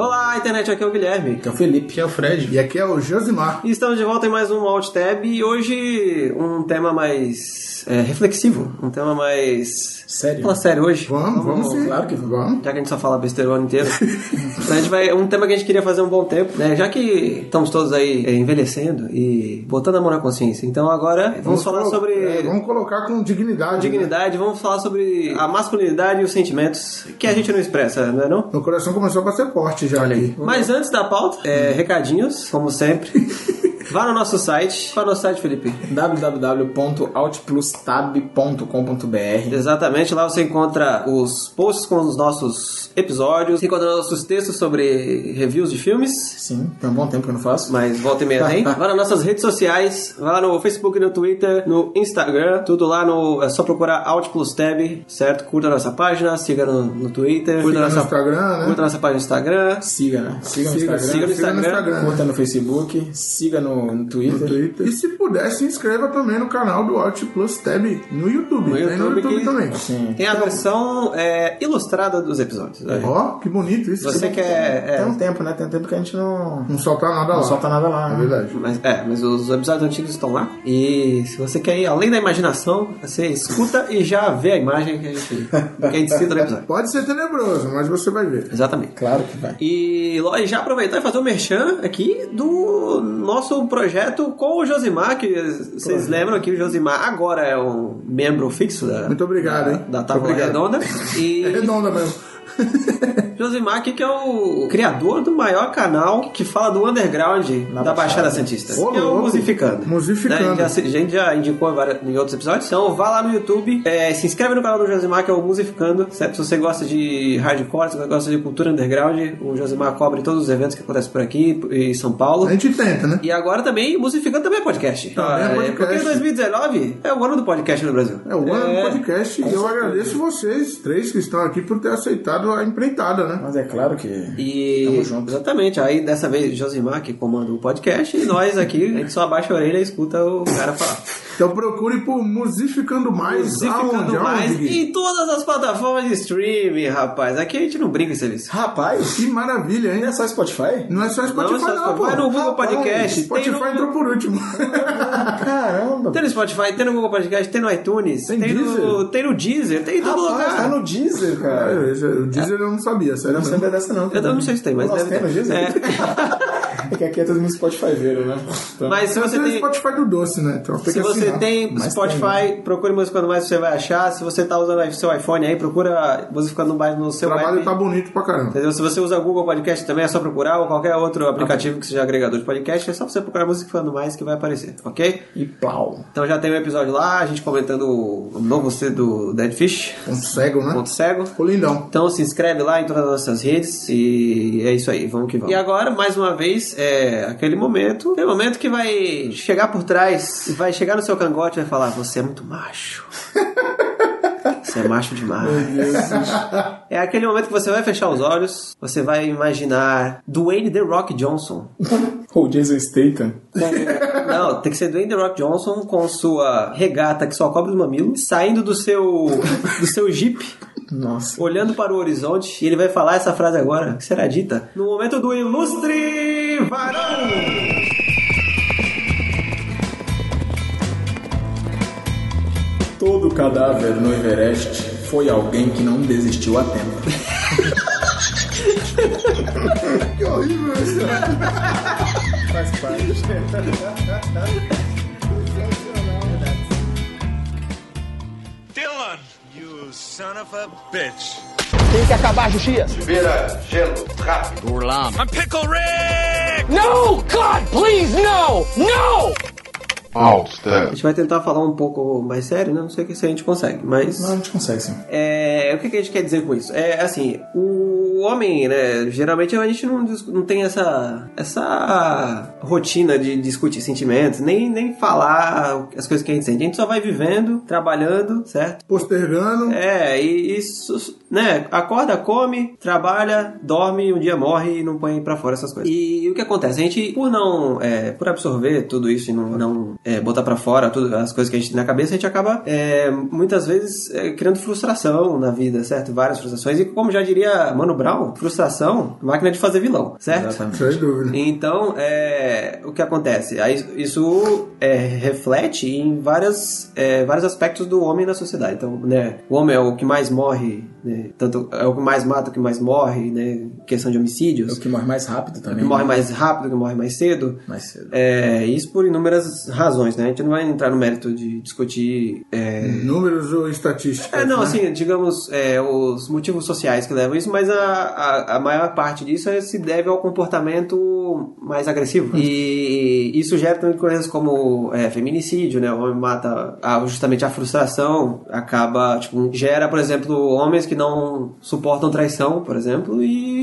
Olá, internet, aqui é o Guilherme. Aqui é o Felipe. Aqui é o Fred. E aqui é o Josimar. E estamos de volta em mais um Alt Tab e hoje um tema mais é, reflexivo, um tema mais... Sério? Fala sério hoje. Vamos, vamos sim. Claro que vamos. Já que a gente só fala besteira o ano inteiro. então a gente vai... Um tema que a gente queria fazer um bom tempo, né? Já que estamos todos aí é, envelhecendo e botando a mão na consciência. Então agora vamos, Vamos falar colo- sobre... é, vamos colocar com dignidade. né? Dignidade, vamos falar sobre a masculinidade e os sentimentos que a gente não expressa, não é não? Meu coração começou a bater forte já. Mas antes da pauta, é, recadinhos, como sempre. Vá no nosso site. Qual é o nosso site, Felipe? www.altplustab.com.br Exatamente, lá você encontra os posts com os nossos episódios, encontra nossos textos sobre reviews de filmes, Sim, tem um bom tempo que eu não faço. mas volta e meia tem. Vai nas nossas redes sociais, vai lá no Facebook, no Twitter, no Instagram, tudo lá no. É só procurar Alt Plus Tab, certo? Curta a nossa página, siga no, no Twitter, curta Siga a no nossa, Instagram, né? curta a nossa página no Instagram. Siga, né? Siga no Siga, Instagram. siga no siga no Instagram, Instagram. Curta no Facebook. Siga no, no Twitter. no Twitter. E se puder, se inscreva também no canal do Alt Plus Tab no YouTube. No Tem no YouTube YouTube que- também. Sim. Tem a versão é, ilustrada dos episódios. Ó, que bonito isso. Você quer. é, Tem um tempo, né? Tem um tempo que a gente não, Não solta nada não lá. solta nada lá. É né? verdade. Mas, é, mas os episódios antigos estão lá. E se você quer ir além da imaginação, você escuta e já vê a imagem que a gente, que a gente cita no episódio. Pode ser tenebroso, mas você vai ver. Exatamente. Claro que vai. E e já aproveitar e fazer o merchan aqui do nosso projeto com o Josimar, que vocês lembram que o Josimar agora é um membro fixo da, Muito obrigado, da, hein? da Tábua. Redonda. É E redonda mesmo. Josimar aqui que é o criador do maior canal que fala do underground Na da Baixada Baixada. Santista. Ô, que é o. Musificando. Musificando. Né? A, gente já, a gente já indicou várias- em outros episódios. Então vá lá no YouTube, é, se inscreve no canal do Josimar, que é o Musificando. certo? Se você gosta de hardcore, se você gosta de cultura underground, o Josimar cobre todos os eventos que acontecem por aqui em São Paulo. A gente tenta, né? E agora também, Musificando também é podcast. Também é Ah, podcast. Porque 2019 é o ano do podcast no Brasil. É o ano do podcast e eu agradeço vocês três que estão aqui por ter aceitado a empreitada, né? Mas é claro que. E Tamo junto. exatamente, aí dessa vez Josimar que comanda o podcast e nós aqui, a gente só abaixa a orelha e escuta o cara falar. Então procure por Musificando Mais. Musificando aonde, mais aonde, em todas as plataformas de streaming, rapaz. Aqui a gente não brinca em serviço. Rapaz, Que maravilha, hein? não é só Spotify? Não é só Spotify, Não é não, só Spotify. pô. Vai no Google Rapaz, Podcast, Spotify tem no- entrou por último. Caramba! Tem no Spotify, tem no Google Podcast, tem no iTunes, Tem tem, no, Deezer? tem no Deezer, tem em todo Rapaz, lugar. tá no Deezer, cara. É, esse- o Deezer eu não sabia, Eu sério. não mesmo. sabia dessa, não. Eu não sei se tem, mas Nossa, deve tem no ter. Deezer? É. É que aqui é todo mundo Spotify veiro, né? Então- Mas se Mas você tem o tem. Spotify do doce, né? Então tem Se que você assinar. tem Mas Spotify, procure Musicando Mais, você vai achar. Se você tá usando o seu iPhone aí, procura Musicando Mais no O seu trabalho app. tá bonito pra caramba. Entendeu? Se você usa Google Podcast também, é só procurar, ou qualquer outro aplicativo que seja agregador de podcast, é só você procurar Musicando Mais que vai aparecer, ok? E plau. Então já tem um episódio lá, a gente comentando o novo C do Dead Fish, Ponto cego, né? ponto cego. Ô, lindão. Então se inscreve lá em todas as nossas redes e é isso aí, vamos que vamos. E agora, mais uma vez, é aquele momento, aquele momento que vai chegar por trás, vai chegar no seu cangote e vai falar, você é muito macho. Você é macho demais. É aquele momento que você vai fechar os olhos, você vai imaginar Dwayne The Rock Johnson. Ou Jason Statham. Não, tem que ser Dwayne The Rock Johnson com sua regata que só cobre os mamilos, saindo do seu do seu jeep Nossa. olhando para o horizonte, e ele vai falar essa frase agora, que será dita no momento do ilustre varão. Todo cadáver no Everest foi alguém que não desistiu a tempo. Que horrível isso. Faz parte. son of a bitch. Tem que acabar a justiça. Vira gelo rápido. I'm Pickle Rick! No! God, please, no! No! A Outstep. gente vai tentar falar um pouco mais sério, né? Não sei se a gente consegue, mas Não, a gente consegue sim. É, o que, que a gente quer dizer com isso? É assim, o homem, né? Geralmente a gente não, não tem essa, essa rotina de discutir sentimentos, nem, nem falar as coisas que a gente sente. A gente só vai vivendo, trabalhando, certo? Postergando. É, e isso, né? Acorda, come, trabalha, dorme, um dia morre e não põe pra fora essas coisas. E, o que acontece? A gente, por não, é, por absorver tudo isso e não, não é, botar pra fora tudo, as coisas que a gente tem na cabeça, a gente acaba, é, muitas vezes, é, criando frustração na vida, certo? Várias frustrações. E como já diria Mano Brown, Brown, frustração, máquina de fazer vilão, certo? Exatamente. Sem dúvida. Então, é, o que acontece? Aí, isso é, reflete em várias, é, vários aspectos do homem na sociedade. Então, né, o homem é o que mais morre, né, tanto é o que mais mata, o que mais morre, né, questão de É homicídios, o que morre mais rápido o também. que morre né? mais rápido, o que morre mais cedo. mais cedo. É, isso por inúmeras razões, né? A gente não vai entrar no mérito de discutir é, Números ou estatísticas? é, não, né? assim, digamos, é, os motivos sociais que levam isso, mas a, a, a maior parte disso é- se deve ao comportamento mais agressivo. E isso gera também coisas como é, feminicídio, né? O homem mata a- justamente a frustração, acaba, tipo, gera, por exemplo, homens que não suportam traição, por exemplo, e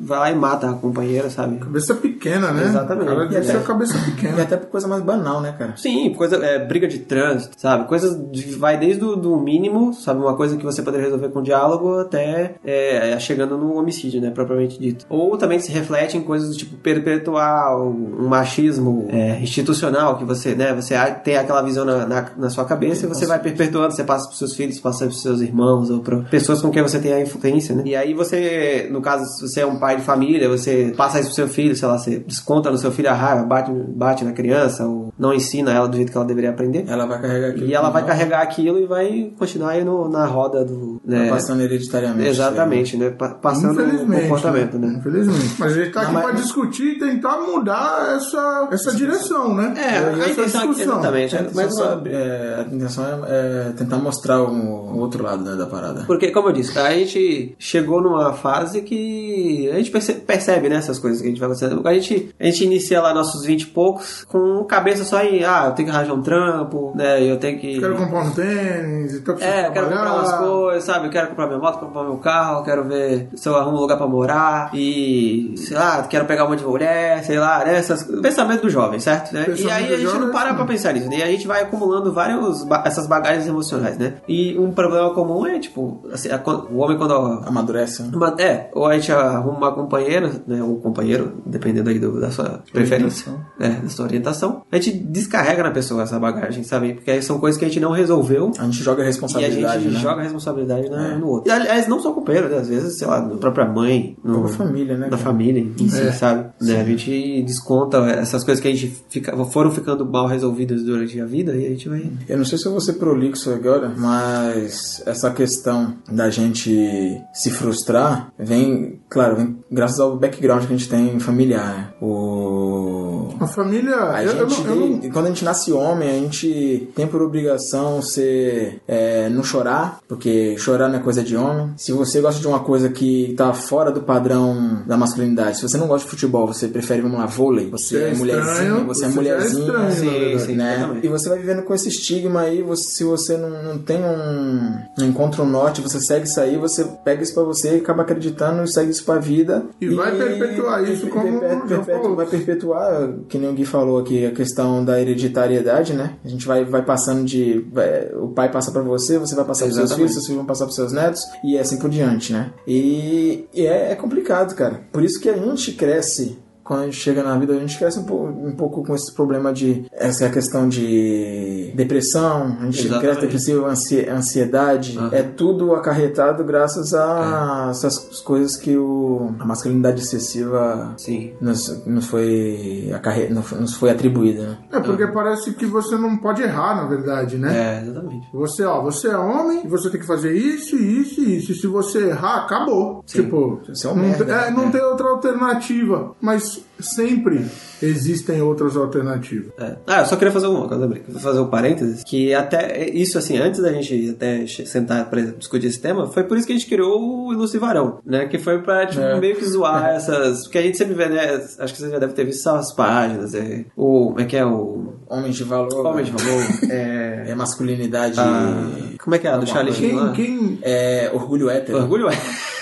vai lá e mata a companheira, sabe? Cabeça pequena, né? Exatamente. O cara É. a cabeça E pequena. até por coisa mais banal, né, cara? Sim, coisa, é, briga de trânsito, sabe? Coisas de- vai desde o do mínimo, sabe? Uma coisa que você poderia resolver com diálogo até é, chegando no homicídio, né? Propriamente dito. Ou também se reflete em coisas do tipo perpetuar um machismo é, institucional, que você, né? Você tem aquela visão na, na, na sua cabeça e você vai perpetuando, você passa pros seus filhos, passa pros seus irmãos ou para pessoas com quem você tem a influência, né? E aí você, no caso, se você é um pai de família, você passa isso pro seu filho, sei lá, você desconta no seu filho a raiva, bate, bate na criança, ou não ensina ela do jeito que ela deveria aprender. Ela vai carregar aquilo. E ela vai carregar aquilo e vai continuar aí no- na roda do. Né? passando hereditariamente. Exatamente, né? Pa- Passando o comportamento, né? Infelizmente. Mas a gente tá aqui mas- pra discutir e tentar mudar essa, essa direção, né? É, E a essa intenção aqui, exatamente. Mas Mas, só, é, a intenção é, é tentar mostrar o, o outro lado né, da parada. Porque, como eu disse, a gente chegou numa fase que a gente perce- percebe, né, essas coisas que a gente vai acontecendo. A gente, a gente inicia lá nossos 20 e poucos com cabeça só em, ah, eu tenho que arranjar um trampo, né, eu tenho que... Quero comprar um tênis e tal. É, eu quero comprar umas coisas, sabe? Eu quero comprar minha moto, comprar meu carro, quero ver se eu arrumo um lugar pra morar e, sei lá, quero pegar um monte de mulher, sei lá, né? Essas, pensamento do jovem, certo? Né? E aí a gente não jovem, para sim. pra pensar nisso, né? E a gente vai acumulando vários, ba- essas bagagens emocionais, né? E um problema comum é, tipo, assim, a- o homem quando Amadurece. né? é, ou a gente arruma uma companheira, né, ou companheiro, dependendo aí do- da sua preferência, é, da sua orientação. A gente descarrega na pessoa essa bagagem, sabe? Porque aí são coisas que a gente não resolveu A gente joga a e a responsabilidade, gente né? joga a responsabilidade na- no outro. E, aliás, não só com o companheiro, né? às vezes, sei lá, na própria mãe, no, Com a família, né, Na cara? família, em si, sabe? Né, A gente desconta essas coisas que a gente fica, foram ficando mal resolvidas durante a vida e a gente vai. Eu não sei se eu vou ser prolixo agora, mas essa questão da gente se frustrar vem, claro, vem graças ao background que a gente tem familiar. né? O... A família. A eu, eu gente, eu não- tem- quando a gente nasce homem, a gente tem por obrigação ser é, não chorar, porque chorar não é coisa de homem. Se você gosta de uma coisa que tá fora do padrão da masculinidade, se você não gosta de futebol, você prefere, vamos lá, vôlei, você Você é é mulherzinha, estranho, você é você é mulherzinha, estranho, na sim, né? E você vai vivendo com esse estigma aí, você- se você não, não tem um, não encontra um norte, você segue isso aí, você pega isso pra você e acaba acreditando e segue isso pra vida. E vai perpetuar isso como perpetua- vai perpetuar, que nem o Gui falou aqui, a questão da hereditariedade, né? A gente vai, vai passando de. vai- o pai passa pra você, você vai passar pros seus filhos, seus filhos vão passar pros seus netos, e assim por diante, né? E, e é, é complicado, cara. Por isso que a gente cresce. Quando a gente chega na vida, a gente cresce um pouco, um pouco com esse problema de. Essa é a questão de depressão, a gente Exatamente. cresce depressivo, ansi- ansiedade. Aham. É tudo acarretado graças a É. essas coisas que o, a masculinidade excessiva Sim. nos, nos foi acarre... nos foi atribuída, né? É porque parece que você não pode errar, na verdade, né? É, exatamente. Você, ó, você é homem e você tem que fazer isso, isso e isso. E se você errar, acabou. Tipo, Você é um não, merda, é, não né? tem outra alternativa. Mas sempre existem outras alternativas. É. Ah, eu só queria fazer uma coisa, vou fazer um parênteses, que até isso assim, antes da gente até sentar pra discutir esse tema, foi por isso que a gente criou o Ilustre Varão, né? Que foi pra, tipo, É. meio que zoar essas. Porque a gente sempre vê, né? Acho que você já deve ter visto as páginas, é, o. Como é que é o. Homens de valor. Homem de valor. É. É masculinidade. a- como é que é? a Do Charlie Sheen Quem, quem É orgulho hétero. Orgulho é.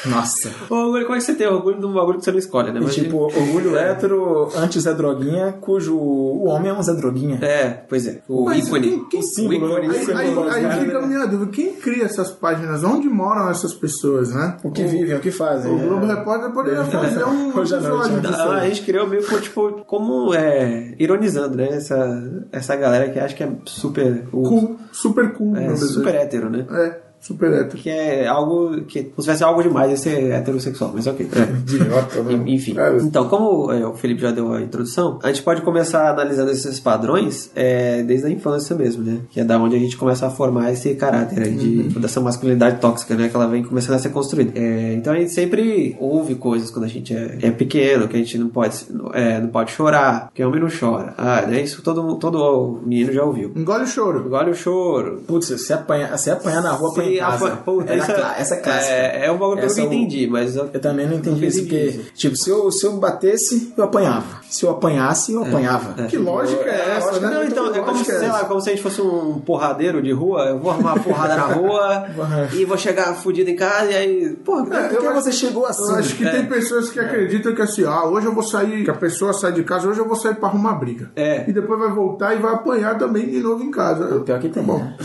Nossa. Orgulho, como é que você tem orgulho de um bagulho que você não escolhe, né? E, tipo, orgulho hétero antes Zé Droguinha, cujo o homem é um Zé Droguinha. É, pois é. O Mas ícone. quem- quem- o símbolo, ícone. né? Aí, é aí, aí fica a minha dúvida: quem cria essas páginas? Onde moram essas pessoas, né? O que vivem, o que fazem. O Globo é. Repórter poderia fazer um Hoje episódio né? Ah, a gente criou meio que, tipo, como é, ironizando, né? Essa, essa galera que acha que é super. o- Cool, super cool, é, super hétero, né? É. Super hétero. Que é algo que, se tivesse algo demais, ia ser heterossexual, mas ok. Idiota, né? Enfim. Cara, Então, como é, o Felipe já deu a introdução, a gente pode começar analisando esses padrões é, desde a infância mesmo, né? Que é da onde a gente começa a formar esse caráter aí de, dessa masculinidade tóxica, né? Que ela vem começando a ser construída. É, então a gente sempre ouve coisas quando a gente é, é pequeno, que a gente não pode, é, não pode chorar, que homem não chora. Ah, né? Isso todo, todo menino já ouviu. Engole o choro. Engole o choro. Putz, se apanhar, se apanhar na rua, apanha Se casa. afa- Puta, Era essa, cla- essa é clássica. É, é um bagulho que eu Essa nunca eu- entendi, mas eu, Eu também não entendi isso, porque, tipo, se eu, se eu batesse, eu apanhava. Se eu apanhasse, eu apanhava. Que lógica é essa, né? Não, então, é como, se, Lógica sei lá, essa. como se a gente fosse um porradeiro de rua. Eu vou arrumar uma porrada na rua e vou chegar fudido em casa e aí. Porra, É, Por que eu você chegou assim? Eu acho que É. tem pessoas que acreditam que assim, ah, hoje eu vou sair, que a pessoa sai de casa, hoje eu vou sair pra arrumar briga. É. E depois vai voltar e vai apanhar também de novo em casa. Pior que tem, Bom, né?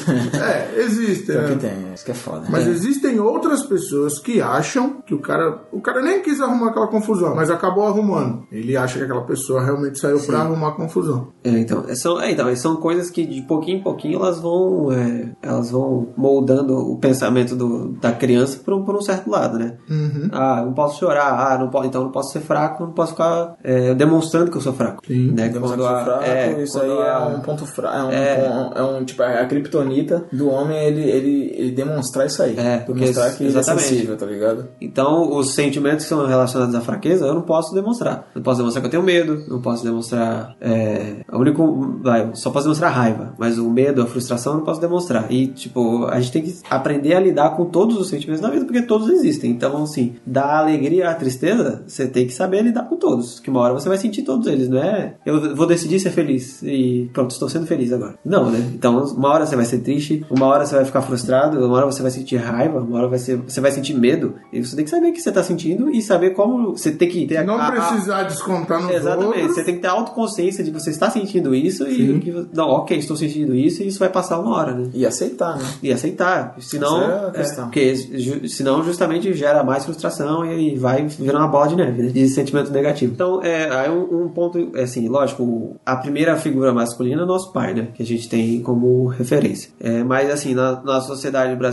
é, existe, Pior né? que tem, isso que é foda. Mas É. existem outras pessoas que acham que o cara. O cara nem quis arrumar aquela confusão, mas acabou arrumando. Ele acha que aquela pessoa realmente saiu pra arrumar confusão. É, então, é, são, é, então, são coisas que de pouquinho em pouquinho elas vão, é, elas vão moldando o pensamento do, da criança por um, por um certo lado, né? Uhum. Ah, não posso chorar, ah, não po, então não posso ser fraco, não posso ficar é, demonstrando que eu sou fraco. Sim. né? Demonstrando Quando a- fraco, é, isso aí é a- um ponto fraco. É um, É. pon- é um, tipo, a criptonita do homem ele, ele, ele demonstrar isso aí. É, demonstrar que é exatamente. sensível, tá ligado? Então, os sentimentos que são relacionados à fraqueza, eu não posso demonstrar. Não posso demonstrar que eu tenho medo, não posso demonstrar. É, o único. Vai, só posso demonstrar raiva, mas o medo, a frustração, eu não posso demonstrar. E, tipo, a gente tem que aprender a lidar com todos os sentimentos na vida, porque todos existem. Então, assim, da alegria à tristeza, você tem que saber lidar com todos. Que uma hora você vai sentir todos eles, não é? Eu vou decidir ser feliz e pronto, estou sendo feliz agora. Não, né? Então, uma hora você vai ser triste, uma hora você vai ficar frustrado, uma hora você vai sentir raiva, uma hora vai ser, você vai sentir medo. E você tem que saber o que você está sentindo e saber como. Você tem que ter a- Não a- a- precisar descontar nos Exatamente, outros. você tem que ter autoconsciência de que você está sentindo isso e que, não, ok, estou sentindo isso e isso vai passar uma hora, né? E aceitar, né? E aceitar, senão, é a é, questão. porque ju- senão justamente gera mais frustração e, e vai virar uma bola de neve, né? De sentimento negativo. Então, é, aí um, um ponto, é assim, lógico, a primeira figura masculina é nosso pai, né? Que a gente tem como referência. É, mas, assim, na, na sociedade brasileira,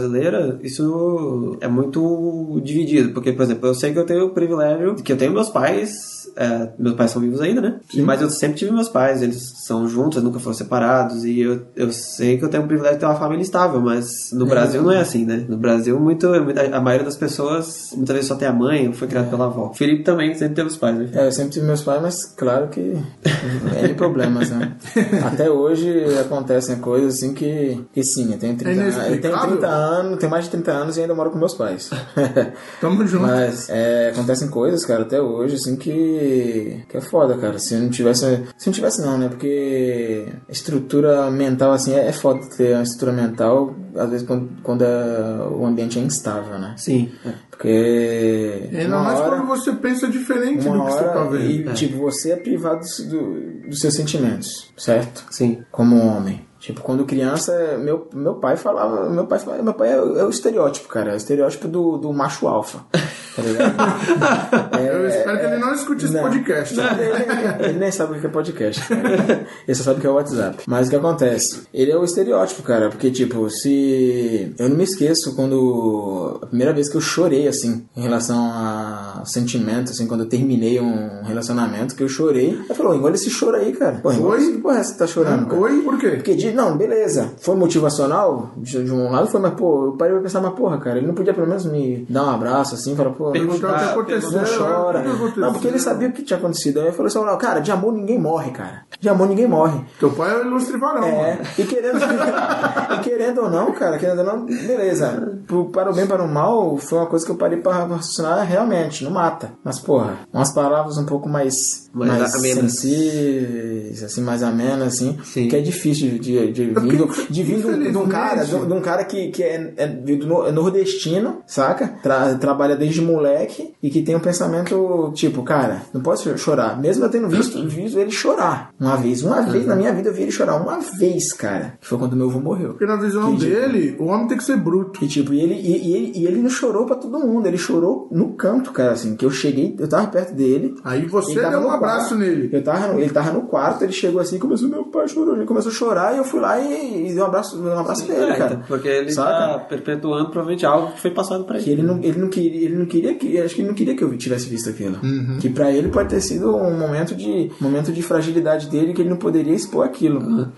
isso é muito dividido, porque, por exemplo, eu sei que eu tenho o privilégio, que eu tenho meus pais é, meus pais são vivos ainda, né? Mas eu sempre tive meus pais, eles são juntos, eles nunca foram separados, e eu, eu sei que eu tenho o privilégio de ter uma família estável, mas no Brasil não é assim, né? No Brasil, muito, a maioria das pessoas muitas vezes só tem a mãe ou foi criado pela avó. O Felipe também sempre teve os pais, né? É, eu sempre tive meus pais, mas claro que N problemas, né? Até hoje acontecem coisas assim que, que sim, eu tenho 30 É anos. Eu tenho inexplicável. 30 anos, tenho mais de 30 anos e ainda moro com meus pais. Tamo junto. Mas é, acontecem coisas, cara, até hoje, assim, que, que é foda, cara. Se não tivesse. Se não tivesse, não, né? Porque estrutura mental, assim, é, é foda ter uma estrutura mental, às vezes, quando, quando é- o ambiente é instável, né? Sim. Porque. Ainda uma mais hora- quando você pensa diferente do que você tá vendo. e, tipo, você é privado do- dos seus sentimentos, certo? Sim. Como homem. Tipo, quando criança, meu, meu pai falava. Meu pai, falava- meu pai é, o- é o estereótipo, cara. É o estereótipo do, do macho alfa. Tá ligado? Eu espero que ele não escute esse Não. podcast. ele, ele nem sabe o que é podcast. cara. Ele só sabe o que é o WhatsApp. Mas o que acontece? Ele é o estereótipo, cara. Porque, tipo, se. Eu não me esqueço quando. A primeira vez que eu chorei, assim, em relação a sentimento, assim, quando eu terminei um relacionamento, que eu chorei. Eu falei, engole esse choro aí, cara. Pô, engole Oi? que porra é essa que tá chorando, cara? Oi, por quê? Porque, de, não, beleza, foi motivacional de, de um lado, foi, mas, pô, eu parei pra pensar, mas, porra, cara, ele não podia pelo menos me dar um abraço assim, falar, pô, Perguntar o que aconteceu. não chora. o que aconteceu? Não, porque ele sabia o que tinha acontecido. Aí eu falei assim, cara, de amor ninguém morre, cara. De amor ninguém morre. Teu pai é o ilustre varão, É, mano. e querendo, e querendo ou não, cara, querendo ou não, beleza. Pro, para o bem, para o mal, foi uma coisa que eu parei pra raciocinar realmente, não mata. Mas, porra, umas palavras um pouco mais, Mais mais, amenas. sensíveis, assim, mais amenas, assim, Sim. que é difícil de, de, vir, do- de vir de um- de um cara, de um, cara que, que é, é é nordestino, saca? Tra- trabalha desde moleque e que tem um pensamento tipo, cara, não pode chorar. Mesmo eu tendo visto, visto ele chorar. Uma vez. Uma vez na minha vida eu vi ele chorar. Uma vez, cara. Que foi quando meu avô morreu. Porque na visão Que dele, o homem tem que ser bruto. E tipo, e ele, e, e ele, e ele não chorou pra todo mundo, ele chorou no canto, cara, assim, que eu cheguei, eu tava perto dele. Aí você deu um abraço quarto. nele. Eu tava, ele tava no quarto, ele chegou assim, começou, meu pai chorou, ele começou a chorar e eu fui lá e, e dei um abraço, um abraço nele, É, cara. então, porque ele Saca? tá perpetuando provavelmente algo que foi passado pra Que ele. ele não, ele não queria, ele não queria que, acho que ele não queria que eu tivesse visto aquilo. Uhum. Que pra ele pode ter sido um momento de, momento de fragilidade dele que ele não poderia expor aquilo.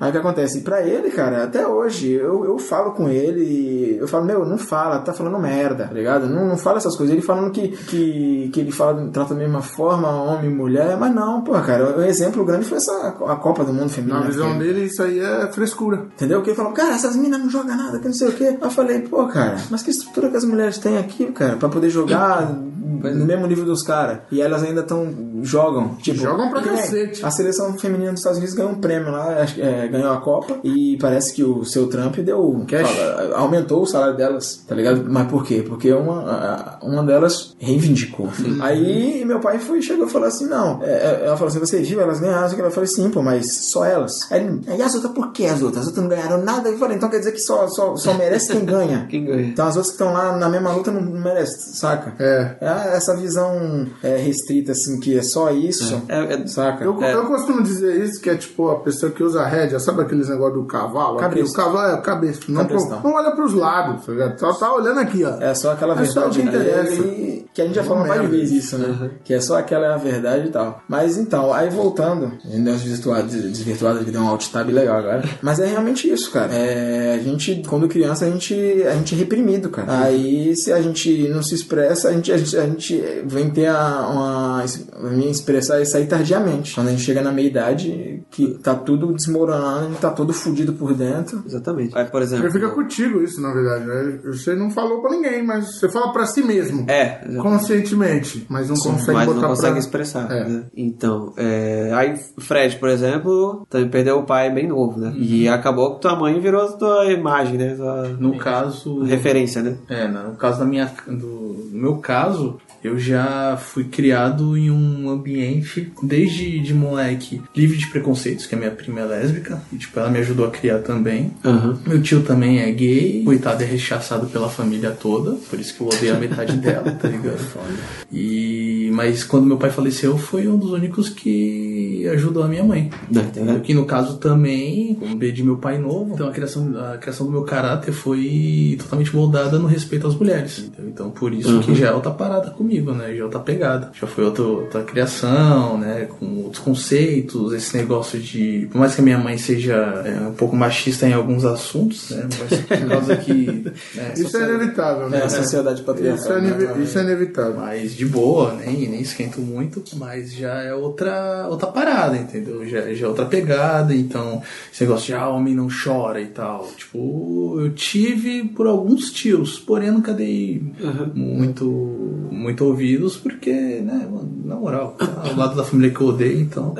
Aí o que acontece? Pra ele, cara, até hoje, eu, eu falo com ele, e eu falo, meu, não fala, tá falando merda, tá ligado? Não, não fala essas coisas. Ele falando que, que, que ele fala, trata da mesma forma, homem e mulher, mas não, pô, cara, o exemplo grande foi essa, a Copa do Mundo Feminino. Na visão dele, isso aí é frescura. Entendeu? Que falou, cara, essas minas não jogam nada, que não sei o quê. Aí eu falei, pô, cara, mas que estrutura que as mulheres têm aqui, cara, pra poder jogar no mesmo nível dos caras. E elas ainda estão. jogam. Tipo, Jogam pra nem cacete. A seleção feminina dos Estados Unidos ganhou um prêmio lá, é, ganhou a Copa. E parece que o seu Trump deu. Fala, aumentou o salário delas, tá ligado? Mas por quê? Porque uma, uma delas reivindicou. Aí meu pai foi, chegou e falou assim: não. é, é, ela falou assim: você viu, elas ganharam. Eu falei, sim, pô, mas só elas. Aí, ele, e as outras, por que as outras? As outras não ganharam nada. Eu falei, então quer dizer que só, só, só merece quem ganha. Quem ganha? Então as outras que estão lá na mesma luta não merecem, saca? É. É essa visão é, restrita, assim, que é só isso, É, é- saca? Eu, eu costumo dizer isso, que é tipo a pessoa que usa rédea, sabe aqueles negócios do cavalo? Cabresto. o cavalo é o cabresto. Não, Cabrestão. não olha pros lados, tá ligado? Só tá olhando aqui, ó. É só aquela É só o verdade que interessa. dele, que a gente já falou Não várias vezes isso, né? Que é só aquela é a verdade e tal. Mas então, aí voltando, umas desvirtuadas, desvirtuadas que deu um alt tab legal agora. Mas é realmente isso, cara. É, a gente, quando criança, a gente, a gente é reprimido, cara. Aí se a gente não se expressa, a gente, a gente, a gente vem ter a, uma. vem expressar isso aí tardiamente. Quando a gente chega na meia idade, que tá tudo desmoronando, tá todo fudido por dentro. Exatamente. Aí, por exemplo. Fica contigo isso, na verdade. né? Você não falou pra ninguém, mas você fala pra si mesmo. É, exatamente. Conscientemente. Mas não consegue mas botar não consegue pra... expressar. É. né? Então, é, aí Fred, por exemplo, também perdeu o pai bem novo, né? E acabou que tua mãe virou tua imagem, né? Tua No caso. referência, né? É, no caso da minha. Do, no meu caso, eu já fui criado em um ambiente, desde de moleque, livre de preconceitos, que a minha prima é lésbica, e tipo, ela me ajudou a criar também. Aham. Meu tio também é gay, coitado, é rechaçado pela família toda, por isso que eu odeio a metade dela, tá ligado? E, mas quando meu pai faleceu, foi um dos únicos que ajudou a minha mãe. Entendeu? Que no caso também, como perdi meu pai novo, então a criação, a criação do meu caráter foi totalmente moldada no respeito às mulheres. entendeu? Então por isso que já é outra parada comigo, né? Já é outra pegada. Já foi outra, outra criação, né? Com outros conceitos, esse negócio de. Por mais que a minha mãe seja é, um pouco machista em alguns assuntos, né? Mas por causa que. né, Isso é inevitável, né? É a sociedade Isso é, patriarcal. né? isso é inevitável. mas de boa, nem, nem esquento muito, mas já é outra, outra parada, entendeu? Já, já é outra pegada, então esse negócio de ah, homem não chora e tal. Tipo, eu tive por alguns tios, porém eu nunca dei muito, muito ouvidos, porque, né, mano, na moral, tá ao lado da família que eu odeio, então.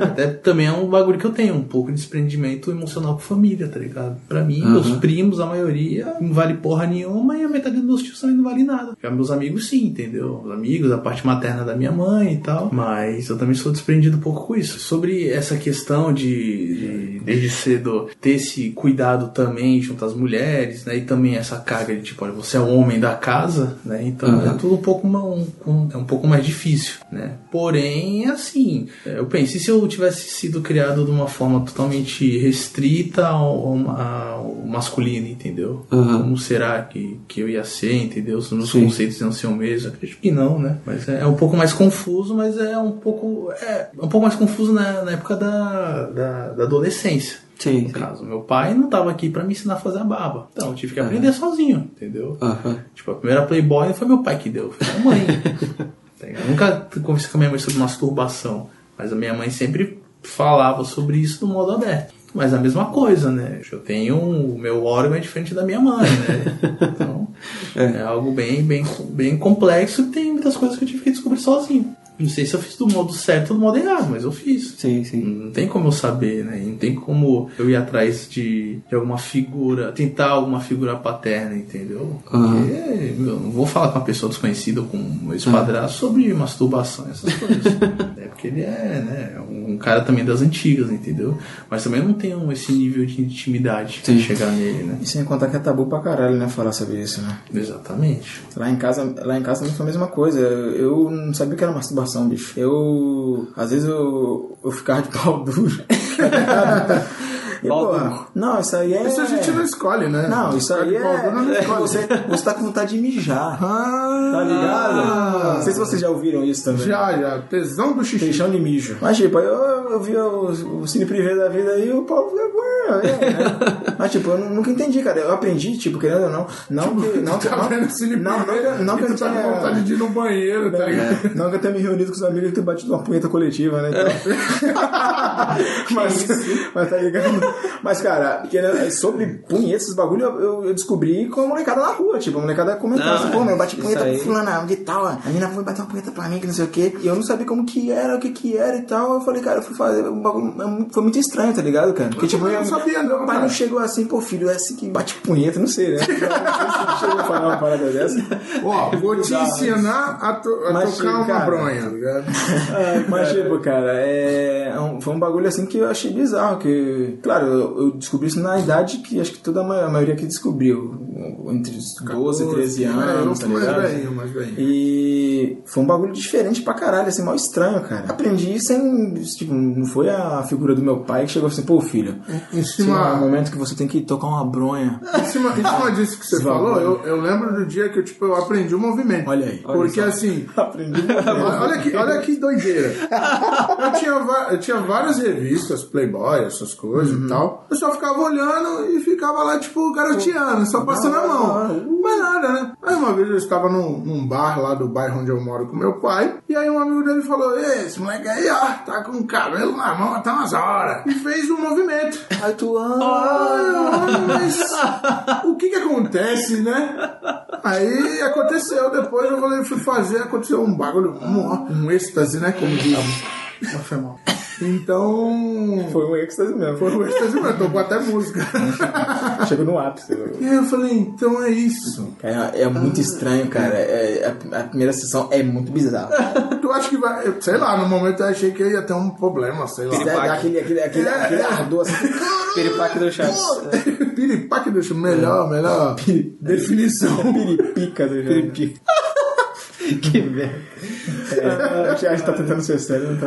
Até também é um bagulho que eu tenho, um pouco de desprendimento emocional com família, tá ligado? Pra mim, meus primos, a maioria, não vale porra nenhuma e a metade dos meus tios também não vale nada. Já meus amigos, sim, entendeu? Os amigos, a parte materna da minha mãe e tal. Mas eu também sou desprendido um pouco com isso. Sobre essa questão de, de desde cedo, ter esse cuidado também junto às mulheres, né? E também essa carga de tipo, olha, você é o homem da casa, né? Então é tudo um pouco, ma- um, um- é um pouco mais difícil, né? Porém, assim, eu penso, e se eu tivesse sido criado de uma forma totalmente restrita ao, ao ao masculino, entendeu? Uhum. Como será que, que eu ia ser, entendeu? Os meus Sim. conceitos iam ser o mesmo? Acredito que não, né? Mas é, é um pouco mais confuso, mas é um pouco. É, um pouco mais confuso na, na época da, da, da adolescência. Sim, No caso, meu pai não tava aqui pra me ensinar a fazer a barba. Então, eu tive que aprender sozinho, entendeu? Aham. Tipo, a primeira Playboy foi meu pai que deu, foi minha mãe. Eu nunca conversei com a minha mãe sobre masturbação, mas a minha mãe sempre falava sobre isso no modo aberto. Mas a mesma coisa, né? Eu tenho. O meu órgão é diferente da minha mãe, né? Então, é, algo bem, bem, bem complexo e tem muitas coisas que eu tive que descobrir sozinho. Não sei se eu fiz do modo certo ou do modo errado, mas eu fiz. Sim, sim. Não tem como eu saber, né? Não tem como eu ir atrás de, de alguma figura, tentar alguma figura paterna, entendeu? Porque eu não vou falar com uma pessoa desconhecida ou com um espadraço sobre masturbação e essas coisas. é porque ele é, né? Um cara também das antigas, entendeu? Mas também eu não tenho esse nível de intimidade pra chegar nele, né? E sem contar que é tabu pra caralho, né? Falar sobre isso, né? Exatamente. Lá em casa, lá em casa também foi a mesma coisa. Eu não sabia o que era masturbação, bicho. Eu. Às vezes eu, eu ficava de pau duro. E, duro. Não, isso aí é. Isso a gente não escolhe, né? Não, isso aí de pau é. não é escolhe. você, você tá com vontade de mijar. Ah, Tá ligado? Não sei se vocês já ouviram isso também. Já, já. Tesão do xixi. Feijão de mijo. Mas, tipo, eu, eu vi o, o Cine Privé da vida aí, o povo é, é, né? Mas, tipo, eu nunca entendi, cara. Eu aprendi, tipo, querendo ou não. Não que. Não que Tá não, vendo cine não, não, primeiro não que e eu tu tá com vontade de ir no banheiro, tá ligado? Não que eu tenha me reunido com os amigos e tenha batido uma punheta coletiva, né? Então. mas, mas tá ligado? Mas, cara, sobre punheta, esses bagulho, eu, eu- eu descobri com a molecada na rua. Tipo, a molecada comentando Não, assim, pô, meu, eu bati isso punheta com fulana de tal, a menina foi bater uma punheta pra mim, que não sei o quê. E eu não sabia como que era, o que que era e tal. Eu falei, cara, eu fui fazer um bagulho. é Foi muito estranho, tá ligado, cara? Porque, tipo, também não sabia, não, meu pai cara. não chegou assim, pô, filho, é assim que bate punheta, não sei, né? Chegou a falar uma parada dessa. Ó, vou te ensinar a, to- a Mas, tocar uma cara, bronha, tá ligado? Mas, tipo, cara, é, é foi um bagulho assim que eu achei bizarro. Que, claro, eu, eu descobri isso na idade que acho que toda a ma- a maioria que descobriu, entre os 12 e 13 É, eu anos, tá sou mais ligado? velhinho, mais velhinho. E foi um bagulho diferente pra caralho, assim, mal estranho, cara. Aprendi sem. Tipo, não foi a figura do meu pai que chegou assim, pô, filho. Em Esse é um cima, momento que você tem que tocar uma bronha. em cima, em cima disso que você falou, eu, eu lembro do dia que eu, tipo, eu aprendi o movimento. Olha aí. Porque assim, Aprendi. olha que, olha que doideira. Eu tinha, eu tinha várias revistas, Playboy, essas coisas Uhum. Tal. Eu só ficava olhando e ficava lá, tipo, garoteando, só passando a mão. Mas nada, né? Aí uma vez eu estava num, num bar lá do bairro onde eu moro com meu pai. E aí um amigo dele falou: "Ei, esse moleque aí, ó, tá com o cabelo na mão até umas horas. E fez um movimento. Aí tu. Ah, mas o que que acontece, né? Aí aconteceu, depois eu falei, fui fazer, aconteceu um bagulho, um, um êxtase, né? Como dizem. Não foi mal. Então. Foi um êxtase mesmo. Foi um êxtase, mas tocou até música. Chegou no ápice. E aí eu falei, então é isso. Cara, é muito estranho, cara. É, a, a primeira sessão é muito bizarra. Tu acha que vai. Sei lá, no momento eu achei que ia ter um problema, sei lá. Dá, dá aquele, aquele, aquele, É, aquele é. ardor assim. Piripaque do Chaves. Piripaque deixa melhor, melhor definição. Piripica do Piripica. que merda. É, a gente tá tentando ser sério, não tá.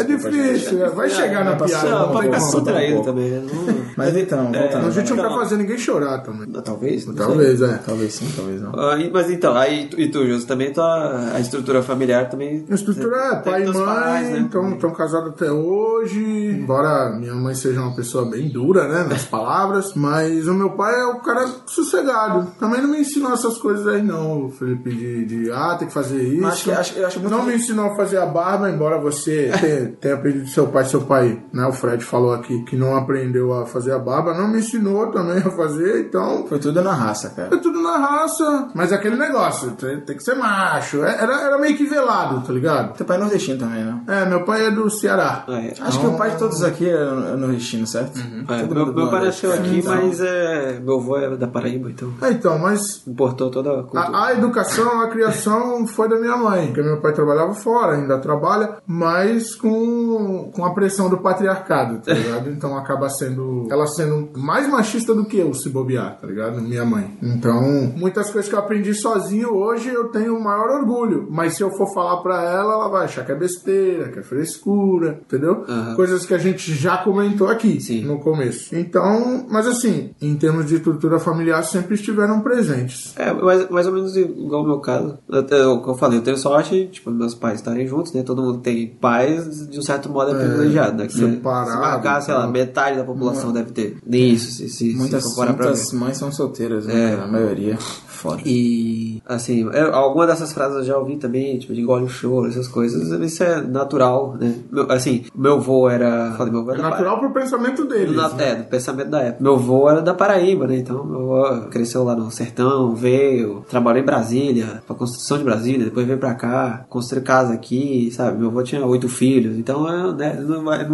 É difícil, né? vai chegar na piada. Não, não pode tem ficar como. subtraído também. né? Não- Mas então, voltando. A gente não Não. quer fazer ninguém chorar também. Talvez? não. Talvez, é. Talvez sim, talvez não. Ah, mas então, aí tu- e tu, Jus, também tua, a estrutura familiar também. A estrutura é pai e mãe, pais, né? estão casados até hoje. Embora minha mãe seja uma pessoa bem dura, né, nas palavras. Mas o meu pai é o cara sossegado. Também não me ensinou essas coisas aí, não, Felipe, de, de ah, tem que fazer isso. Acho que- acho- eu acho muito- Não me ensinou a fazer a barba, embora você tenha, tenha aprendido do seu pai. Seu pai, né, o Fred falou aqui que não aprendeu a fazer a barba. Não me ensinou também a fazer, então Foi tudo na raça, cara. é tudo na raça. Mas aquele negócio, tem, tem que ser macho. É- Era, era meio que velado, tá ligado? Teu pai é nordestino também, né? É, meu pai é do Ceará. Ah, é. Acho que o pai de todos aqui é é nordestino, certo? É, Todo meu, mundo meu pai nasceu aqui, Então, mas é, meu avô é da Paraíba, então É, então, mas importou toda a cultura. a, a educação, a criação foi da minha mãe. Porque meu pai trabalhava fora, ainda trabalha, mas com, com a pressão do patriarcado, tá ligado? Então acaba sendo. Ela sendo mais machista do que eu, se bobear, tá ligado? Minha mãe. Então, muitas coisas que eu aprendi sozinho hoje eu tenho o maior orgulho. Mas se eu for falar pra ela, ela vai achar que é besteira, que é frescura, entendeu? Coisas que a gente já comentou aqui Sim. no começo. Então, mas assim, em termos de estrutura familiar, sempre estiveram presentes. É, mais, mais ou menos igual o meu caso. O que eu falei, eu tenho sorte, tipo, meus pais estarem juntos, né? Todo mundo tem pais, de um certo modo, é privilegiado, né? Que se- separado se marcar, sei lá, tal. metade da população deve ter. Isso, se, se, Muitas, se muitas mães são solteiras, É. né? cara? A maioria. Foda. E, assim, eu, alguma dessas frases eu já ouvi também, tipo, de engole o choro, essas coisas, isso é natural, né? Meu- assim, meu avô era. Falei, meu avô É era da natural pro pensamento na- né? é, do pensamento da época. Meu avô era da Paraíba, né? Então, meu avô cresceu lá no sertão, veio, trabalhou em Brasília, pra construção de Brasília, depois veio pra cá, construiu casa aqui, sabe? Meu avô tinha oito filhos, então é, né, não, não é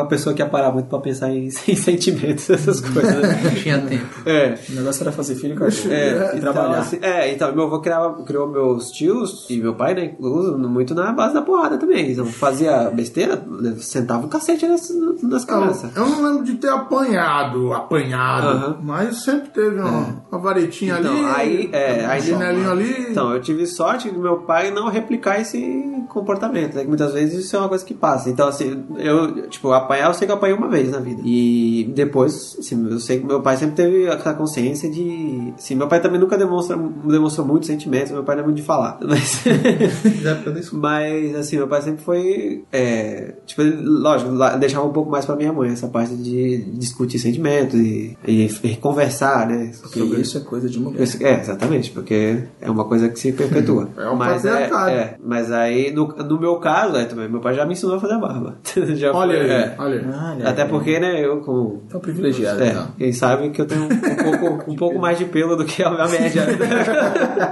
uma pessoa que ia parar muito pra pensar em, em sentimentos, essas coisas, né? Não tinha tempo. É. O negócio era fazer filho com a É, e então, trabalhar. assim, é, então, meu avô criava, criou meus tios e meu pai, né, incluso, muito na base da porrada também. Então, fazia besteira, né, sentava um cacete nas, nas crianças. Eu não lembro de ter apanhado, apanhado, mas sempre teve uma, uma varetinha Então, ali, aí, é, um aí chinelinho ali. Então, eu tive sorte do meu pai não replicar esse comportamento, né? Que muitas vezes isso é uma coisa que passa. Então, assim, eu, tipo, apanhar, eu sei que eu apanhei uma vez na vida. E depois, assim, eu sei que meu pai sempre teve aquela consciência de. Assim, meu pai também nunca demonstra, demonstrou muitos sentimentos, meu pai não é muito de falar. Mas. Mas, assim, meu pai sempre foi. é, tipo, ele, lógico, deixava um pouco mais pra minha mãe essa parte de discutir sentimentos e, e, e conversar, né? Porque sobre- isso é coisa de mulher. É, exatamente, porque é uma coisa que se perpetua. É um mas, é, é, mas aí, no, no meu caso, é, também, meu pai já me ensinou a fazer barba. Já Olha foi- aí, é. olha aí. Olha Até aí. porque, né, eu com. Então privilegiado, É, então. quem sabe que eu tenho um, um pouco, um pouco mais de pelo do que a minha média.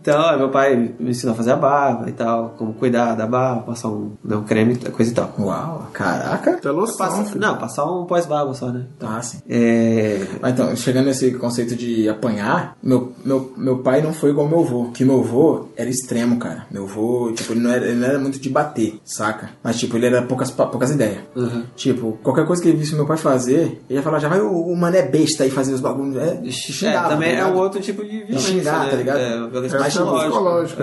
então, ó, meu pai me ensinou a fazer a barba e tal, como cuidar da barba, passar um, né, um creme, coisa e tal. Uau, caraca. Tem loção, Passa- não, passar um pós-barba só, né? Ah, sim. É. Mas então, chegando nesse conceito de apanhar, meu, meu, meu pai não foi igual meu avô. Que meu avô era extremo, cara. Meu avô, tipo, ele não era, ele não era muito de bater, saca? Mas, tipo, ele era poucas, poucas ideias. Uhum. Tipo, qualquer coisa que ele visse meu pai fazer, ele ia falar, já vai o, o mané besta aí fazer os bagulhos. É, É, xingava, também tá é um outro tipo de violência, xingar, né? tá ligado? É, violência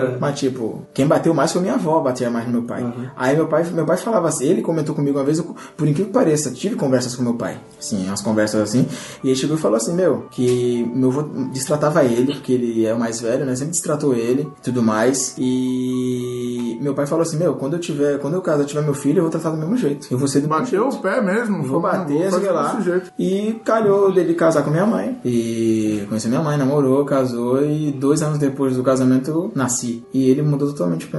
É. É. Mas, tipo, quem bateu mais foi minha avó, bater mais no meu pai. Aí meu pai, meu pai falava assim, ele comentou comigo uma vez, eu, por incrível que pareça, tive conversas com meu pai. Sim, umas conversas assim. E ele chegou e falou assim, meu, que meu avô destratava ele, porque ele é o mais velho, né? Sempre destratou ele e tudo mais. E meu pai falou assim, meu, quando eu tiver, quando eu casar, eu tiver meu filho, eu vou tratar do mesmo jeito. Eu vou ser do mesmo Bateu o pé mesmo. vou bater, sei lá. desse jeito. E calhou dele casar com minha mãe. E conheci minha mãe, namorou, casou. E dois anos depois do casamento eu nasci. E ele mudou totalmente o,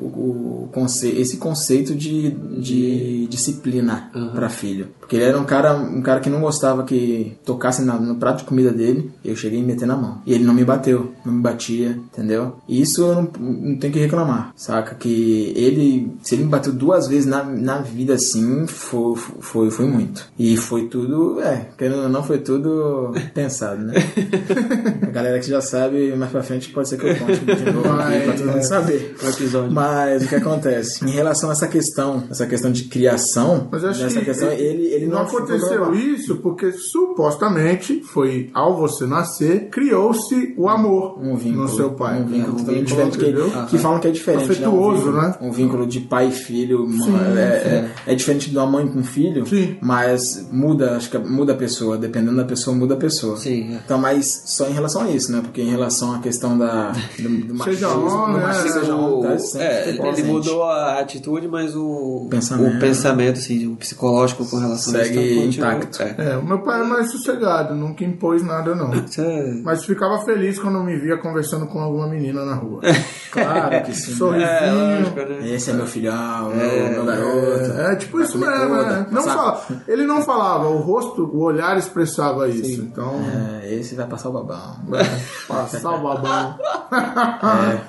o, o conce- esse conceito de, de disciplina pra filho. Porque ele era um cara, um cara que não gostava que tocasse na- no prato de comida dele. Eu cheguei a meter na mão. E ele não me bateu, não me batia, entendeu? E isso eu não, não tenho que reclamar, saca? Que ele, se ele me bateu duas vezes na, na vida assim, foi, foi, foi muito. E foi tudo, é, querendo ou não, foi tudo pensado, né? A galera que já sabe, mais pra frente pode ser que eu conte de novo aqui pra todo mundo saber. O episódio. Mas o que acontece? Em relação a essa questão, essa questão de criação, Mas eu acho nessa que questão, ele, ele não não, aconteceu isso porque supostamente foi ao você nascer criou-se o amor um vínculo, no seu pai. um vínculo um totalmente vínculo, diferente que, entendeu? que falam que é diferente, Afetuoso, né? Um né? vínculo, um vínculo de pai e filho, uma- é, é, é diferente de uma mãe com filho, Sim. mas muda, acho que muda a pessoa, dependendo da pessoa muda a pessoa. Sim, é. Então, mas só em relação a isso, né? Porque em relação à questão da do, do Seja machismo, homem, do é, machismo, seja homem, tá É, ele, mudou a atitude, mas o Pensamento. o pensamento assim, o psicológico com relação Segue a isso continua- intacto. É. É, o meu pai é mais sossegado, nunca impôs nada não. Isso é- Mas ficava feliz quando me via conversando com alguma menina na rua. Claro que sim. Sorrisinho. É, lógico, né? Esse é meu filhão, meu, meu garoto. É, tipo isso comer mesmo, né? Não fala, ele não falava, o rosto, o olhar expressava isso. Então, É, esse vai passar o babão. passar o babão.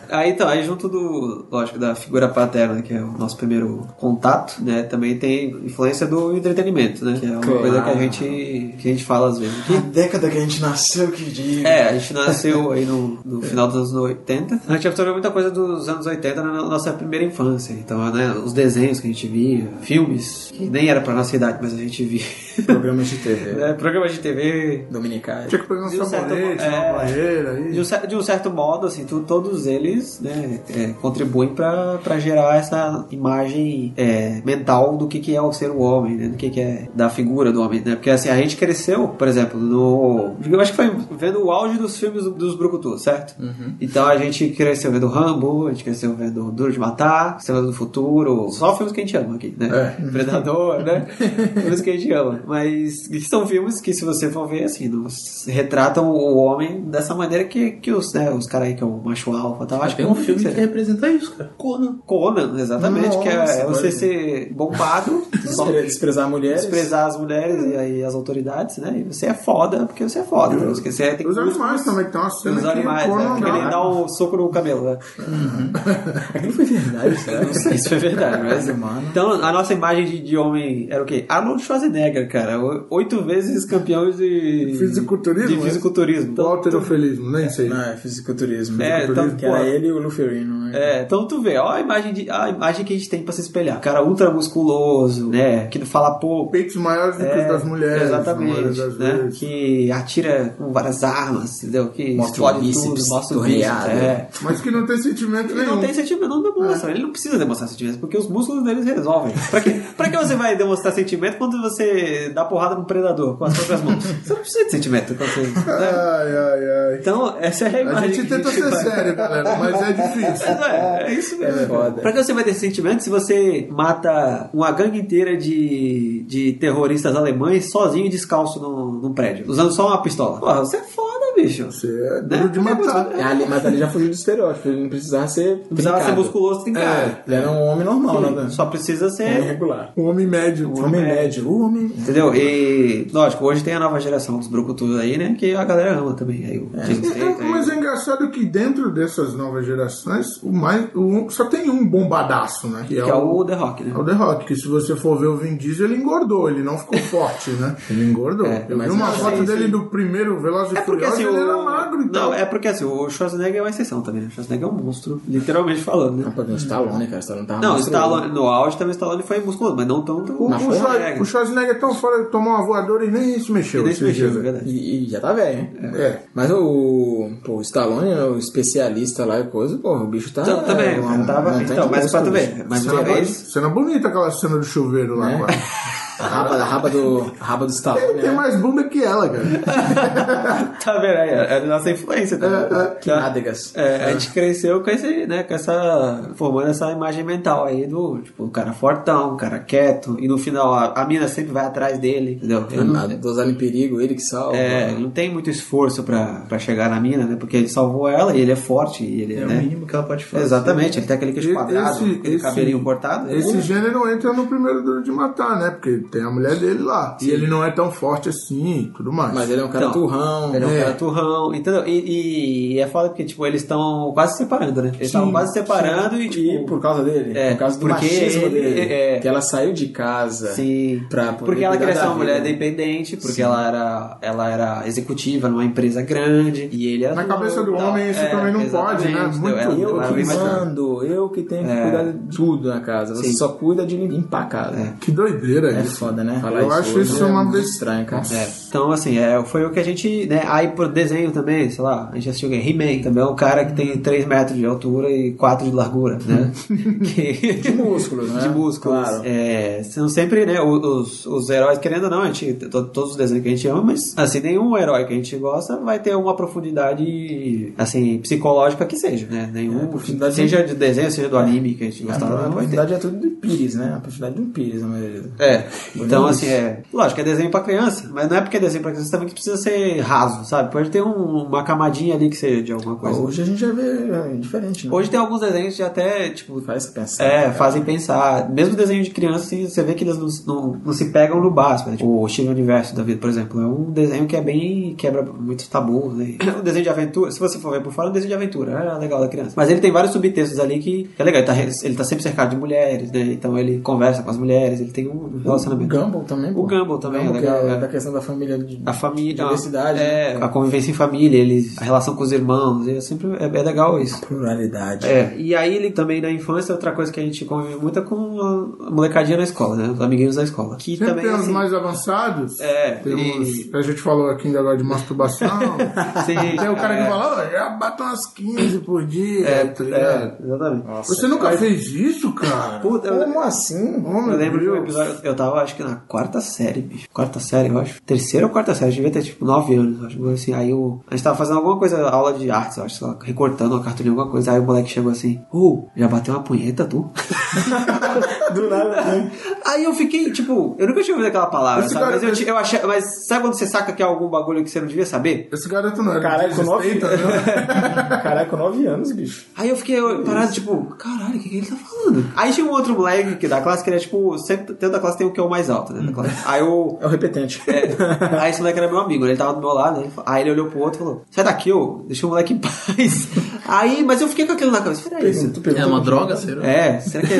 Aí então, aí junto do, lógico, da figura paterna, que é o nosso primeiro contato, né? Também tem influência do entretenimento, né? Que é uma Claro. coisa que a gente que a gente fala às vezes. Que década que a gente nasceu, que diga. É, a gente nasceu aí no, no final dos anos 80. A gente absorveu muita coisa dos anos 80 na nossa primeira infância. Então, né, os desenhos que a gente via, filmes, que nem era pra nossa idade, mas a gente via. Programas de TV. né, programas de TV. Dominicais. Tinha que pegar um De um certo sabonete, uma é. barreira. De um, cer- de um certo modo, modo, assim, tu- todos eles né, é, contribuem pra pra gerar essa imagem é, mental do que, que é o ser o homem, né? Do que, que é da figura do homem, né? Porque assim, a gente cresceu, por exemplo, no. Eu acho que foi vendo o auge dos filmes do- dos Brucutus, certo? Então a gente cresceu vendo Rambo, a gente cresceu vendo Duro de Matar, Estrela do Futuro, só filmes que a gente ama aqui, né? Predador, né? filmes que a gente ama. Mas que são filmes que, se você for ver, assim, nos retratam o homem dessa maneira que, que os, né, os caras aí que é o macho alfa e tal. Acho Tem que um filme que você- representa isso, cara. Conan. Conan, exatamente, que é, Nossa, é você ser bombado, só Despre- Desprezar mulheres. desprezar as mulheres e aí as autoridades, né? E você é foda porque você é foda. né? Porque você tem Os animais também, que tem uma cena Os que animais, né? Porque dá- ele dá um soco no camelo, né? Aquilo foi verdade, sério. Isso é verdade, mas... Humano. Então, a nossa imagem de, de homem era o quê? Arnold Schwarzenegger, cara. O- Oito vezes campeão de... Fisiculturismo, De né? fisiculturismo. Então, Alterofilismo, nem sei. Não, é fisiculturismo. É, então, que era pô. ele e o Luferino, né? É, então tu vê, ó a imagem, de, a imagem que a gente tem pra se espelhar. Cara ultra musculoso, né? Que fala pouco. Peitos maiores do que os das mulheres. Exatamente, das né? vezes. Que atira com várias armas, entendeu? Que Mostra o explode bíceps tudo, mostra o bíceps, torreado. é. Mas que não tem sentimento nenhum. não tem sentimento, não demonstra. Ele não precisa demonstrar sentimento, porque os músculos deles resolvem. Pra que, pra que você vai demonstrar sentimento quando você dá porrada no predador com as próprias mãos? Você não precisa de sentimento quando você. né? Ai, ai, ai. Então, essa é a A imagem. gente que tenta ser vai- sério, galera, mas é difícil. É, é isso mesmo. É foda. Pra que você vai ter sentimento se você mata uma gangue inteira de, de terroristas alemães sozinho e descalço num, num prédio, usando só uma pistola? Porra, você é foda, bicho. Você é Né? duro de matar. É, ali- mas ali já fugiu do estereótipo. Ele não precisava ser. Não precisava ser trincado. musculoso, tem cara. Ele era um homem normal, né? Só precisa ser. regular. Um homem médio. Um homem médio. Um homem. Entendeu? E, lógico, hoje tem a nova geração dos brucutus aí, né? Que a galera ama também. Aí, o Jason É, Statham, mas é engraçado que dentro dessas novas gerações, o mais, o, só tem um bombadaço, né? Que é, Que é o The Rock, né? é o The Rock, que se você for ver o Vin Diesel, ele engordou, ele não ficou forte, né? Ele engordou. É, Eu vi uma foto sim, dele sim. do primeiro Velozes e É porque Furiosos, assim, ele o... era magro e tal. Não, é porque assim, o Schwarzenegger é uma exceção também, né? O Schwarzenegger é um monstro, literalmente falando, né? Não, o Stallone, cara. O Stallone tava Não, o. Stallone, no auge também o Stallone foi musculoso, mas não tanto O, o, Schwar- Schwarzenegger. o Schwarzenegger é tão fora, tomou uma voadora e nem se mexeu. Ele nem se mexeu, é verdade. E, e já tá velho, hein? É. Mas o, pô, o Stallone, o especialista lá e coisa, pô, o bicho tá. Então, também, eu tava- então, de mas pra tu ver, mas Cena, uma vez... cena bonita aquela cena do chuveiro lá. Né? A raba, a raba do, a raba do Stallone. Ele tem né? mais bunda que ela, cara. Tá vendo aí? É a nossa influência também. Que Tá? nádegas. É, a gente cresceu com esse, né, com essa, formando essa imagem mental aí do, tipo, o cara fortão, o cara quieto, e no final a, a mina sempre vai atrás dele, entendeu? Ele não, dosar em perigo, ele que salva. é, não tem muito esforço pra, pra chegar na mina, né, porque ele salvou ela e ele é forte, e ele, É o né, mínimo que ela pode fazer. Exatamente, ele tem aquele queixo quadrado, esse- aquele esse- cabelinho cortado. Esse gênero entra no primeiro duro de matar, né? Porque tem a mulher dele lá. E ele não é tão forte assim e tudo mais. Mas ele é um cara Então, turrão. Ele é um né? cara turrão, entendeu? E, e é foda porque, tipo, eles estão quase se separando, né? Eles estavam quase se separando e, tipo... E por causa dele, É, por causa do porque machismo ele- dele. é- Que ela saiu de casa. Sim, Pra poder porque ela queria ser uma mulher independente, porque ela era, ela era executiva numa empresa grande e ele era Na cabeça do homem isso também não pode, né? Muito-? Eu Ela- ela que vai mais- mando, eu que tenho que É. cuidar de tudo na casa. Você Sim. só cuida de limpar a casa. Que doideira É, isso. Foda, né? Falar Eu acho hoje isso é uma muito vez- estranho, cara. É, então, assim, é, foi o que a gente. Né, aí por desenho também, sei lá, a gente assistiu alguém. He-Man também é um cara que tem 3 metros de altura e 4 de largura, né? que, De músculos, né? de músculos. Claro. É, são sempre, né, os, os heróis, querendo ou não, a gente, to- todos os desenhos que a gente ama, mas assim, nenhum herói que a gente gosta vai ter uma profundidade, assim, psicológica que seja, né? Nenhum, profundidade- seja de desenho, seja do anime que a gente A gostava, não vai ter. profundidade é tudo de pires, né? A profundidade de um pires, na maioria. É, então assim, é. Lógico, é desenho pra criança, mas não é porque é desenho pra criança também que precisa ser raso, sabe? Pode ter um- uma camadinha ali que seja de alguma coisa. Hoje a gente já vê é, diferente, né? Hoje tem alguns desenhos que até, tipo, Faz pensar. é, cara. fazem pensar. Mesmo desenho de criança, assim, você vê que eles não, não- não se pegam no básico. Né? Tipo, o Steven Universo da vida, por exemplo, é um desenho que é bem. quebra muitos tabus. Né? Um desenho de aventura. Se você for ver por fora, é um desenho de aventura. É legal da criança. Mas ele tem vários subtextos ali que, é legal. Ele tá, ele tá sempre cercado de mulheres, né? Então ele conversa com as mulheres, ele tem um relacionamento também. Gumball também. O pô. Gumball também é Gumball, legal, que é é. da questão da família. De... A família. Diversidade, É, né? a convivência em família, eles, a relação com os irmãos, é sempre é, é legal isso. Pluralidade. É, e aí ele também na infância, outra coisa que a gente convive muito é com a molecadinha na escola, né? Os amiguinhos da escola. Que Sempre também tem os assim, mais avançados. É, Temos, e- A gente falou aqui ainda agora de masturbação. Sim, tem o cara é. que fala, "Ó, já bato umas 15 por dia, É, tá ligado? é, exatamente. Você nunca fez isso, cara? Puta, eu, Como assim? Oh, meu eu lembro de um episódio, eu tava acho que na quarta série, bicho. Quarta série, eu acho. Terceira ou quarta série, eu devia ter tipo nove anos, eu acho. Assim, aí o, a gente tava fazendo alguma coisa, aula de artes, eu acho, sei lá, recortando uma cartolina, alguma coisa. Aí o moleque chegou assim, uh, já bateu uma punheta, tu? Do nada, né? Aí eu fiquei, tipo, eu nunca tinha ouvido aquela palavra, Esse sabe? cara- Mas eu, eu achei, mas sabe quando você saca que é algum bagulho que você não devia saber? Esse garoto não era Caralho, com nove desrespeito, né? Caralho, com 9 anos, bicho. Aí eu fiquei parado, tipo, caralho, o que, que ele tá falando? Aí tinha um outro moleque que da classe que ele é tipo, sempre dentro da classe tem o que é o mais alto, né? Classe. Aí o. É o repetente. É, aí esse moleque era meu amigo, né? ele tava do meu lado, né? Aí ele olhou pro outro e falou: Sai daqui, ô, deixa o moleque em paz. Aí, mas eu fiquei com aquilo na cabeça. Peraí, isso. É uma droga, será? É, será que é.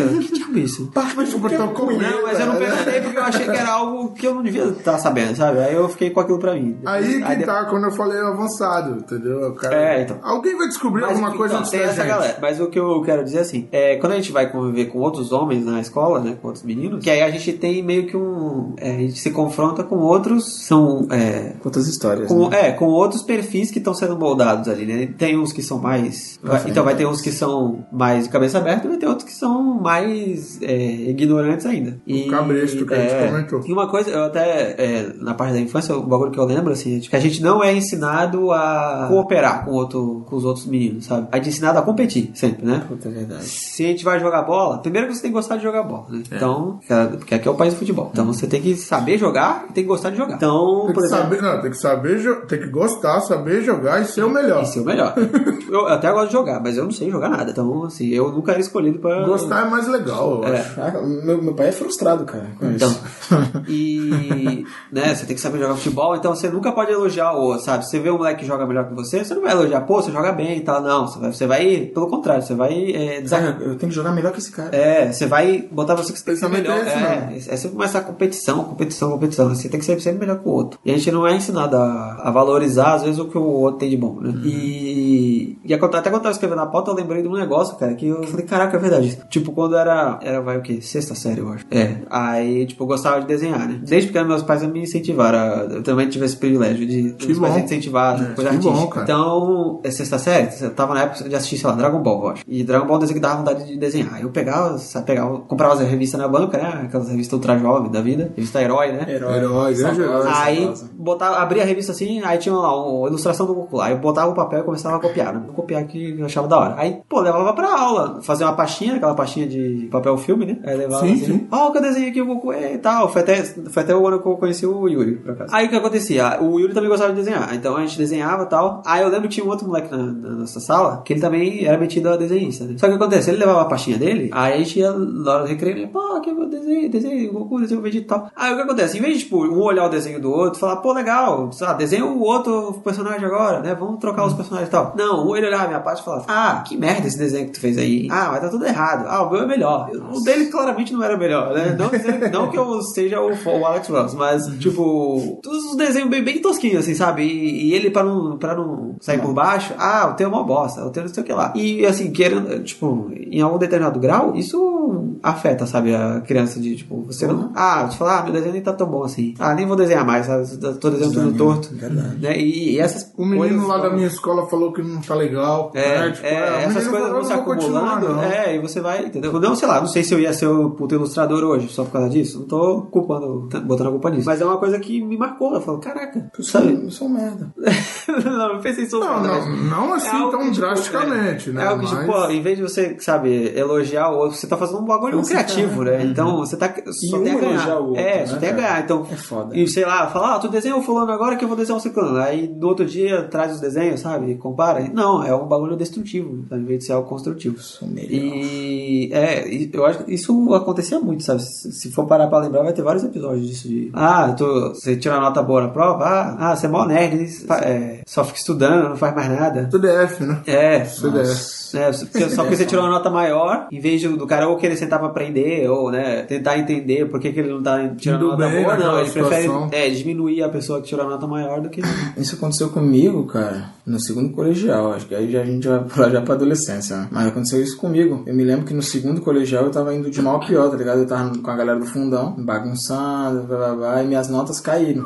Que é isso? Mas botou com Não, mas eu não perguntei porque eu achei que era algo que eu não devia estar sabendo, sabe? Aí eu fiquei com aquilo pra mim. Aí que de- tá, quando eu falei avançado, entendeu? Cara- É, então. Alguém vai descobrir Mas, alguma coisa então, antes tem da essa gente. galera. Mas o que eu quero dizer assim, é, quando a gente vai conviver com outros homens na escola, né, com outros meninos, que aí a gente tem meio que um, é, a gente se confronta com outros, são, é, Outras histórias. com, né? é, com outros perfis que estão sendo moldados ali, né? Tem uns que são mais. vai- então vai ter uns que são mais de cabeça aberta e vai ter outros que são mais é, ignorantes ainda. E, cabresto que a gente é, comentou. E uma coisa, eu até, é, na parte da infância, o bagulho que eu lembro, assim, é que a gente não é ensinado a cooperar com, outro, com os outros meninos, sabe? A gente é ensinado a competir, sempre, né? Puta, é verdade. Se a gente vai jogar bola, primeiro que você tem que gostar de jogar bola, né? Então, porque aqui é o país do futebol. Então você tem que saber jogar e tem que gostar de jogar. Então, Tem por que exemplo. saber, não, tem que saber, tem que gostar, saber jogar e ser o melhor. E ser o melhor. eu até gosto de jogar, mas eu não sei jogar nada. Então, assim, eu nunca era escolhido pra. Gostar é mais legal, eu É. acho. Ah, meu, meu pai é frustrado, cara, com Então, isso. e né, você tem que saber jogar futebol, então você nunca pode elogiar o outro, sabe? Você vê um moleque que joga melhor que você, você não vai elogiar, pô, você joga bem e tal, não. Você vai, você vai pelo contrário, você vai é, desa- Ah, eu tenho que jogar melhor que esse cara. É, você vai botar você que você tem que ser melhor. é esse É, é mais essa competição, competição, competição. Você tem que ser sempre melhor que o outro. E a gente não é ensinado a, a valorizar, às vezes, o que o outro tem de bom, né? E, e até quando eu tava escrevendo a pauta, eu lembrei de um negócio, cara, que eu falei, caraca, é verdade. Tipo, quando era, era vai o quê? Sexta série, eu acho. É. Aí, tipo, eu gostava de desenhar, né? Desde pequeno, meus pais me incentivaram. a- Eu também tive esse privilégio de Que meus pais bom. incentivar coisa que artística. bom, cara. Então, é sexta série, eu tava na época de assistir, sei lá, Dragon Ball, eu acho. E Dragon Ball é desenho que dava vontade de desenhar. Eu pegava, sabe, pegava, comprava as revistas na banca, né? Aquelas revistas ultra da vida, revista herói, né? Herói. Herói, grande herói. Aí botava, abria a revista assim, aí tinha lá uma ilustração do Goku. Aí eu botava o papel e começava a copiar, né? Copiar que eu achava da hora. Aí, pô, levava pra aula, fazia uma pastinha, aquela pastinha de papel filme, né? Aí levava Sim, assim, sim. ó, o que eu desenhei aqui o Goku é e tal. Foi até, foi até o ano que eu conheci o Yuri, por acaso. Aí o que acontecia? O Yuri também gostava de desenhar, então a gente desenhava e tal. Aí eu lembro que tinha um outro moleque na, na nossa sala, que ele também era metido a desenhista, né? Só que o que acontece? Ele levava a pastinha dele, aí a gente ia na hora do recreio, pô, aqui eu desenhei, desenhei o Goku, desenhei o Vegeta e tal. Aí o que acontece? Em vez de, tipo, um olhar o desenho do outro, falar, pô, legal, sei lá, desenha o outro personagem agora, né? Vamos trocar os personagens e tal. Não, um ele olhava a minha parte e falava, ah, que merda esse desenho que tu fez aí. Ah, mas tá tudo errado. Ah, o meu é melhor. O dele claramente não era melhor, né? Não, não que eu seja o, o Alex Ross, mas, tipo, todos os desenhos bem, bem tosquinhos, assim, sabe? E, e ele, pra não, pra não sair por baixo, ah, o teu é uma bosta, o teu não sei o que lá. E, assim, querendo, tipo, em algum determinado grau, isso afeta, sabe, a criança de, tipo, você não. Ah, te falar, ah, meu desenho nem tá tão bom assim. Ah, nem vou desenhar mais, sabe? Tô desenhando tudo torto. Verdade. Né? E, e essas O menino coisas- lá da minha escola falou que não tá legal. é, né? Tipo, é, o essas coisas vão se "Eu não vou continuar, acumulando. não." É, e você vai, entendeu? Não, sei lá, não sei se eu ia ser o puto ilustrador hoje só por causa disso. Não tô culpando, botando a culpa nisso. Mas é uma coisa que me marcou. Eu falo, caraca, Eu sou, sabe? eu sou merda. não, eu pensei sobre Não, isso. não, não assim algo tão que, tipo, drasticamente, é, né? É algo que, Mas- tipo, ó, em vez de você, sabe, elogiar o outro, você tá fazendo um bagulho Você criativo, tá- né? Então você tá. Só um ganhar. outro, é, né, só tem a cara? ganhar. Então, É foda. E sei lá, falar, ah, tu desenha o fulano agora que eu vou desenhar o ciclano. Aí no outro dia traz os desenhos, sabe? E compara. Não, é um bagulho destrutivo, sabe? em vez de ser algo construtivo. Sou melhor. E é, eu acho que isso acontecia muito, sabe? Se for parar pra lembrar, vai ter vários episódios disso de. Ah, tu, você tira uma nota boa na prova, ah, ah você é mó nerd, fa- é, só fica estudando, não faz mais nada. CDF, né? É, CDF. né? Porque- Só porque você tirou uma nota maior, em vez do, cara ou querer sentar pra aprender, ou né, tentar entender por que, que ele não tá tirando Indo nota bem boa, não. Ele prefere é, diminuir a pessoa que tirou a nota maior do que. Isso aconteceu comigo, cara, no segundo colegial. Acho que aí já, a gente vai pular já pra adolescência. né? Mas aconteceu isso comigo. Eu me lembro que no segundo colegial eu tava indo de mal a pior, tá ligado? Eu tava com a galera do fundão, bagunçando, blá, blá, blá, e minhas notas caíram.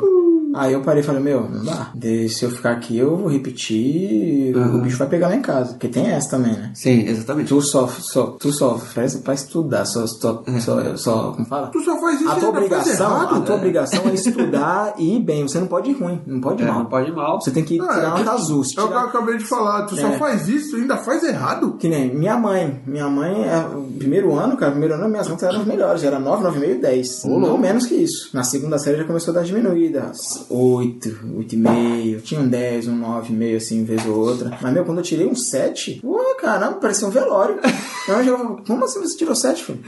Aí eu parei e falei, meu, não dá. De- se eu ficar aqui, eu vou repetir, o bicho vai pegar lá em casa. Porque tem essa também, né? Sim, exatamente. Tu sofre, só, tu sofre pra, pra estudar, só, só, só, só, como fala? Tu só faz isso A tua faz obrigação, errado. a tua obrigação é estudar e ir bem. Você não pode ir ruim, não pode ir É, mal. não pode ir mal. Você tem que Não, tirar é nota azul. Se É o que eu tirar- acabei de falar. Tu só É. faz isso e ainda faz errado. Que nem minha mãe. Minha mãe, é, o primeiro ano, cara, primeiro ano minhas notas eram melhores. Era 9, 9,5 10. Não menos que isso. Na segunda série já começou a dar diminuída. 8, 8,5. Tinha um 10, um 9,5 assim, vez ou outra. Mas, meu, quando eu tirei um 7, pô, caramba, parecia um velório. Mãe já falou, como assim você tirou 7, filho?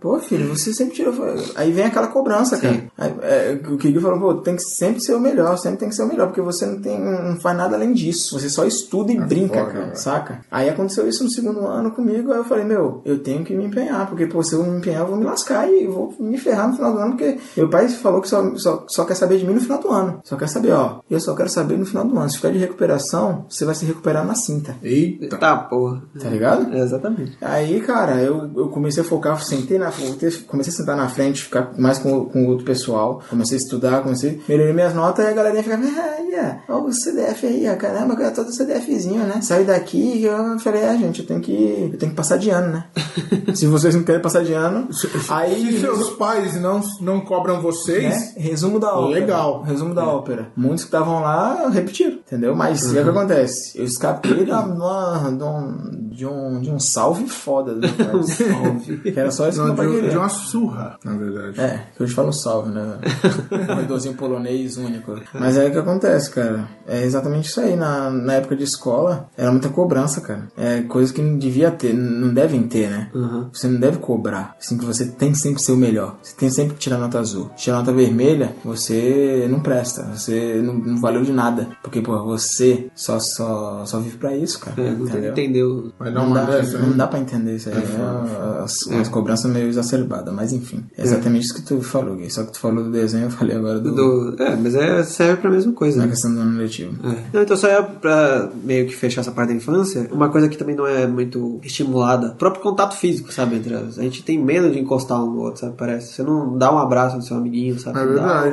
Pô, filho, você sempre tirou. Aí vem aquela cobrança, cara. Aí, é, o Kiki falou, pô, tem que sempre ser o melhor, sempre tem que ser o melhor, porque você não, tem, não faz nada além disso. Você só estuda e brinca, foda, cara, velho. saca? Aí aconteceu isso no segundo ano comigo, aí eu falei, meu, eu tenho que me empenhar, porque, pô, se eu me empenhar, eu vou me lascar e vou me ferrar no final do ano, porque meu pai falou que só, só, só quer saber de mim no final do ano. Só quer saber, ó, eu só quero saber no final do ano. Se ficar de recuperação, você vai se recuperar na cinta. Eita. Tá, porra. Tá ligado? É, exatamente. Aí, cara, eu, eu comecei a focar, sentei na comecei a sentar na frente, ficar mais com, com o outro pessoal, comecei a estudar, comecei, melhorei minhas notas, e a galerinha ficava, ah, yeah, ó o CDF aí, ó, caramba, eu todo CDFzinho, né? Saí daqui e eu falei, é, gente, eu tenho que. Eu tenho que passar de ano, né? Se vocês não querem passar de ano, Se aí. seus pais não, não cobram vocês, né? Resumo da ópera. Legal. Resumo da ópera. Muitos que estavam lá repetiram, entendeu? Mas o que, é que acontece? Eu escapei da, da- de, um, de, um, de um salve foda pai. salve. Que era só isso que não, pai de, de uma surra, na verdade. É, que hoje fala um salve, né? Um redorzinho polonês único. Mas é o que acontece, cara. É exatamente isso aí. Na, na época de escola, era muita cobrança, cara. É coisa que não devia ter, não devem ter, né? Você não deve cobrar. Assim que você tem sempre que ser o melhor. Você tem sempre que tirar nota azul. Tirar nota vermelha, você não presta. Você não, não valeu de nada. Porque, pô, você só, só, só vive pra isso, cara. É, não entendeu? entendeu. Mas Não uma dá, dessa, não hein? dá pra entender isso aí. É, as, as cobranças meio exacerbadas, mas enfim. É exatamente isso que tu falou, Gui. Só que tu falou do desenho, eu falei agora do, Do, é, mas é, serve pra mesma coisa. na né? questão do ano letivo. É. Não, então só é pra meio que fechar essa parte da infância, uma coisa que também não é muito estimulada, o próprio contato físico, sabe, entre as, a gente tem medo de encostar um no outro, sabe, parece, você não dá um abraço no seu amiguinho, sabe, É Não dá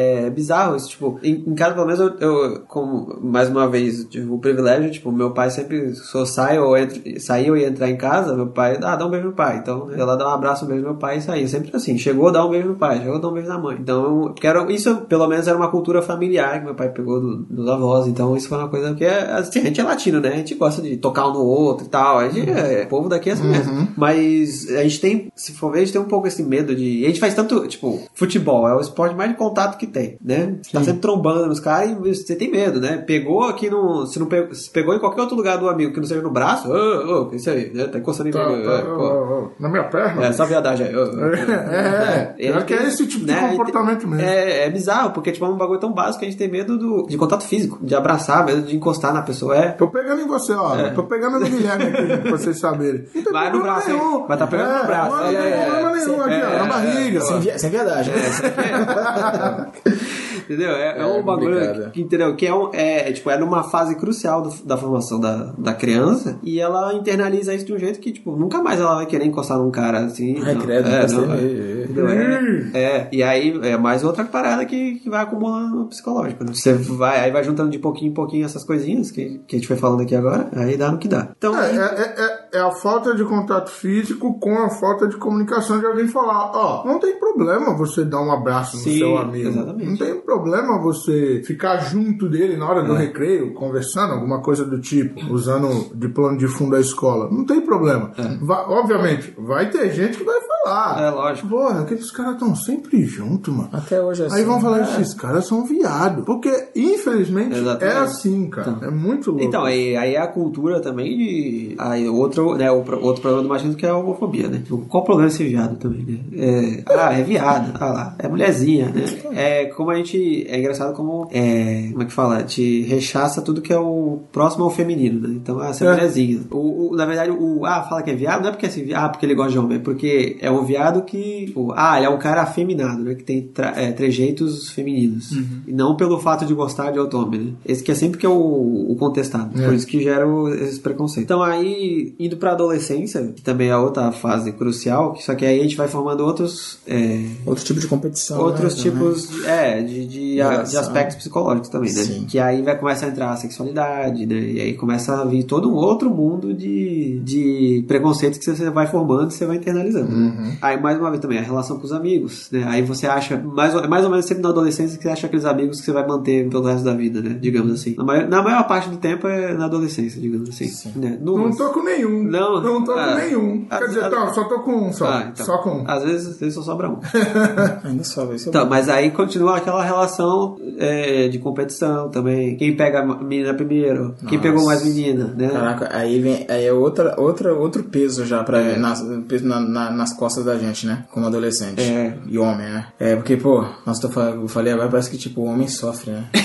é bizarro isso, tipo, em, em casa pelo menos eu, eu, como, mais uma vez, tive o privilégio, tipo, meu pai sempre, se eu saio ou entro, sair ou ia entrar em casa, meu pai, ah, dá um beijo no pai, então, né, ia lá dar um abraço, um beijo no meu pai e sair, sempre assim, chegou, dá um beijo no pai, chegou, dá um beijo na mãe, então, porque era, isso pelo menos era uma cultura familiar que meu pai pegou do- dos avós, então isso foi uma coisa que é, assim, a gente é latino, né, a gente gosta de tocar um no outro e tal, a gente é, o povo daqui é assim mesmo, mas a gente tem, se for ver, a gente tem um pouco esse medo de, e a gente faz tanto, tipo, futebol é o esporte mais de contato que tem, né, você tá sempre trombando nos caras e você tem medo, né, pegou aqui no, se não pegou, se pegou em qualquer outro lugar do amigo que não seja no braço, ô, ô, isso aí, né, tá encostando em Tá, mim, tá, é, ó, na minha perna? É, só viadagem aí. ô. É, Ele pior que é esse tipo de né, comportamento mesmo. É, é bizarro, porque tipo, é um bagulho tão básico que a gente tem medo do, de contato físico, de abraçar, medo de encostar na pessoa. É. Tô pegando em você, ó. Tô pegando no Guilherme aqui, pra vocês saberem. Vai no problema braço, nenhum. Vai tá pegando no É, braço. Não É, tem é, problema é. nenhum aqui, ó, na barriga. Sem viadagem. Entendeu? É, é É um bagulho que, entendeu? que é, um, é, é, tipo, é numa fase crucial do- da formação da, da criança e ela internaliza isso de um jeito que, tipo, nunca mais ela vai querer encostar num cara assim. Ai, não. credo, é, não, é. É, é, e aí é mais outra parada que, que vai acumulando no psicológico. Né? Você vai, aí vai juntando de pouquinho em pouquinho essas coisinhas que, que a gente foi falando aqui agora, aí dá no que dá. Então, É, é, é, é a falta de contato físico com a falta de comunicação de alguém falar, ó, não tem problema você dar um abraço no Sim, seu amigo. exatamente. Não tem problema você ficar junto dele na hora do recreio, conversando, alguma coisa do tipo, usando de plano de fundo a escola. Não tem problema. Va- obviamente, vai ter gente que vai falar. É, lógico. Porra, aqueles caras estão sempre juntos, mano. Até hoje é assim. Aí vão falar, É. esses caras são viado. Porque, infelizmente, Exatamente. é assim, cara. É muito louco. Então, aí, aí é a cultura também de. Aí outro, né, outro problema do machismo que é a homofobia, né? Qual o problema desse viado também, né? É, ah, é viado, ah lá, é mulherzinha, né? É como a gente. É engraçado como. É, como é que fala? Te rechaça tudo que é o próximo ao feminino, né? Então, ah, você é, É. mulherzinha. O, o- na verdade, o. Ah, fala que é viado, não é porque é assim, ah, porque ele gosta de homem, é porque é um viado que. tipo, ah, ele é um cara afeminado, né? Que tem tra- é, trejeitos femininos. E não pelo fato de gostar de outro homem, né? Esse que é sempre que é o, o contestado. Por isso que gera esses preconceitos. Então aí, indo pra adolescência, que também é outra fase crucial, só que aí a gente vai formando outros. é, Outro tipo de competição. outros né, tipos de, é, de, de, a- de aspectos psicológicos também, né? Sim. Que aí vai começar a entrar a sexualidade, né? E aí começa a vir todo um outro mundo de, de preconceitos que você vai formando e você vai internalizando. Uhum. Aí, mais uma vez também, a relação com os amigos, né? Aí você acha, mais, ou- mais ou menos sempre na adolescência, que você acha aqueles amigos que você vai manter pelo resto da vida, né? Digamos assim. Na maior, na maior parte do tempo é na adolescência, digamos assim. Né? No- Não tô com nenhum. Não. Não tô Ah. com nenhum. Ah, Quer dizer, ah, tá, só tô com um só. Ah, então. Só com um. Às vezes, às vezes só sobra um. Ainda ser Então, mas aí continua aquela relação é, de competição também. Quem pega a menina primeiro, quem Nossa. pegou mais menina, né? Caraca, aí vem aí é outra, outra, outro peso já pra, nas, peso na- na- nas costas da gente, né? Como adolescente. É. E homem, né? É, porque, pô, nossa, tô, eu falei agora, parece que, tipo, o homem sofre, né?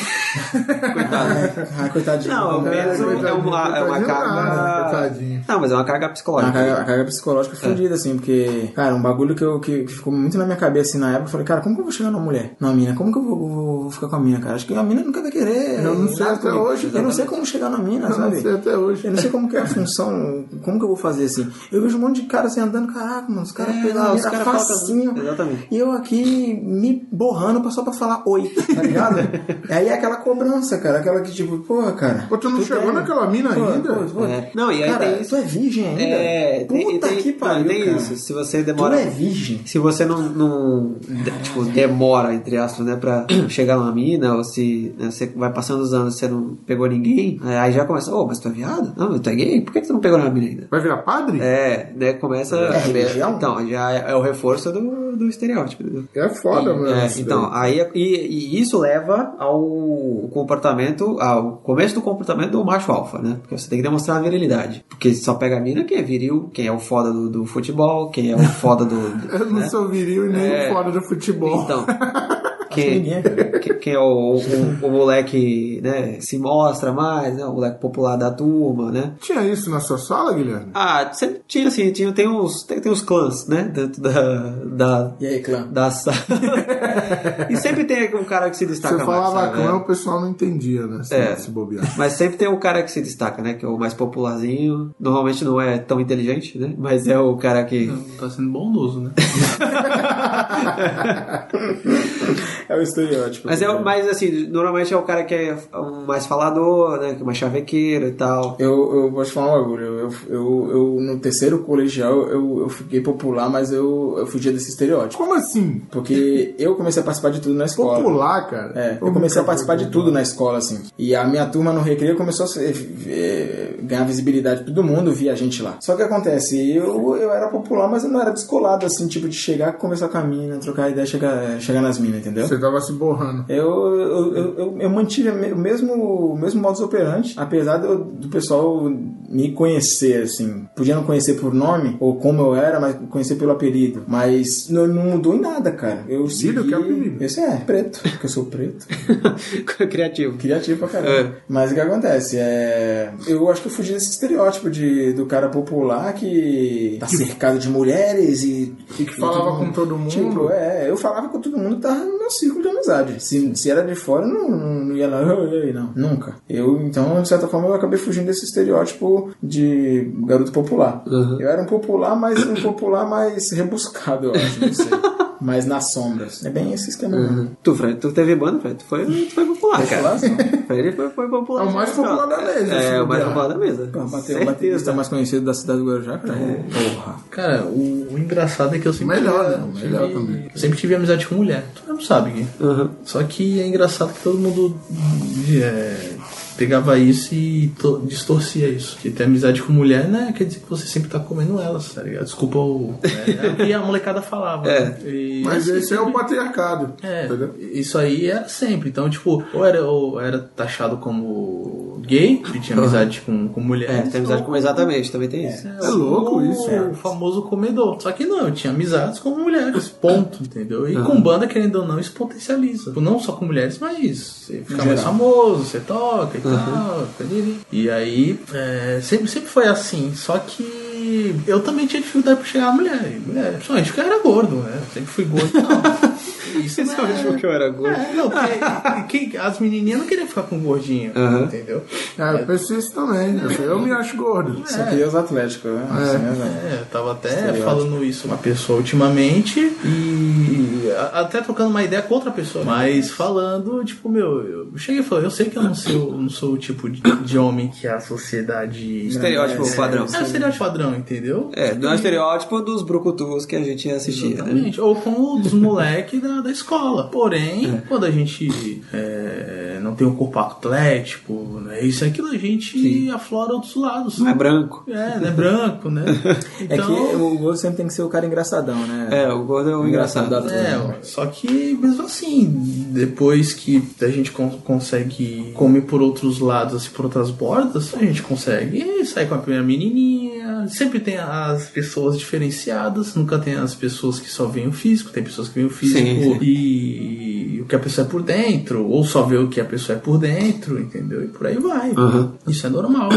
Coitado. ah, coitadinho. Não, É, mesmo é uma, é uma carga. nada, coitadinho. Não, mas é uma carga psicológica. carga, a carga psicológica fodida, assim, porque, cara, um bagulho que, eu, que, ficou muito na minha cabeça assim, na época, eu falei, cara, como que eu vou chegar numa mulher? Numa mina? Como que eu vou, vou- vou ficar com a mina, cara? Acho que a mina nunca vai querer. Eu não sei até comigo. hoje, Eu não sei como chegar na mina, Eu sabe? não sei até hoje. Eu não sei como que é a função, como que eu vou fazer assim. Eu vejo um monte de cara assim andando, caraca, mano, os caras É, pegam os mina caras facinho. Exatamente. E eu aqui me borrando só pra falar oi, tá ligado? Aí é aquela cobrança, cara, aquela que tipo, porra, cara. Pô, tu não chegou tem- naquela mina Pô, ainda? pô, pô. É. Não, e aí cara, tem isso. tu é virgem ainda? É, tem, Puta tem, que pariu, tem cara. isso. Se você Tu demora. é virgem. Se você não, não de- tipo, demora, entre aspas, né, pra chegar numa mina, ou se né, você vai passando os anos e você não pegou ninguém, aí já começa, ô, mas tu é viado? Não, mas tu é gay? Por que que tu não pegou nenhuma mina ainda? Vai virar padre? É, né, começa... É religião? Então, já é, é o reforço do, do estereótipo, entendeu? É foda, mano. É, então, aí e, e isso leva ao comportamento, ao começo do comportamento do macho alfa, né? Porque você tem que demonstrar a virilidade. Porque só pega a mina quem é viril, quem é o foda do, do futebol, quem é o foda do. do- Eu não né? sou viril e nem É. fora do futebol. Então. que é o, o, o moleque, né? Se mostra mais, né? O moleque popular da turma, né? Tinha isso na sua sala, Guilherme? Ah, sempre tinha assim, tinha, tem uns, tem, tem uns clãs, né? Dentro da, da, E aí, clã? da sala. e sempre tem um cara que se destaca Você mais, falava sabe? clã, o pessoal não entendia, né? Se, É. se bobear. Mas sempre tem um cara que se destaca, né? Que é o mais popularzinho. Normalmente não é tão inteligente, né? Mas é o cara que. Tá sendo bondoso, né? É o estereótipo. Mas, é, o- mas assim, normalmente é o cara que é mais falador, né? Que é mais chavequeiro e tal. Eu, eu vou te falar um bagulho. Eu, eu, eu, no terceiro colegial, eu, eu fiquei popular, mas eu, eu fugia desse estereótipo. Como assim? Porque eu comecei a participar de tudo na escola. Popular, cara? É, eu comecei a nunca participar de tudo na escola, assim. E a minha turma no recreio começou a ser, eh, ganhar visibilidade. Todo mundo via a gente lá. Só que acontece, eu, eu era popular, mas eu não era descolado, assim, tipo, de chegar, conversar com a mina, trocar ideia, chegar, chegar nas minas, entendeu? Você tava se borrando. Eu, eu, eu, eu, eu mantive o mesmo, o mesmo modus operandi, apesar do, do pessoal me conhecer, assim. Podia não conhecer por nome, ou como eu era, mas conhecer pelo apelido. Mas não, não mudou em nada, cara. Eu segui... Que apelido? Esse é, preto, porque eu sou preto. Criativo. Criativo pra caramba. É. Mas o que acontece? É... Eu acho que eu fugi desse estereótipo de, do cara popular que tá cercado de mulheres e. E que falava com todo mundo. Tipo, é, eu falava com todo mundo que tava no meu círculo de amizade. Se, se era de fora, não, não, não ia lá, "Oi, oi", não, nunca. Eu, então, de certa forma, eu acabei fugindo desse estereótipo de garoto popular. Eu era um popular, mas um popular mais rebuscado, eu acho, não sei. mais nas sombras. É bem esse esquema. mesmo. Tu, Fred, tu teve banda, Fred? Tu foi, tu foi popular, cara. Fred foi, foi popular. É o mais popular da mesa, É, se o mais popular da mesa. Pô, Bateu o baterista mais conhecido da cidade do Guarujá, cara. Porra. Cara, o, o engraçado é que eu sempre Melhor, né? O melhor tive- também. eu sempre tive amizade com mulher. Tu não sabe, Gui. Uhum. Só que é engraçado que todo mundo é, pegava isso e to- distorcia isso. Que ter amizade com mulher, né? Quer dizer que você sempre tá comendo elas, tá ligado? Desculpa o. É, é o que a molecada falava. É. né? E, Mas assim, esse é o sempre- patriarcado. é, entendeu? isso aí era sempre. Então, tipo, ou era, ou era taxado como gay, que tinha amizade com, com É, mulheres. tem amizade ou com exatamente, também tem isso. É louco o- isso, O famoso comedor. Só que não, eu tinha amizades com mulheres. Ponto, entendeu? E com banda, querendo ou não, isso potencializa. Tipo, Não só com mulheres, mas você fica mais famoso, você toca e tal. periri. E aí, é, sempre, sempre foi assim. Só que eu também tinha dificuldade pra chegar a mulher. Mulher principalmente porque eu era gordo, né? Sempre fui gordo e tal. Isso não Principalmente é- porque eu era gordo. é, não, porque quem- as menininhas não queriam ficar com gordinho, entendeu? É, eu penso isso também. Eu, eu me acho gordo. Isso aqui é os atléticos, né? Assim, né? É, eu tava até falando isso com uma pessoa ultimamente e até trocando uma ideia com outra pessoa, mas falando, tipo, meu, eu cheguei e falei, eu sei que eu não sou, não sou o tipo de, de homem que a sociedade. Estereótipo padrão. É o estereótipo padrão, entendeu? É, não é o estereótipo dos brucutus que a gente assistia, né? Exatamente. Ou com os moleques da, da escola. Porém, quando a gente é, não tem um corpo atlético, né, isso e aquilo, a gente aflora outros lados. Não é branco. É, né? Branco, né? É Então, que o gordo sempre tem que ser o cara engraçadão, né? É, o gordo é o engraçado. da turma. É, só que mesmo assim, depois que a gente con- consegue comer por outros lados, assim, por outras bordas, a gente consegue sair com a primeira menininha. Sempre tem as pessoas diferenciadas, nunca tem as pessoas que só veem o físico, tem pessoas que veem o físico Sim, sim. e o que a pessoa é por dentro, ou só vê o que a pessoa é por dentro, entendeu? E por aí vai. Uhum. Isso é normal.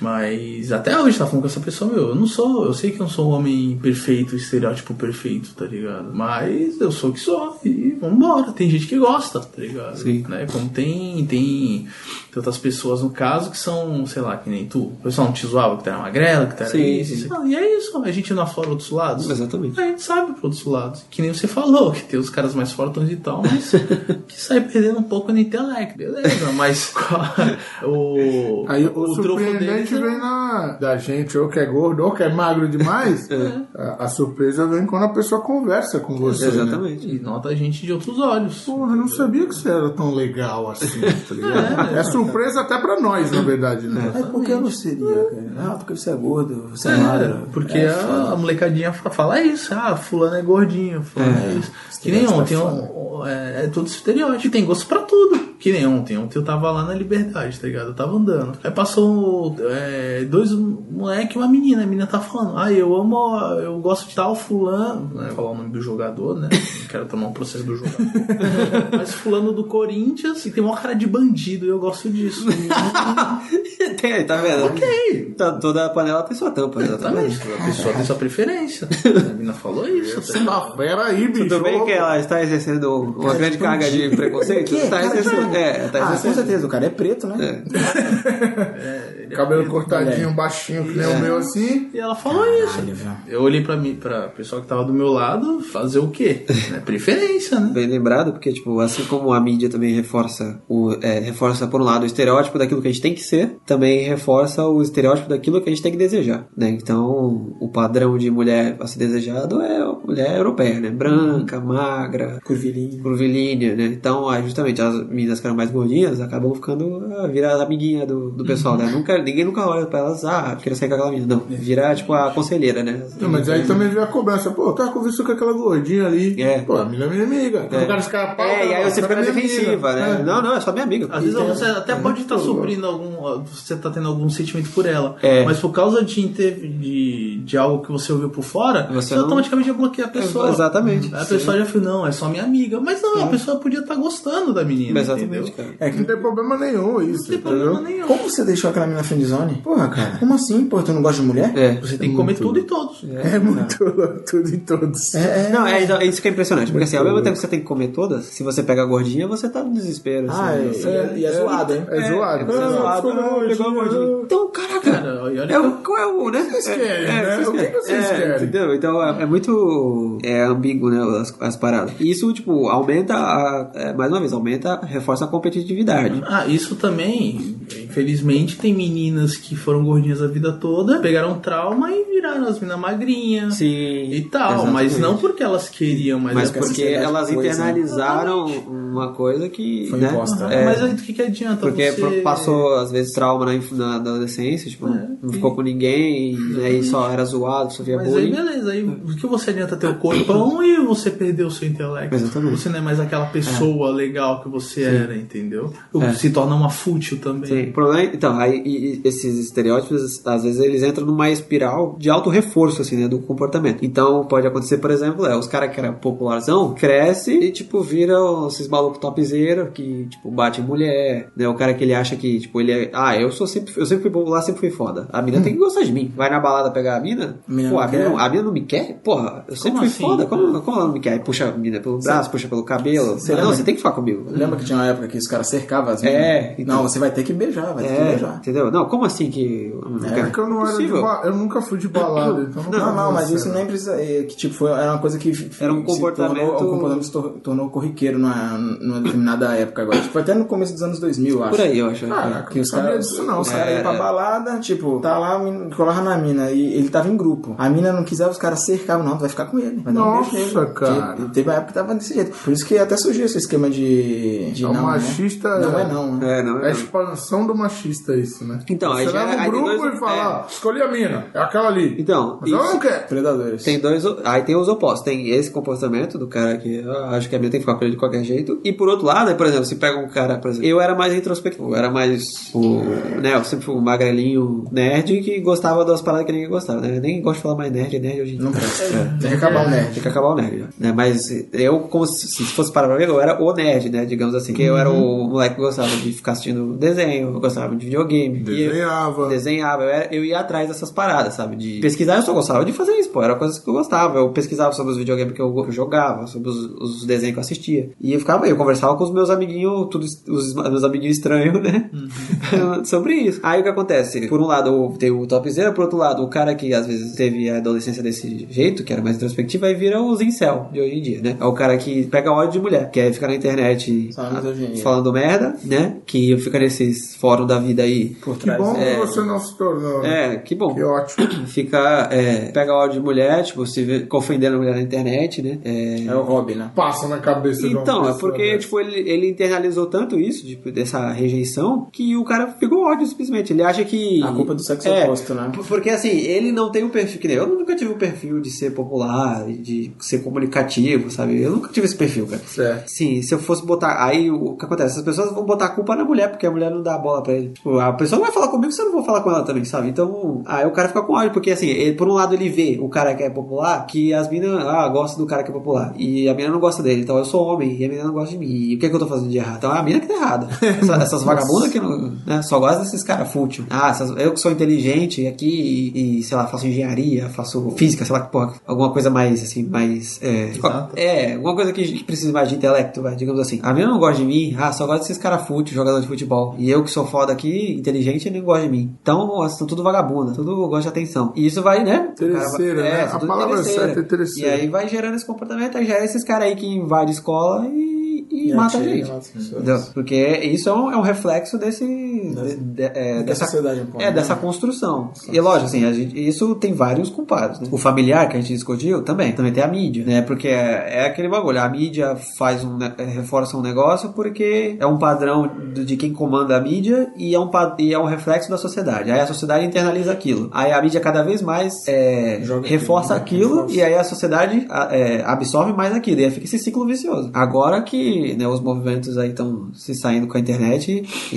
Mas até hoje tá falando com essa pessoa, meu, eu não sou, eu sei que eu não sou um homem perfeito, estereótipo perfeito, tá ligado? Mas eu sou o que sou e vambora. Tem gente que gosta, tá ligado? Sim. Né? Como tem, tem, outras pessoas no caso que são, sei lá, que nem tu. O pessoal não te zoava que tu era magrela, que tu era Sim, isso. sim. Ah, e é isso, a gente não aflora outros lados. Exatamente. A gente sabe por outros lados. Que nem você falou, que tem os caras mais fortões e tal, mas que sai perdendo um pouco no intelecto, beleza. Mas o, Aí o, trunfo surpreendente é- vem na, da gente, ou que é gordo, ou que é magro demais. a, a surpresa vem quando a pessoa conversa com você. Né? Exatamente. E nota a gente de outros olhos. Porra, eu não sabia que você era tão legal assim, tá ligado? É, surpresa até pra nós, na verdade, né? Mas por que eu não seria, cara? Ah, porque você é gordo, você é, magro. Porque É, a, a molecadinha fa- fala isso, ah, fulano é gordinho, fulano é, isso. Que nem ontem, um, é, é tudo estereótipo, tem gosto pra tudo. Que nem ontem, ontem eu tava lá na Liberdade, tá ligado? Eu tava andando. Aí passou é, dois moleque e uma menina, a menina tá falando, ah, eu amo, eu gosto de tal fulano, né? Falar o nome do jogador, né? Não quero tomar um processo do jogador. Mas fulano do Corinthians e tem uma cara de bandido e eu gosto disso. tem aí, tá vendo? ok. Tá- toda a panela tem sua tampa, exatamente. Exatamente. A pessoa tem sua preferência. A menina falou isso. tá Ah, pera aí, bicho. Tudo bem que ela está exercendo uma grande carga de preconceito? Que? Está exercendo. É, tá Ah, com exercendo. certeza, o cara é preto, né? Cabelo cortadinho, baixinho, que nem o meu assim. E ela falou isso. Ele, viu? Eu olhei pra mim, pra pessoa que tava do meu lado, fazer o quê? É preferência, né? Bem lembrado, porque, tipo, assim como a mídia também reforça, o, é, reforça, por um lado, o estereótipo daquilo que a gente tem que ser, também reforça o estereótipo daquilo que a gente tem que desejar, né? Então, o padrão de mulher a ser desejado é a mulher europeia, né? Branca, magra, Curvilíneo. curvilínea, né? Então, justamente, as meninas que eram mais gordinhas acabam ficando, ah, virar a amiguinha do, do pessoal, né? Nunca, ninguém nunca olha pra elas, ah, quero sair com aquela menina. Não, virar, tipo, a conselheira, né? Não, mas aí também veio a cobrança. Pô, tá conversando com aquela gordinha ali. É. Pô, a menina é minha amiga. O cara escapar, É, e aí você fica na defensiva, né? É. Não, não, é só minha amiga. Às vezes você até pode estar suprindo algum. Você tá tendo algum sentimento por ela. É. Mas por causa de, inter- de, de algo que você ouviu por fora, Você você, não- automaticamente já bloqueia a pessoa. É, exatamente. Aí a pessoa já falou, não, é só minha amiga. Mas não, a pessoa podia estar gostando da menina. Exatamente, entendeu? cara. É que Não tem problema nenhum isso, Não tem problema nenhum. Como você deixou aquela menina friendzone? Porra, cara. Como assim? Pô, tu não gosta de mulher? É. Você tem que comer tudo e todos. É muito tudo em todos. É, é. Não, é, é isso que é impressionante. Porque assim, ao mesmo tempo que você tem que comer todas, se você pega a gordinha, você tá no desespero. Ah, assim, é, você- é, e é zoado, hein? É zoado. você é Ah, zoado, pegou a gordinha. Então, caraca, e é que o, eu- qual é o, né? Vocês querem, né? O que vocês querem? Entendeu? Então é, é muito é, ambíguo, né? As, as paradas. E isso, tipo, aumenta, a, é, mais uma vez, aumenta, reforça a competitividade. Ah, isso também, Felizmente tem meninas que foram gordinhas a vida toda, pegaram trauma e viraram as minas magrinhas. Sim. E tal, mas exatamente. não porque elas queriam, mas, Mas é porque elas né? internalizaram uma coisa que. Foi né? imposta. É, Mas aí do que, que adianta Porque você... passou, às vezes, trauma na, na, adolescência, tipo, não ficou com ninguém, e aí só era zoado, sofria Mas aí bullying. beleza, aí o que você adianta ter o corpão e você perder o seu intelecto? Exatamente. Você não é mais aquela pessoa legal que você era, entendeu? Se torna uma fútil também. Sim, problema é- então, aí e- esses estereótipos, às vezes eles entram numa espiral de alto reforço, assim, né, do comportamento. Então, pode acontecer, por exemplo, é, os caras que eram popularzão, cresce e, tipo, viram esses malucos topzera que, tipo, bate mulher, né, o cara que ele acha que, tipo, ele é, ah, eu sou sempre, eu sempre fui popular, sempre fui foda. A mina tem que gostar de mim. Vai na balada pegar a mina, A mina pô, não a mina, não, a mina não me quer? Porra, eu sempre Como fui assim? foda, como, como ela não me quer? Aí puxa a mina pelo braço, puxa pelo cabelo. Você não, você tem que ficar comigo. Lembra que tinha uma época que os caras cercavam as É, meninas? então. Não, você vai ter que beijar, que É, entendeu? Não, como assim que. É que eu não era de ba... Eu nunca fui de balada, então não Não, não, mas isso nem precisa. é, Que tipo, foi, era uma coisa que. Era um comportamento- Tornou, um comportamento se tor- tornou corriqueiro numa, numa determinada época agora. Tipo, até no começo dos anos 2000, eu acho. Por aí, eu acho. Ah, Que os caras disso não, os cara. caras iam pra balada, tipo, tá lá, colava na mina, e ele tava em grupo. A mina não quisava, os caras cercavam, não, tu vai ficar com ele. Vai dar um Nossa, beijo nele. cara. Que- Teve uma época que tava desse jeito. Por isso que até surgiu esse esquema de. de É um não, machista, Né? Não é. é não, né? É, não É é. a expansão do machista isso, né? Então, aí Você já- leva um grupo dois- e fala, é. ah, escolhi a mina, é aquela ali. Então, Mas ela isso- não quer. Predadores. Tem dois. Aí tem os opostos. Tem esse comportamento do cara que ah, acho que a minha tem que ficar com ele de qualquer jeito. E por outro lado, por exemplo, se pega um cara, por exemplo, eu era mais introspectivo, eu era mais o. Né, eu sempre fui um magrelinho nerd que gostava das paradas que ninguém gostava, né? Eu nem gosto de falar mais nerd, nerd hoje em dia. Não presta. É. Tem que acabar o nerd. Tem que acabar o nerd, né? Mas eu, como se, se fosse parar pra ver, eu era o nerd, né? Digamos assim, que eu era o moleque que gostava de ficar assistindo desenho, eu gostava de videogame. E eu- Desenhava. desenhava, eu, era- eu ia atrás dessas paradas, sabe? De pesquisar, eu só gostava de fazer isso, pô. Era coisas que eu gostava. Eu pesquisava sobre os videogames que eu jogava, sobre os, os desenhos que eu assistia. E eu ficava aí, eu conversava com os meus amiguinhos, tudo, os meus amiguinhos estranhos, né? sobre isso. Aí o que acontece? Por um lado, tem o topzera, por outro lado, o cara que às vezes teve a adolescência desse jeito, que era mais introspectivo, aí vira os incel de hoje em dia, né? É o cara que pega ódio de mulher, que aí fica na internet misoginia. falando merda, né? Que fica nesses fóruns da vida aí Por Que trás. bom É. que você não se tornou. né? é, que bom. Que ótimo. Fica, é, pega áudio de mulher, tipo, se vê, ofendendo a mulher na internet, né? É, É o hobby, né? Passa na cabeça de uma então, é porque, né? tipo, ele, ele internalizou tanto isso, tipo, dessa rejeição, que o cara ficou ódio simplesmente. Ele acha que. A culpa é do sexo é, oposto, né? Porque assim, ele não tem um perfil que nem eu. Eu nunca tive um perfil de ser popular, de ser comunicativo, sabe? Eu nunca tive esse perfil, cara. Certo. Sim, se eu fosse botar. Aí o que acontece? As pessoas vão botar a culpa na mulher, porque a mulher não dá a bola pra Tipo, a pessoa vai falar comigo se eu não vou falar com ela também, sabe? Então, aí o cara fica com ódio, porque assim, ele- por um lado ele vê o cara que é popular, que as minas, ah, gostam do cara que é popular. E a mina não gosta dele, então eu sou homem e a mina não gosta de mim. E o que, é que eu tô fazendo de errado? Então é a mina que tá errada. Essa- essas vagabundas que não, né, só gostam desses caras fútil. Ah, essas- eu que sou inteligente aqui e, e, sei lá, faço engenharia, faço física, sei lá, porra, alguma coisa mais assim, mais. É, Exato. é, alguma coisa que, que precisa mais de intelecto, vai, digamos assim. A mina não gosta de mim, ah, só gosta desses caras fútil, jogador de futebol. E eu que sou foda aqui, inteligente, nem gosta de mim. Então, assim, tudo vagabundo, tudo gosta de atenção. E isso vai, né? vai- Interesseira, né? A tudo palavra interesseira. certa é interesseira. E aí vai gerando esse comportamento, aí gera esses caras aí que invadem escola e, e, E mata a gente. mata. Entendeu? Porque isso é um, é um reflexo desse. de- de- é, dessa, sociedade, é, né? dessa construção. E lógico, assim, a gente, isso tem vários culpados. Né? O familiar que a gente discutiu também. Também tem a mídia, né? Porque é, é aquele bagulho. A mídia faz um, ne- é, reforça um negócio porque é um padrão de, quem comanda a mídia e é, um, e é um reflexo da sociedade. Aí a sociedade internaliza aquilo. Aí a mídia cada vez mais é, reforça aquilo, né? aquilo Reforça. e aí a sociedade é, absorve mais aquilo. E aí fica esse ciclo vicioso. Agora que né, os movimentos aí estão se saindo com a internet e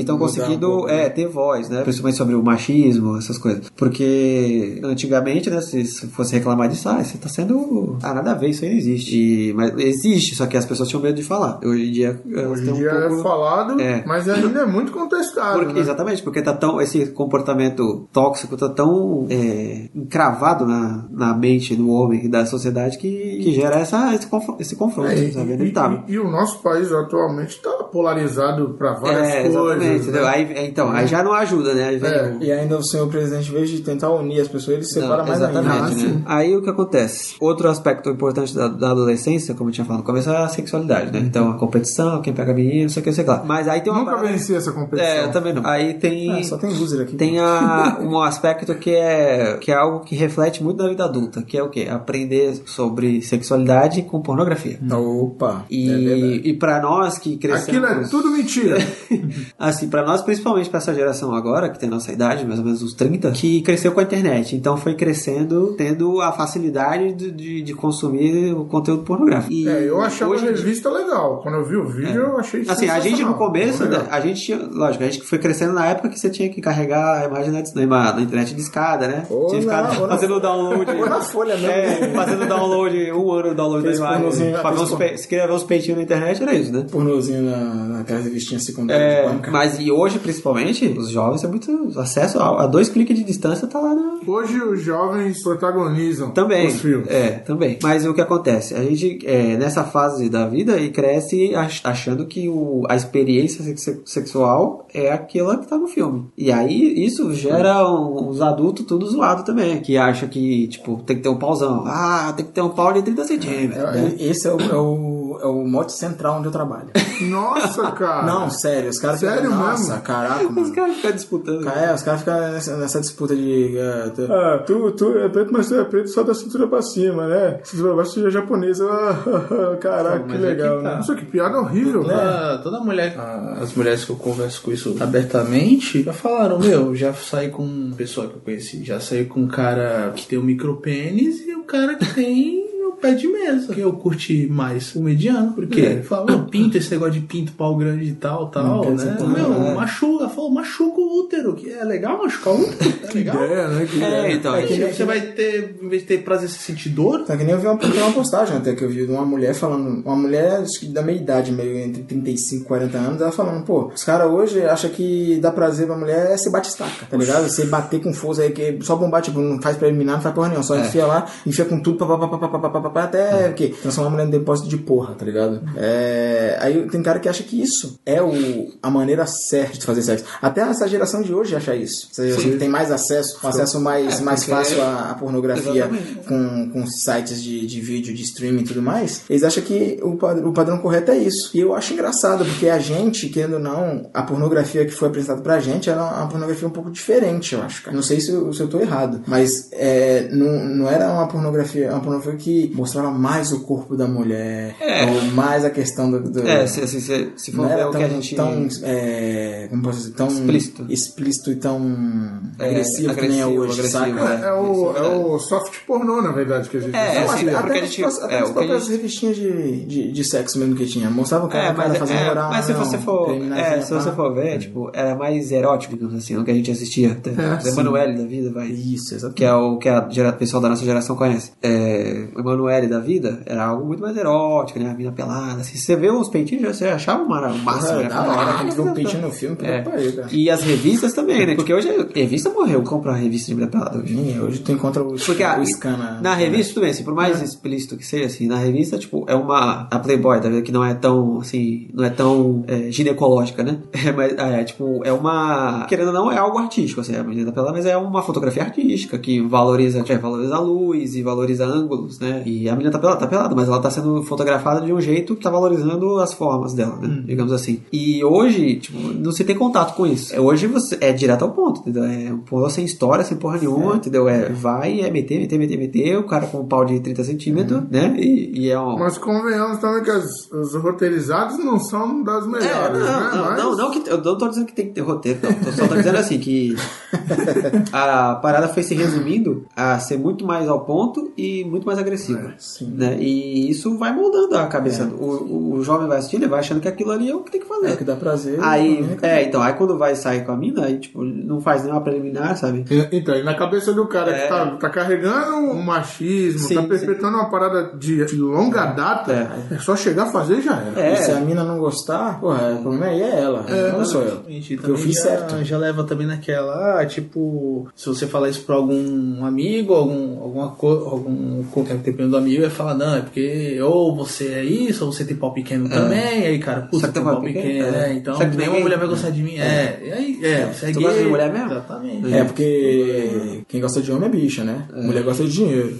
estão conseguindo um pouco, é, né? ter voz, né? Principalmente sobre o machismo, essas coisas. Porque antigamente, né, se se fosse reclamar disso, ah, você tá sendo. Ah, nada a ver, isso aí não existe. E- mas existe, só que as pessoas tinham medo de falar. Hoje em dia, Hoje em um dia é pouco- falado, É. mas ainda é muito contestado. porque- né? Exatamente, porque tá tão, esse comportamento tóxico tá tão é, encravado na, na mente do homem e da sociedade que, que gera essa, esse, confronto, esse confronto É, sabe? É e- inevitável. e- e o nosso país atualmente tá polarizado pra várias É, coisas. né? Aí, então, aí já não ajuda, né? Aí É. E ainda o senhor presidente, em vez de tentar unir as pessoas, ele separa Não, mais exatamente, ainda. Ah, né? sim. Aí o que acontece? Outro aspecto importante da, da adolescência, como eu tinha falado no começo, é a sexualidade, né? Então, a competição, quem pega a menina, não sei o que, não sei o que lá. Mas aí tem uma Nunca parada- venci essa competição. É, eu também não. Aí tem... Ah, só tem loser aqui. Tem a, um aspecto que é, que é algo que reflete muito na vida adulta, que é o quê? Aprender sobre sexualidade com pornografia. Opa. E, é e para nós que crescemos... Aquilo é tudo mentira. assim, pra nós, principalmente pra essa geração agora, que tem a nossa idade, mais ou menos uns 30, que cresceu com a internet. Então foi crescendo, tendo a facilidade de, de, de consumir o conteúdo pornográfico. E É, eu achava hoje a dia- revista legal. Quando eu vi o vídeo, eu achei Assim, a gente no começo, Legal. né, a gente tinha, lógico, a gente foi crescendo na época que você tinha que carregar a imagem na, na, na internet de escada, né? Ou tinha na- fazendo download. ou na folha mesmo. É, fazendo download, um ano de download da imagem. Pra ver fez uns pe... Se peitinhos na internet, era isso, né? Pornozinho na, naquelas revistinhas secundárias É, de banca. mas e hoje, principalmente, os jovens têm muito acesso a, a dois cliques de distância, tá lá na. Hoje os jovens protagonizam Também. os filmes. É, também. Mas o que acontece? A gente, é, nessa fase da vida, e cresce ach- achando que o, a experiência sex- sexual é aquela que tá no filme. E aí, isso gera um- os adultos tudo zoado também. Que acha que, tipo, tem que ter um pauzão. Ah, tem que ter um pau de 30 centímetros. né? É, Esse é o, é, o, é o mote central onde eu trabalho. Nossa, cara. Não, sério, os caras Sério ficam, mesmo? Nossa, caraca, Os mano. caras ficam disputando. É, os caras ficam nessa, nessa disputa de. é, tu- Ah, tu, tu é preto, mas tu é preto só da cintura pra cima, né? Cintura pra baixo tu é japonesa. Ah, caraca, que mas é legal, que tá. né? Nossa, que piada horrível, né? Toda, toda mulher, a- as mulheres que eu converso com isso abertamente, já falaram, meu, já saí com uma pessoa que eu conheci, já saí com um cara que tem um micropênis e um cara que tem pé de mesa. Que eu curti mais o mediano, porque É. fala, meu, pinto, esse negócio de pinto, pau grande e tal, tal, quer né? dizer, Meu, é. machuca, falou, machuca o útero, que é legal machucar o útero, é legal. É, né? Que É, então. É é que você vai ter, em vez de ter prazer, você sentir dor, Tá que nem eu vi uma, uma postagem até que eu vi de uma mulher falando, uma mulher acho que da meia idade, meio entre 35 e 40 anos, ela falando, pô, os caras hoje acham que dá prazer pra mulher é ser bate-estaca, tá ligado? Você bater com força aí, que só bombar, tipo, não faz preliminar, não faz porra nenhuma, só enfia lá, enfia com tudo, pá, pá, pá, pá, pá, pá, pá, pá, pá, até o quê? Transformar a mulher em depósito de porra, tá ligado? É, aí tem cara que acha que isso é o, a maneira certa de fazer sexo. Até essa geração de hoje acha isso. Essa geração que tem mais acesso, um acesso mais, mais porque- fácil à, à pornografia Exatamente. com, com sites de, de vídeo, de streaming e tudo mais, eles acham que o, o padrão correto é isso. E eu acho engraçado, porque a gente, querendo ou não, a pornografia que foi apresentada pra gente era uma pornografia um pouco diferente, eu acho. cara. Não sei se eu, se eu tô errado, mas é, não, não era uma pornografia, uma pornografia que mostrava mais o corpo da mulher, ou mais a questão do. do É, se, se, se, se for não ver era o tão, que a gente. tão é, como posso dizer, tão Explícito. explícito e tão É, agressivo, que nem é agressivo, hoje, agressivo, saca? é. É o, Isso, é o soft pornô, na verdade, que a gente É, Não, assim, até- porque a até gente- nas, até é, nas o que a próprias gente- revistinhas de, de, de sexo mesmo que tinha. Mostrava o cara, É, o cara mas, fazendo é, oral, mas se não, você for, é, se você for ver, tipo, era mais erótico, digamos assim, o que a gente assistia. Até. É, o Emanuele da vida, vai. Isso, exatamente. Que é o que a pessoal da nossa geração conhece. É, o Emanuele da vida era algo muito mais erótico, né? A mina pelada. Assim, você vê os peitinhos, você achava o máximo. Porra, né? da hora, quando vê um peitinho no filme, puta É. que cara. E as revistas também, né? Porque hoje a revista morreu. Compra uma revista de mina pelada hoje. Ih, Hoje tu encontra o, Porque a, o scan na, na revista, tudo bem, assim, por mais explícito que seja, assim, na revista, tipo, é uma. A Playboy, tá vendo? Que não é tão, assim, não é tão é, ginecológica, né? É, mas, é, tipo, é uma. Querendo ou não, é algo artístico, assim, a menina pelada, mas é uma fotografia artística que valoriza, é, valoriza a luz e valoriza ângulos, né? E a menina tá pelada, tá pelada, mas ela tá sendo fotografada de um jeito que tá valorizando as formas dela, né? Digamos assim. E hoje, tipo, não se tem contato com isso. É, Hoje você é direto ao ponto, entendeu? É um porra sem história, sem porra nenhuma, entendeu? É, vai, é meter, meter, meter, meter, o cara com um pau de 30 centímetros, né? E, e é um. Mas convenhamos também que as- os roteirizados não são das É, melhores, não, né? não, Mas- não, não que, eu não tô dizendo que tem que ter roteiro, não. Tô só tô dizendo assim que a parada foi se resumindo a ser muito mais ao ponto e muito mais agressiva. Sim. né? E isso vai moldando a cabeça. do- O, o jovem vai assistir, ele vai achando que aquilo ali é o que tem que fazer. É o que dá prazer. Aí, mim, é, então, aí quando vai sair com a mina, aí, tipo, não faz nenhuma preliminar, sabe? E- Então, e na cabeça do cara É. que tá, tá carregando um machismo, Sim, tá sim. perpetuando uma parada de, de longa data, é. só chegar a fazer e já era. E se a É, mina não gostar, porra, o problema aí é ela. não sou eu. Gente, Porque eu fiz já, certo. já leva também naquela, ah, tipo, se você falar isso pra algum amigo, algum, alguma coisa, algum, dependendo do amigo ia falar, não, é porque ou você é isso, ou você tem pau pequeno também, aí, cara, putz, Só você que tem pau pequeno, pequeno, né? é. Então é nenhuma mulher vai gostar de mim. É, e aí, é, você é Tu gay. gosta de mulher mesmo? Exatamente. É, porque quem gosta de homem é bicha, né? Mulher gosta de dinheiro.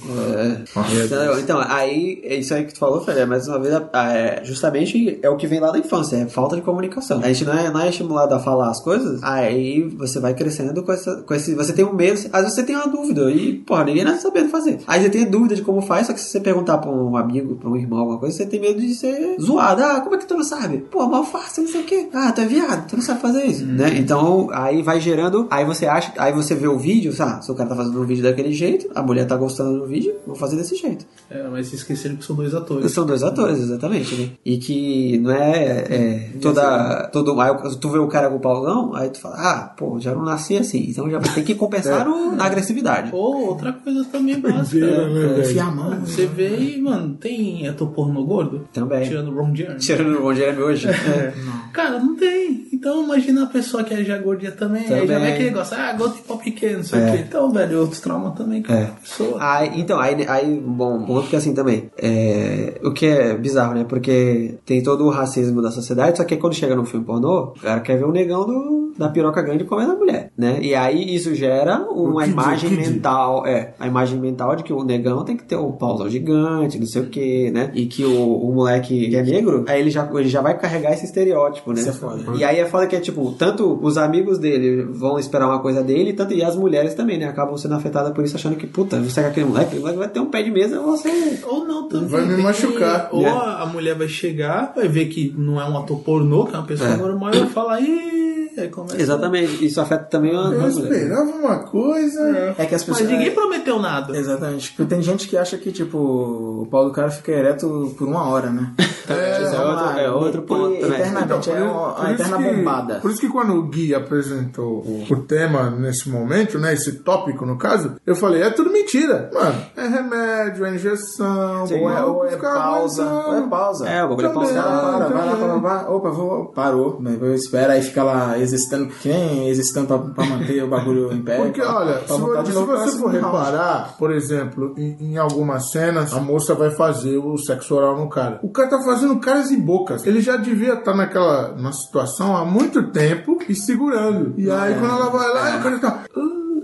Então, então, aí, isso aí que tu falou, Fred, é mais uma vez, é, justamente é o que vem lá da infância, é falta de comunicação. A gente não é, não é estimulado a falar as coisas, aí você vai crescendo com, essa, com esse. Você tem um medo, às vezes você tem uma dúvida, e, porra, ninguém tá sabendo fazer. Aí você tem dúvida de como faz, só que se você perguntar pra um amigo, pra um irmão, alguma coisa, você tem medo de ser zoado. Ah, como é que tu não sabe? Pô, mal fácil, não sei o quê. Ah, tu é viado, tu não sabe fazer isso, né? Então, aí vai gerando, aí você acha, aí você vê o vídeo, sabe? Se o cara tá fazendo um vídeo daquele jeito, a mulher tá gostando do vídeo, vou fazer desse jeito. É, mas se esqueceram que são dois atores. São dois atores, exatamente, né? E que não é, é toda. Todo, aí tu vê o cara com o pauzão, aí tu fala, ah, pô, já não nasci assim, então já tem que compensar no- na agressividade. Ou outra coisa também básica. Né, velho? Enfia a mão. Você vê e, mano, tem ator pornô gordo? Também. Tirando o Ron Jeremy. Tirando o Ron Jeremy hoje. É. Cara, não tem. Então imagina a pessoa que é já gordinha também. Aí já Também. vem aquele negócio, ah, gordo tem pau pequeno, não sei o quê. Então, velho, outros traumas também com É. a pessoa. Aí, então, aí, aí, bom, um ponto que assim também, é, o que é bizarro, né? Porque tem todo o racismo da sociedade, só que quando chega no filme pornô, o cara quer ver o negão do, da piroca grande comendo a mulher, né? E aí isso gera uma imagem mental, é, a imagem mental de que o negão tem que ter o gigante, não sei o que, né? E que o, o moleque que é negro, aí ele já, ele já vai carregar esse estereótipo, né? Isso é foda. E aí é foda que é tipo, tanto os amigos dele vão esperar uma coisa dele, tanto e as mulheres também, né? Acabam sendo afetadas por isso, achando que, puta, você é aquele moleque, vai ter um pé de mesa, você. Ou não também. Vai me machucar. que- Ou É. a, a mulher vai chegar, vai ver que não é um ator pornô, que é uma pessoa É. normal, e vai falar, ih, aí começa. Exatamente, isso afeta também a, Eu mulheres. esperava uma coisa. É que as Mas pessoas. ninguém prometeu nada. Exatamente. Porque tem gente que acha que, tipo, o pau do cara fica ereto por uma hora, né? É, Isso outro- é outro ponto também. Eternamente, é uma, por uma isso eterna que- bombada. Por isso que quando o Gui apresentou o, o tema nesse momento, né? Esse tópico, no caso, eu falei, é tudo mentira. Mano, é remédio, é injeção, Ou é, ou é pausa, ou é pausa. É, o bagulho é Também. pausa. Para, vai lá, para, para, opa, vou, parou. Depois espera aí, fica lá exercitando, que nem exercitando pra, pra manter o bagulho em pé. Porque, pra- olha, pra se, se pra você for reparar, por exemplo, em, em algumas cenas, a moça vai fazer o sexo oral no cara. O cara tá fazendo caras e bocas. Ele já devia estar naquela na situação há muito tempo e segurando. E aí, quando ela vai lá, o cara tá.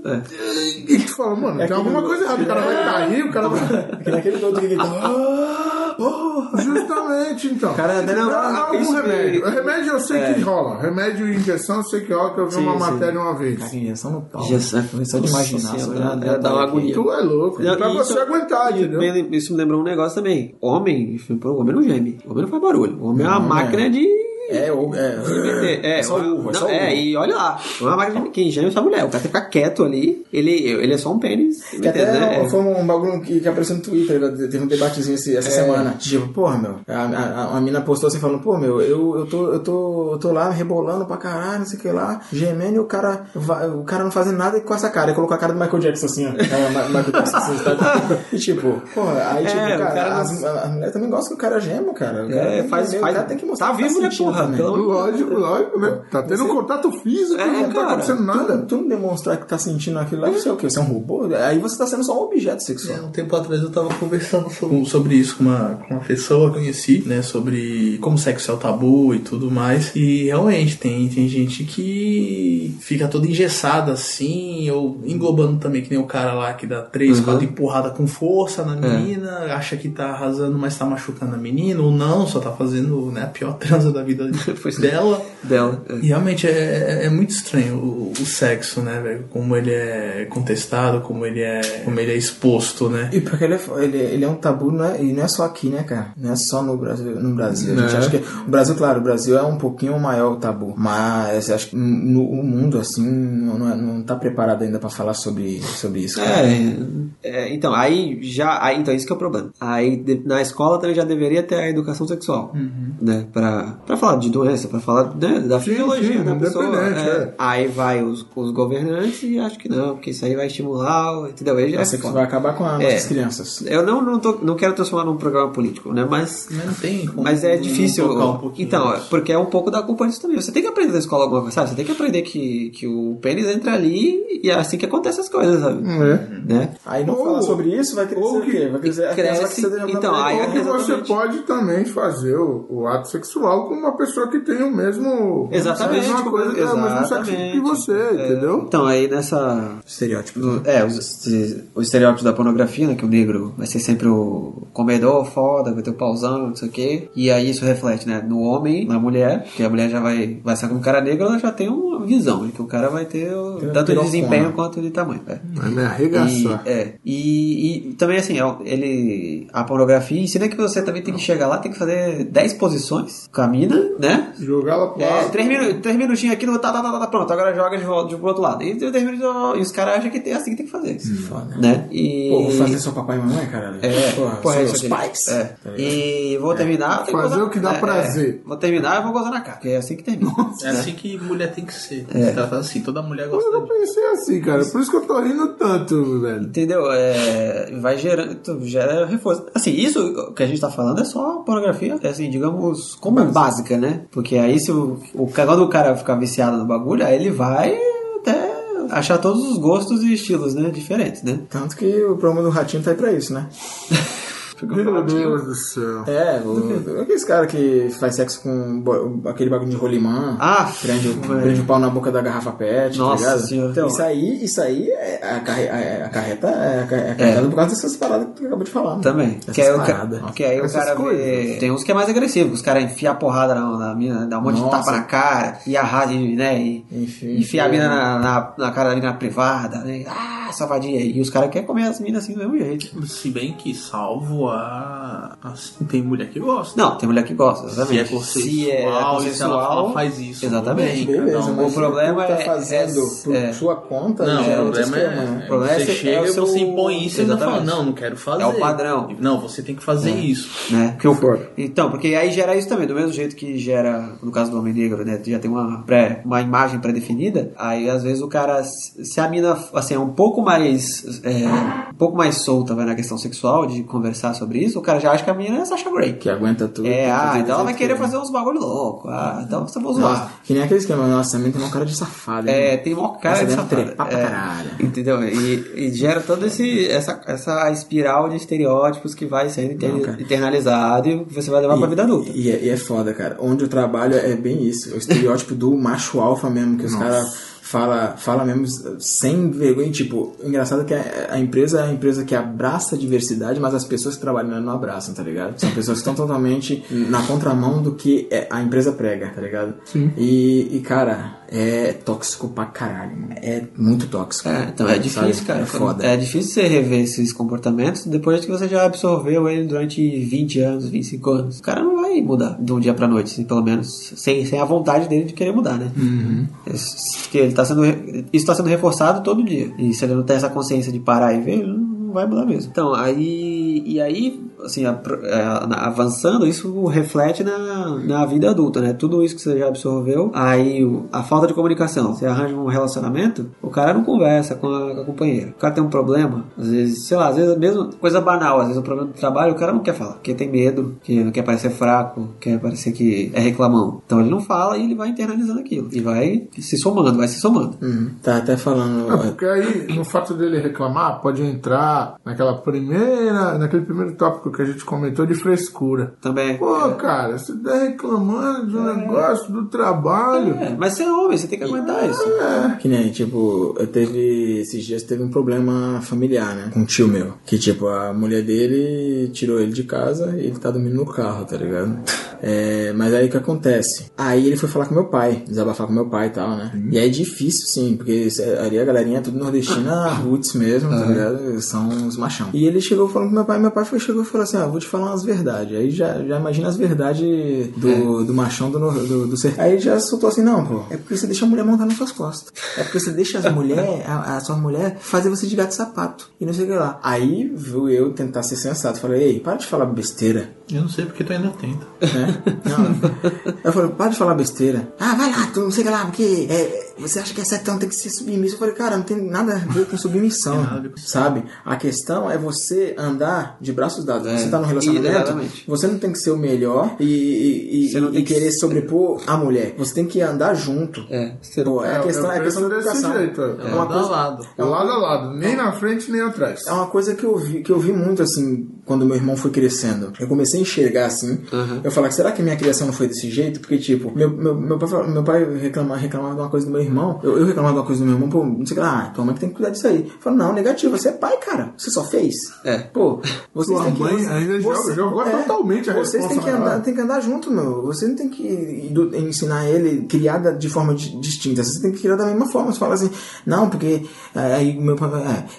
É. E tu fala, mano, tem aquele alguma coisa errada. O cara vai cair, o cara vai. Aquele aquele outro que grita. "Ah, oh". Justamente, então. Cara, não, Há não, algum isso remédio. me- Remédio eu sei É. que rola. Remédio e injeção eu sei que rola, que eu vi Sim, uma sim. matéria uma vez. Cara, injeção no pau. Injeção. Só de imaginar. Nossa de- dá- dá uma agonia. Tu é louco. Não, pra você isso- aguentar, entendeu? me- Isso me lembrou um negócio também. Homem, homem não geme. O homem não faz barulho. O homem é uma Não, máquina é. de. É, ou- é. É, é, só uva, não, só é, uva. e olha lá, não é uma máquina geme é só mulher. O cara tem que ficar quieto ali. Ele, ele é só um pênis. Que até entende, né? foi um bagulho que, que apareceu no Twitter, teve um debatezinho esse- essa semana. Tipo, porra, meu, a, a, a mina postou assim falando, pô, meu, eu, eu, tô, eu, tô, eu tô lá rebolando pra caralho, não sei o que lá, gemendo e o cara, o cara não fazendo nada com essa cara. Ele colocou a cara do Michael Jackson assim, ó. É, Ma- Michael Jackson assim, tá? E tipo, porra, aí tipo, É, cara, cara as, as mulheres também gostam que o cara gema, cara. O cara É, que faz, gemer, faz. o cara tem que mostrar tá que vivo, né, sentindo porra? também. Pelo amor de Lógico, lógico, né? Tá tendo um contato físico, É, não tá cara. acontecendo nada. Tu, tu não demonstrar que tá sentindo aquilo lá, você é o quê? Você é um robô? Aí você tá sendo só um objeto sexual. É, um tempo atrás eu tava conversando sobre, sobre isso com uma, com uma pessoa que eu conheci, né? Sobre como sexo é o tabu e tudo mais. E realmente tem, tem gente que fica toda engessada assim, ou englobando também, que nem o cara lá que dá três, Uhum. quatro empurrada com força É. na menina, acha que tá arrasando, mas tá machucando a menina, ou não, só tá fazendo né, a pior transa da vida Pois é. dela. Dela. é. E realmente é, é muito estranho o, o sexo, né, velho? Como ele é contestado, como ele é, como ele é exposto, né? E porque ele é, ele, ele é um tabu, não é, e não é só aqui, né, cara? Não é só no Brasil. No Brasil. A gente É. acha que. O Brasil, claro, o Brasil é um pouquinho maior o tabu. Mas acho que no o mundo, assim, não, não, é- não tá preparado ainda pra falar sobre, sobre isso. cara. É, é, então, aí já. Aí, então, isso que é o problema. Aí de- na escola também já deveria ter a educação sexual. Né? Pra, pra falar de doença, pra falar né, da fisiologia sim, da pessoa. é. é. Aí vai os, os governantes e acho que não, porque isso aí vai estimular, entendeu? Aí já é que vai acabar com as É. nossas crianças. Eu não, não, tô, não quero transformar num programa político, né? Mas. Mas não tem como Mas é não difícil. tocar um então, porque é um pouco da culpa disso também. Você tem que aprender na escola alguma coisa, sabe? Você tem que aprender que, que o pênis entra ali e é assim que acontecem as coisas, sabe? É. né? Aí não Ou- falar sobre isso, vai crescer ou o quê? Vai crescer a criança vai cresce- crescer dentro da então, aí Ou que você pode também fazer o, o ato sexual com uma pessoa que tem o mesmo. Exatamente, a mesma coisa, é, o mesmo sexo exatamente. que você, É, entendeu? Então, aí nessa. Estereótipo. no- é, os, os estereótipos da pornografia, né? Que o negro vai ser sempre o comedor foda, vai ter o pauzão, não sei o quê. E aí isso reflete, né? No homem, na mulher, que a mulher já vai. Vai ser com um cara negro, ela já tem uma visão de que o cara vai ter o- tanto de desempenho quanto de tamanho. É. Vai me arregaçar. E, é, e, e também assim, ó, ele, a pornografia ensina que você também tem que chegar lá, tem que fazer 10 posições com a mina, né? Jogar ela pro É, lado. três, minu três minutinhos aqui, tá, tá, tá, tá, pronto, agora joga de volta de pro outro lado. E, três minutos, e os caras acham que tem assim que tem que fazer. Foda. Né? E. Pô, vou fazer só papai e mamãe, caralho. É, porra, porra, são isso os aqui. pais. É. Tá? E vou terminar. tem Fazer gozar- o que dá é, prazer. é. Vou terminar e vou gozar na cara. Porque é assim que termina. É assim que mulher tem que ser. É. Se tratar assim, toda mulher Eu gosta não de. pensei assim, cara. Por isso que eu tô rindo tanto, velho. Entendeu? É, vai gerando, gera reforço. Assim, isso que a gente tá falando é só pornografia, é assim, digamos, como básica, né? Porque aí se o, o quando o cara ficar viciado no bagulho, aí ele vai até achar todos os gostos e estilos, né? Diferentes, né? Tanto que o programa do Ratinho tá aí pra isso, né? Meu Deus do céu. É, o, aqueles cara que faz sexo com aquele bagulho de rolimã. Ah, Prende, prende o pau na boca da garrafa pet, Nossa tá senhora. Então, isso aí, isso aí é acarre- é acarreta, é acarre- é acarretado por causa dessas paradas que tu acabou de falar. né? Também. Essas Que aí, o que aí o cara vê... Tem uns que é mais agressivo, os caras enfiam a porrada na, na mina, dá um monte de Nossa. tapa na cara, e arrasa, né? E, Enfim, enfia a mina na, na, na cara ali na privada, né? Ah, safadinha. E os caras querem comer as minas assim do mesmo jeito. Se bem que salvo a. Assim, tem mulher que gosta. Não, tem mulher que gosta, Se é exatamente. consensual, Se é e se ela consensual, fala, faz isso. Exatamente. bem, Beleza, um. o problema tá é- fazendo é- por é. sua conta, Não, já o problema é, né? O problema é você se- chega é e seu- você impõe isso e não fala, Exatamente. não, não quero fazer. É o padrão. Não, você tem que fazer isso. né? Que eu, então, porque aí gera isso também, do mesmo jeito que gera, no caso do homem negro, né? Já tem uma, pré, uma imagem pré-definida, aí às vezes o cara, se a mina, assim, é um pouco mais, é, um pouco mais solta vai, na questão sexual, de conversar sobre isso, o cara já acha que a mina é Sasha Grey. Que aguenta tudo. É, ah, então ela vai querer que- fazer uns bagulho louco. Ah, então você Nossa, zoar. que nem aquele esquema, nossa, também tem uma cara de safado. É, tem maior cara Essa de safada. trepar pra É, caralho. Entendeu? E, e gera toda essa, essa espiral de estereótipos que vai sendo inter- Não, internalizado e você vai levar pra vida adulta. E é, e é foda, cara. Onde eu trabalho é bem isso. O estereótipo do macho alfa mesmo, que os caras fala, fala mesmo sem vergonha. Tipo, o engraçado é que a, a empresa é a empresa que abraça a diversidade, mas as pessoas que trabalham nela não abraçam, tá ligado? São pessoas que estão totalmente na contramão do que é- a empresa prega, tá ligado? E, e, cara, é tóxico pra caralho. mano. É muito tóxico. É, então é sabe? difícil, cara. É foda. É difícil você rever esses comportamentos depois que você já absorveu ele durante 20 anos, 25 anos. O cara não vai mudar de um dia pra noite, assim, pelo menos sem, sem a vontade dele de querer mudar, né? Esse- Que ele tá sendo, isso tá sendo reforçado todo dia. E se ele não tem essa consciência de parar e ver, ele não vai mudar mesmo. Então, aí. E aí, assim, na- avançando, isso reflete na, na vida adulta, né? Tudo isso que você já absorveu. Aí, a falta de comunicação. Você arranja um relacionamento, o cara não conversa com a, com a companheira. O cara tem um problema, às vezes, sei lá, às vezes mesmo coisa banal, às vezes um problema do trabalho, o cara não quer falar, porque tem medo, que não quer parecer fraco, quer parecer que é reclamão. Então ele não fala e ele vai internalizando aquilo. E vai se somando, vai se somando. Uhum. Tá até falando. É, porque aí, no fato dele reclamar, pode entrar naquela primeira, naquele primeiro tópico que a gente comentou de frescura. Também. Pô, cara, você tá reclamando de um negócio do trabalho. É, mas você é homem, você tem que aguentar isso. Que nem, tipo, eu teve. Esses dias teve um problema familiar, né? Com um tio meu. Que, tipo, a mulher dele tirou ele de casa e ele tá dormindo no carro, tá ligado? É, mas aí o que acontece? Aí ele foi falar com meu pai, desabafar com meu pai e tal, né? E é difícil, sim, porque cê- ali a galerinha é tudo nordestina, roots mesmo, tá ligado? São os machão. E ele chegou falando com meu pai, meu pai foi, chegou e falou assim: ah, vou te falar umas verdades. Aí já, já imagina as verdades do, do machão do, do, do ser. Aí já soltou assim: não, pô, é porque você deixa a mulher montar nas suas costas. É porque você deixa as mulher, a, a sua mulher, fazer você de gato sapato. E não sei o que lá. Aí viu eu tentar ser sensato. Falei: ei, para de falar besteira. Eu não sei porque tu ainda tenta. né? Não. Eu falei, para de falar besteira. Ah, vai lá, tu não sei o que lá, porque é, você acha que é certo, então tem que ser submisso. Eu falei, cara, não tem nada a ver com submissão, sabe? A questão é você andar de braços dados. É, Você tá num relacionamento, exatamente. você não tem que ser o melhor e, e, e- não e que querer sobrepor a mulher. Você tem que andar junto. É, você Pô, é, a questão, é a questão da educação. jeito. É É uma Lado a coisa, lado. É lado a lado, nem na frente nem atrás. é uma coisa que eu vi, que eu vi muito assim, quando meu irmão foi crescendo. Eu comecei a enxergar assim. Eu falava, será que minha criação não foi desse jeito? Porque, tipo, meu, meu, meu pai, meu pai reclamava, reclamava de uma coisa do meu irmão. Eu, eu reclamava de uma coisa do meu irmão, pô, não sei o que lá, ah, tua mãe que tem que cuidar disso aí. Eu falo, não, negativo, você é pai, cara. Você só fez. É. Pô, vocês Tua têm que. mãe ainda joga- jogou totalmente a Vocês têm que, andar, tem que andar junto, meu. Você não tem que ensinar ele criada de forma di- distinta. Você tem que criar da mesma forma. Você fala assim, não, porque. Aí meu pai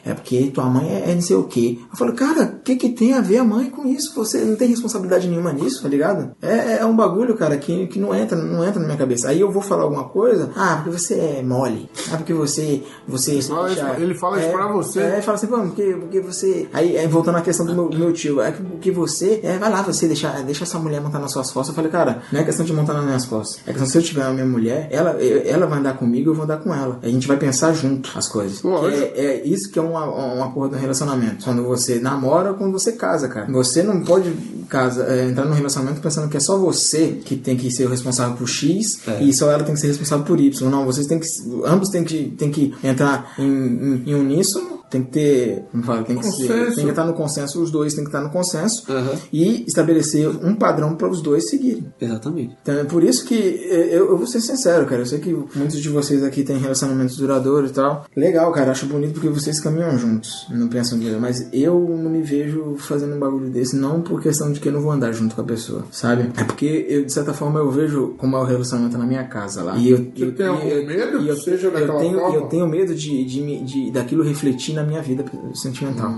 é, é porque tua mãe é, é não sei o quê. Eu falo, cara, o que, que tem a ver a mãe com isso? Você não tem responsabilidade nenhuma nisso, tá ligado? É, é um bagulho, cara, que, que não entra, não entra na minha cabeça. Aí eu vou falar alguma coisa, ah, porque você é mole. Ah, porque você. você fala isso- ele fala isso é, pra você. É, fala assim, pô, porque, porque você. Aí, aí voltando à questão do meu, do meu tio, é que porque você. É, vai lá, você deixa, deixa essa mulher montar nas suas costas. Eu falei, cara, não é questão de montar nas minhas costas. É questão se eu tiver a minha mulher, ela, ela vai andar comigo, eu vou andar com ela. A gente vai pensar junto as coisas. É, é isso que é uma, uma porra do relacionamento. Quando você namora ou quando você casa, cara. Você não pode casa, é, entrar num relacionamento pensando que é só você que tem que ser o responsável por X e só ela tem que ser responsável por Y. Não, vocês têm que. Ambos têm que, têm que entrar em, em, em uníssono. Tem que ter. Tem que, ser, tem que estar no consenso, os dois têm que estar no consenso Aham. e estabelecer um padrão para os dois seguirem. Exatamente. Então é por isso que eh, eu, eu vou ser sincero, cara. Eu sei que muitos de vocês aqui têm relacionamentos duradouros e tal. Legal, cara. Acho bonito porque vocês caminham juntos. Não pensam nisso. Mas eu não me vejo fazendo um bagulho desse, não por questão de que eu não vou andar junto com a pessoa, sabe? É porque eu, de certa forma, eu vejo como é o relacionamento na minha casa lá. E eu, Você eu- tem algum eu- medo e eu, que seja eu tenho, eu tenho medo de, de, me- de daquilo refletir na minha vida sentimental.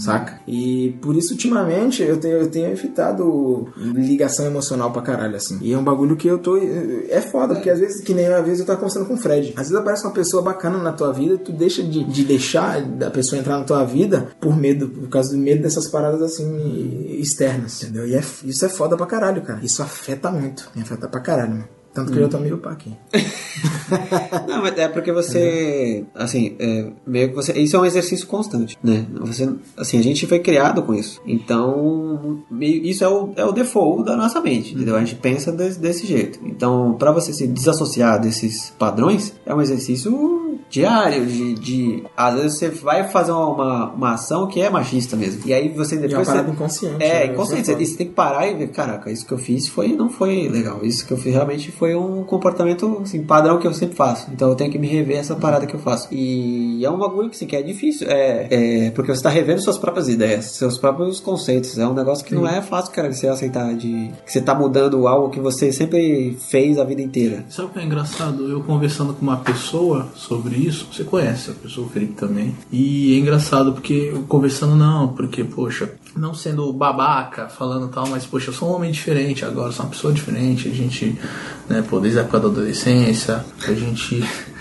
Saca? E por isso, ultimamente, eu tenho, eu tenho evitado ligação emocional pra caralho, assim. E é um bagulho que eu tô. É foda, porque às vezes, que nem uma vez eu tava conversando com o Fred. Às vezes aparece uma pessoa bacana na tua vida e tu deixa de, de deixar a pessoa entrar na tua vida por medo, por causa do medo dessas paradas assim externas. Entendeu? E é, isso é foda pra caralho, cara. Isso afeta muito. Me afeta pra caralho, mano. Tanto que eu já tomei o pá aqui. Não, mas é porque você, assim, é, meio que você, isso é um exercício constante, né? Você, assim, a gente foi criado com isso. Então, meio- isso é o, é o default da nossa mente, entendeu? A gente pensa desse, desse jeito. Então, pra você se desassociar desses padrões, é um exercício diário de, de às vezes você vai fazer uma, uma, ação que é machista mesmo. E aí você E é uma depois você, inconsciente. é, né? inconsciente. Você, você tem que parar e ver, caraca, isso que eu fiz foi, não foi legal. Isso que eu fiz realmente foi um comportamento assim, padrão que eu sempre faço. Então eu tenho que me rever essa parada que eu faço. E é um bagulho que, assim, que é difícil. É, é porque você está revendo suas próprias ideias, seus próprios conceitos. É um negócio que não é fácil, cara, você aceitar de que você tá mudando algo que você sempre fez a vida inteira. Sabe o que é engraçado? Eu conversando com uma pessoa sobre isso, você conhece a pessoa, o Felipe também. E é engraçado porque eu conversando não, porque, poxa, não sendo babaca, falando tal, mas, poxa, eu sou um homem diferente agora, sou uma pessoa diferente. A gente, né, pô, desde a época da adolescência, a gente.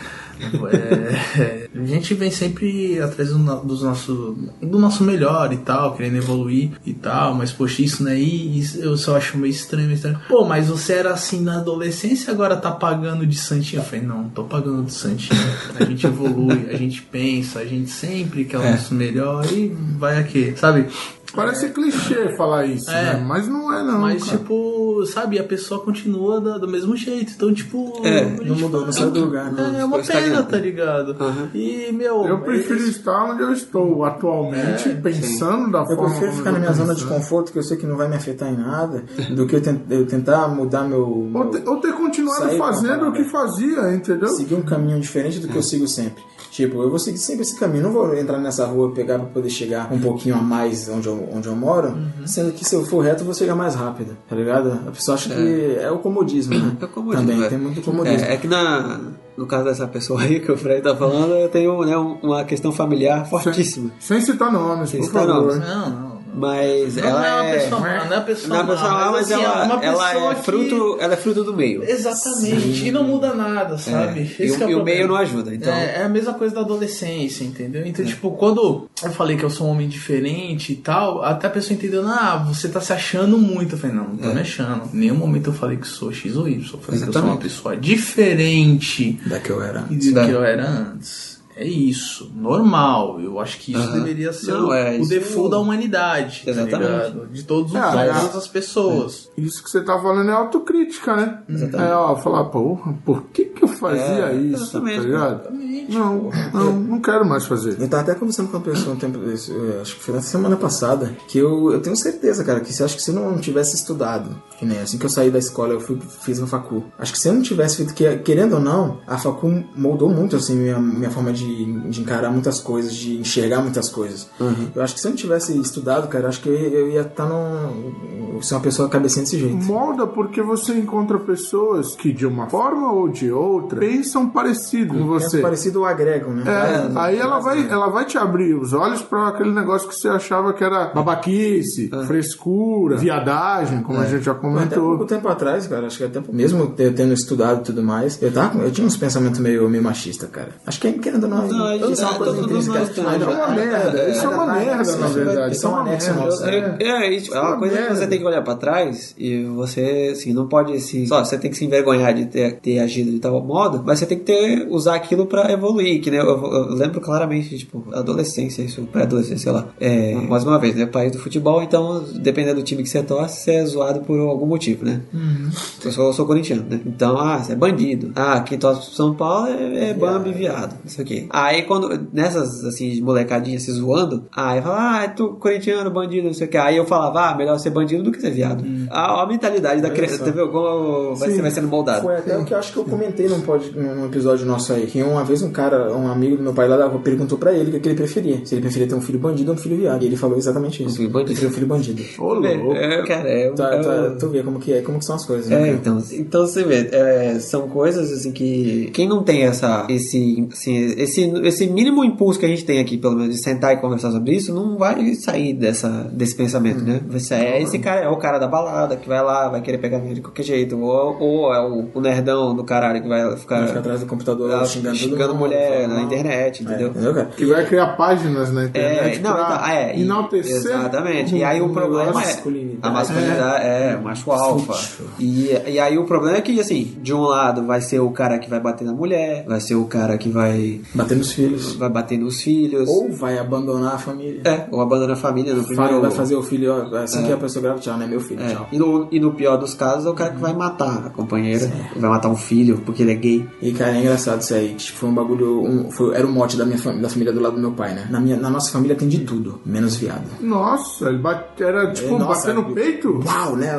é, a gente vem sempre atrás do, dos nosso, do nosso melhor e tal, querendo evoluir e tal, mas poxa, isso né, isso eu só acho meio estranho, meio estranho. Pô, mas você era assim na adolescência e agora tá pagando de santinho? Eu falei, não, não tô pagando de santinho. A gente evolui, a gente pensa, a gente sempre quer o nosso melhor e vai aqui, sabe? Parece clichê falar isso, É. né? Mas não é não, Mas, cara. tipo, sabe, a pessoa continua da- do mesmo jeito. Então, tipo. É, não mudou, não saiu do lugar, não. É, é uma pena, tá ligado? E, meu. Eu prefiro é- estar onde eu estou atualmente, pensando da Eu forma prefiro como ficar eu na minha zona de conforto, que eu sei que não vai me afetar em nada, do que eu, tent- eu tentar mudar meu. Ou, meu- te- ou ter continuado fazendo o que fazia, entendeu? seguir um caminho diferente do que eu sigo sempre. Tipo, eu vou seguir sempre esse caminho. Não vou entrar nessa rua e pegar pra poder chegar um pouquinho a mais onde eu, onde eu moro, sendo que se eu for reto eu vou chegar mais rápido, tá ligado? A pessoa acha que é o comodismo, né? É o comodismo, Também, é. tem muito comodismo. É, é que na, no caso dessa pessoa aí que o Fred tá falando, eu tenho né, um- uma questão familiar fortíssima. Sem citar nomes, Sem por citar favor. nomes. Não, não. Mas Não ela é uma é. pessoa má, não é uma pessoa não é uma pessoa má, mas assim, ela, é uma ela pessoa é que- fruto. Ela é fruto do meio. Exatamente. E não muda nada, sabe? É. E o- que é o meio não ajuda, então- É, é a mesma coisa da adolescência, entendeu? Então, tipo, quando eu falei que eu sou um homem diferente e tal, até a pessoa entendeu, ah, você tá se achando muito. Eu falei, não, não tô me achando. Em nenhum momento eu falei que sou X ou Y. Eu falei que eu sou uma Exatamente. pessoa diferente Da que eu era. e do Da- que eu era antes. É isso, normal. Eu acho que isso Aham. deveria ser Não, o, é, o default da humanidade, tá Exatamente. ligado? De todos os É, homens, é. todas as pessoas. Isso que você tá falando é autocrítica, né? É, ó, falar, porra, por que que eu fazia É, isso, exatamente, tá ligado? Não, não, não quero mais fazer. Eu tava até conversando com uma pessoa um tempo acho que foi na semana passada, que eu, eu tenho certeza, cara, que se acho que se eu não tivesse estudado, que nem assim que eu saí da escola, eu fui, fiz uma facu. Acho que se eu não tivesse feito, que, querendo ou não, a facu moldou muito, assim, minha, minha forma de, de encarar muitas coisas, de enxergar muitas coisas. Eu acho que se eu não tivesse estudado, cara, eu acho que eu, eu ia estar num. ser uma pessoa cabecinha desse jeito. Molda porque você encontra pessoas que, de uma forma ou de outra, pensam parecido com você. parecido ou agregam, né? É, aí ela vai, ela vai te abrir os olhos pra aquele negócio que você achava que era babaquice, frescura, viadagem, como a gente já Até pouco comentou. tempo atrás, cara, acho que até mesmo eu tendo estudado e tudo mais, eu, tava, eu tinha uns pensamentos meio, meio machista, cara. Acho que querendo ou não, Não, isso é isso uma é coisa intrínseca. mundo tem, mas né? já- É uma merda, isso é uma tá- merda, isso na verdade, Isso é um é uma merda. nosso. É, é, isso, é uma coisa que merda. você tem que olhar pra trás e você, assim, não pode se. Só, você tem que se envergonhar de ter, ter agido de tal modo, mas você tem que ter, usar aquilo pra evoluir. Que, né, eu, eu lembro claramente, tipo, adolescência, isso, pré-adolescência, sei lá. É, mais uma vez, né? País do futebol, então, dependendo do time que você torce, você é zoado por algum motivo, né? Eu, sou, eu sou corintiano, né? Então, ah, você é bandido. Ah, quem torce pro São Paulo é, é Bambi viado. Isso aqui. Aí, quando, nessas, assim, de molecadinha se zoando, aí fala, ah, tu corintiano, bandido, não sei o que. Aí eu falava, ah, melhor ser bandido do que ser viado. A, a mentalidade da criança, entendeu? Como vai, ser, vai sendo moldado. Foi até o que eu acho que eu comentei num, pod, num episódio nosso aí, que uma vez um cara, um amigo do meu pai lá, perguntou pra ele o que, que ele preferia. Se ele preferia ter um filho bandido ou um filho viado. E ele falou exatamente isso. Um filho bandido. Um filho bandido. Ô, louco. É, cara, é, Tá, é- tá, tu vê como que é, como que são as coisas, né? É, então, então você vê, é, são coisas assim que quem não tem essa, esse, assim, esse, esse mínimo impulso que a gente tem aqui, pelo menos, de sentar e conversar sobre isso, não vai sair dessa, desse pensamento, né? Vai ser, é esse cara, é o cara da balada que vai lá, vai querer pegar dinheiro de qualquer jeito, ou, ou é o, o nerdão do caralho que vai ficar, Vai ficar atrás do computador ah, xingando, xingando mundo, mulher na mal. internet, entendeu? É, entendeu, cara? Que vai criar páginas na internet É, não, pra então, é, e- enaltecer. Exatamente. E aí o problema é masculinidade. a masculinidade, é, o macho alfa. E, e aí o problema é que, assim, de um lado vai ser o cara que vai bater na mulher, vai ser o cara que vai, Bater nos filhos. vai bater nos filhos. Ou vai abandonar a família. É, ou abandona a família no primeiro... Vai fazer o filho, ó, assim que a pessoa grava, tchau, não é meu filho, É, tchau. e, no, e no pior dos casos é o cara que vai matar a companheira, vai matar um filho porque ele é gay. E cara, é engraçado isso aí. Tipo, foi um bagulho. Um, foi, era o mote da minha fam- da família do lado do meu pai, né? Na, minha, na nossa família tem de tudo, menos viado. Nossa, ele bate, era tipo É, bater no peito? Uau, né?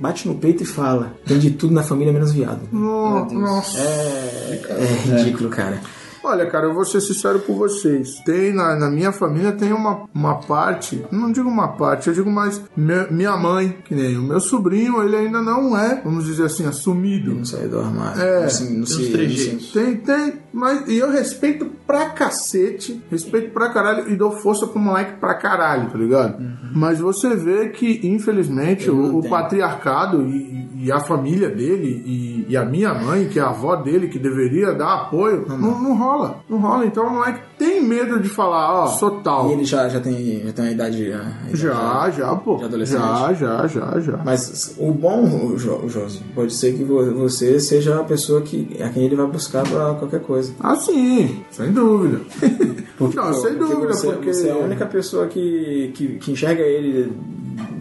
Bate no peito e fala. Tem de tudo na família menos viado. No- Nossa. É, é ridículo, cara. Olha, cara, eu vou ser sincero com vocês. Tem na, na minha família tem uma, uma parte, não digo uma parte, eu digo mais me- minha mãe, que nem o meu sobrinho, ele ainda não é, vamos dizer assim, assumido. Não sair do armário. É, não se, não se, trejeitos. Tem, tem, mas e eu respeito pra cacete, respeito pra caralho e dou força pro moleque pra caralho, tá ligado? Mas você vê que, infelizmente, não o, o patriarcado e, e a família dele e, e a minha mãe, que é a avó dele, que deveria dar apoio, não, não rola. Não rola. Então o moleque tem medo de falar, ó, sou tal. E ele já, já, tem, já tem uma idade. a idade Já, já, pô. De adolescente. Já, já, já, já. Mas o bom, Jo- Josi, pode ser que vo- você seja a pessoa que, a quem ele vai buscar pra qualquer coisa. Ah, sim, sem dúvida. Porque, não, sem porque dúvida, você, porque. você é a única pessoa que, que, que enxerga ele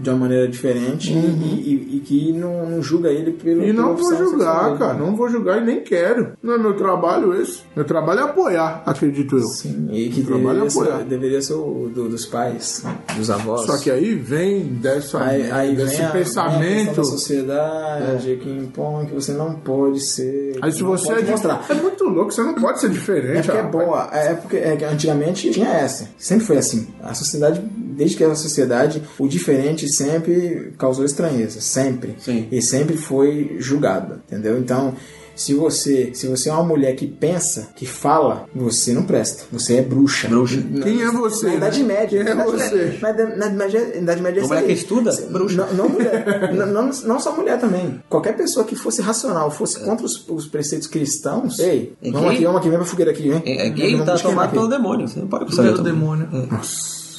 de uma maneira diferente e, e- e que não, não julga ele pelo Uhum. E não vou julgar, dele. cara. Não vou julgar e nem quero. Não é meu trabalho esse. Meu trabalho é apoiar, acredito eu. Sim, e que Trabalho deveria apoiar. ser, deveria ser o do- dos pais, dos avós. Só que aí vem dessa, Aí, aí desse vem a, pensamento. a da sociedade que impõe que você não pode ser. Aí se você é, de- é muito louco, você não pode ser diferente. É porque é rapaz. boa, é porque é que antigamente tinha essa, sempre foi assim. A sociedade, desde que era a sociedade, o diferente sempre causou estranheza, sempre. Sim. E sempre foi julgado, entendeu? Então, Se você, se você é uma mulher que pensa, que fala, você não presta. Você é bruxa. Bruxa. Quem é você? Na Idade? Média. Quem é na Idade você? Média- Na, Idade- na, Idade Média- na Idade Média é mulher que estuda? Bruxa. Não, não mulher. não, não, não só mulher também. Qualquer pessoa que fosse racional, fosse contra os, os preceitos cristãos. Ei, É vamos gay? aqui, vamos aqui, vem pra fogueira aqui, hein? É, é gay, tá tomado pelo demônio. Você não pode Pelo também. demônio.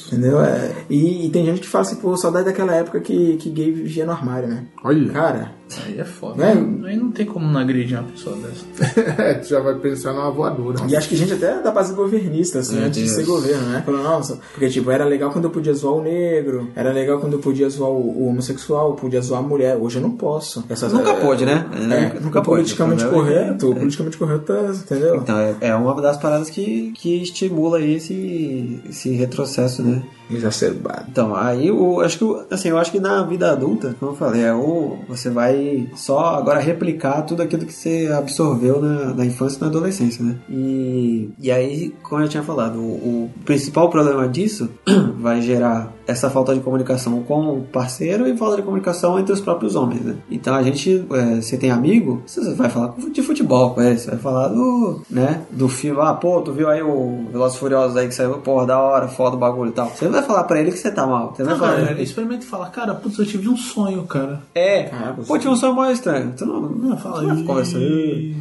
Entendeu? É, e, e tem gente que fala assim, pô, saudade daquela época que, que gay vivia no armário, né? Olha. Cara, Aí é foda. É. Aí não tem como não agredir uma pessoa dessa. É, tu já vai pensar numa voadora. e acho que gente até da base governista, assim, Meu antes de ser Deus. governo, né? Falando, nossa, porque tipo, era legal quando eu podia zoar o negro, era legal quando eu podia zoar o, o homossexual, podia zoar a mulher. Hoje eu não posso. Essas- Nunca é, pôde, né? É, nunca o pôde. politicamente É. correto, o politicamente correto, tá, entendeu? Então, é, é uma das paradas que, que estimula aí esse, esse retrocesso, né? Exacerbado. Então, aí eu acho que, assim, eu acho que na vida adulta, como eu falei, é ou você vai só agora replicar tudo aquilo que você absorveu na, na infância e na adolescência, né? E, e aí, como eu tinha falado, o, o principal problema disso vai gerar essa falta de comunicação com o parceiro e falta de comunicação entre os próprios homens, né? Então a gente, é, você tem amigo, você vai falar de futebol com ele, você vai falar do, né, do filme, ah, pô, tu viu aí o Velozes e Furiosos aí que saiu, porra, da hora, foda o bagulho e tal. Você não vai falar pra ele que você tá mal, você vai Não, falar... cara, experimenta e fala, cara, putz, eu tive um sonho, cara. É, Caraca, pô, tinha um sonho mais estranho. Tu não, não Fala tu não vai aí.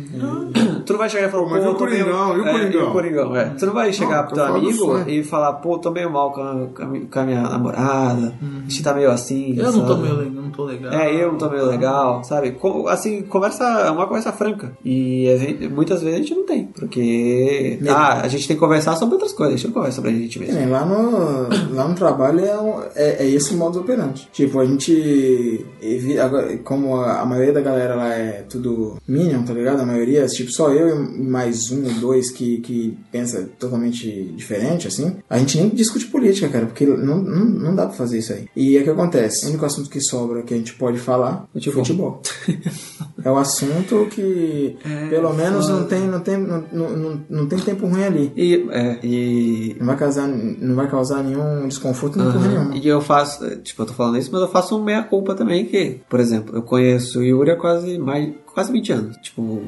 Tu não vai chegar e falar, Pô, mas pô, e o tô meio- Coringão? E o é, Coringão? e o Coringão, é. Tu não vai chegar Não, pro teu amigo e falar, pô, tô meio mal com a, com a minha namorada, a gente tá meio assim. Eu não tô sabe? meio legal, não tô legal. É, eu não tô meio legal, sabe? Assim, conversa, é uma conversa franca. E a gente- muitas vezes a gente não tem, porque ah, a gente tem que conversar sobre outras coisas, a gente não conversa sobre a gente mesmo. nem lá no, lá no trabalho é, um- é, é esse o modus operandi. Tipo, a gente. como a, a maioria da galera lá é tudo Minion, tá ligado? A maioria, tipo, só eu e mais um ou dois que, que pensa totalmente diferente, assim. A gente nem discute política, cara, porque não, não, não dá pra fazer isso aí. E é o que acontece: o único assunto que sobra que a gente pode falar é Futebol. futebol. é o assunto que, É, pelo menos, não tem, não, tem, não, não, não, não tem tempo ruim ali. E, é, e Não vai causar, não vai causar nenhum desconforto nem porra Aham. nenhuma. E eu faço, tipo, eu tô falando isso, mas eu faço um meia-culpa também, que, por exemplo, eu conheço o Yuri há quase mais, quase 20 anos. Tipo,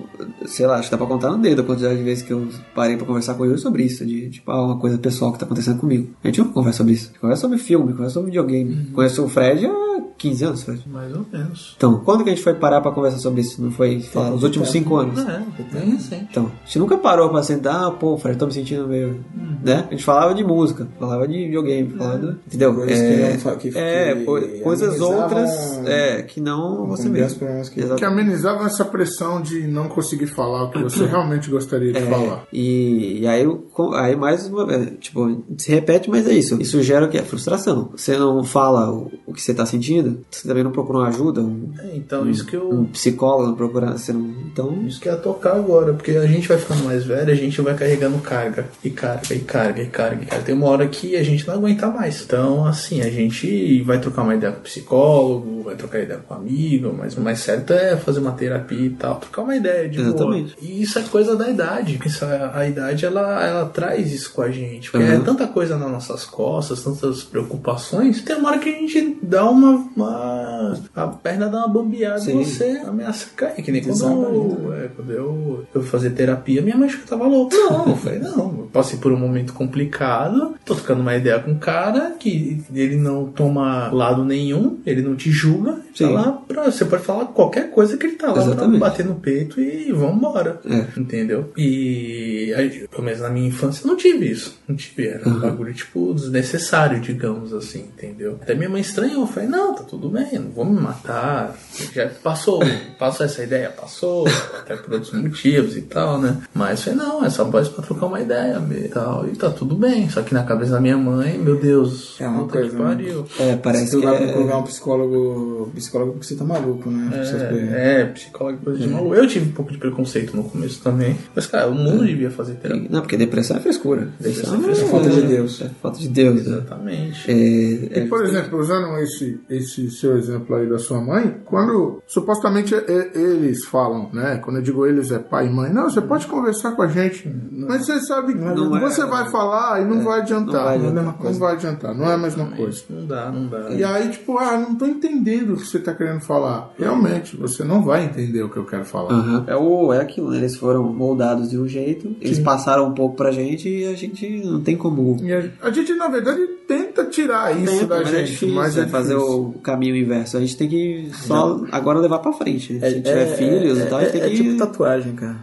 sei lá, acho que dá pra contar no dedo a quantidade de vezes que eu parei pra conversar com o Yuri sobre isso, de, tipo, ah, uma coisa pessoal que tá acontecendo comigo. A gente nunca conversa sobre isso. A gente conversa sobre filme, conversa sobre videogame. Conheço o Fred há 15 anos, Fred. Mais ou menos. Então, quando que a gente foi parar pra conversar sobre isso? Não foi, sei lá, nos últimos 5 anos? É, bem recente. Então, a gente nunca parou pra sentar, ah, pô, Fred, tô me sentindo meio. Né? A gente falava de música, falava de videogame, falava. do- Entendeu? Coisas que é, não que- é, que coisas outras é, que não você mesmo. que-. Que amenizavam essa pressão de não conseguir falar o que você realmente gostaria de falar. E, e aí, aí mais uma vez, tipo, se repete, mas é isso. Isso gera o que? Frustração. Você não fala o, o que você tá sentindo, você também não procura uma ajuda, um, É, então, isso que eu. um psicólogo, não procura. Você não, então. Isso que é tocar agora, porque a gente vai ficando mais velho, a gente vai carregando carga, e carga, e carga, e carga, e carga. Tem uma hora que a gente não aguenta mais. Então, assim, a gente vai trocar uma ideia com o psicólogo, vai trocar ideia com o amigo, mas o mais certo é fazer uma terapia e tal, trocar uma ideia de Exatamente. boa. E isso é coisa da idade. Isso, a, a idade, ela, ela traz isso com a gente. Porque Uhum. é tanta coisa nas nossas costas, tantas preocupações, tem uma hora que a gente dá uma. uma a perna dá uma bambeada Sim. e você ameaça cair. Que nem quando, eu, é, quando eu, eu fazer terapia, minha mãe achou que eu tava louco. Não, eu falei, não, eu passei por um momento complicado, tô trocando uma ideia com um cara que ele não toma lado nenhum, ele não te julga, tá Sim. lá pra, você pode falar qualquer coisa que ele tá lá Exatamente. bater no peito e vambora. É. Entendeu? E aí, pelo menos na minha infância eu não tive isso. Não tive. Era um bagulho, tipo, desnecessário, digamos assim, entendeu? Até minha mãe estranhou. Eu falei, não, tá tudo bem, não vou me matar. Já passou, passou essa ideia, passou, até por outros motivos e tal, né? Mas eu falei, não, é só voz pra trocar uma ideia e tal. E tá tudo bem. Só que na cabeça da minha mãe, meu Deus, É uma puta coisa, que né? pariu. É, parece Se tu que. vai É, procurar um psicólogo, psicólogo porque você tá maluco, né? É, é, psicólogo e coisa de maluco. Eu tive um pouco de preconceito no começo também. Mas, cara, o mundo devia fazer terapia. Não, porque depressão é frescura. Depressão é Depressão frescura. Falta de Deus. É falta de Deus. né? Exatamente. É, é, E, por exemplo, usando esse, esse seu exemplo aí da sua mãe, quando supostamente é- eles falam, né? Quando eu digo eles é pai e mãe, não, você pode conversar com a gente. Mas você sabe que Não é- você vai falar e não vai adiantar. não vai adiantar. Não vai adiantar, não é a mesma coisa. Não dá, não dá. E aí, tipo, ah, não tô entendendo o que você tá querendo falar. Realmente, você não vai entender o que eu quero falar. Aham. É, o, é aquilo, né? Eles foram moldados de um jeito, eles passaram um pouco pra gente e a gente não tem como. E a, a gente, na verdade, tenta tirar isso Tenta, da mas gente, é difícil, mas é né, fazer difícil. o caminho inverso. A gente tem que só agora levar pra frente. né? Se tiver filhos e tal, a gente é, tem é que. tipo tatuagem, cara.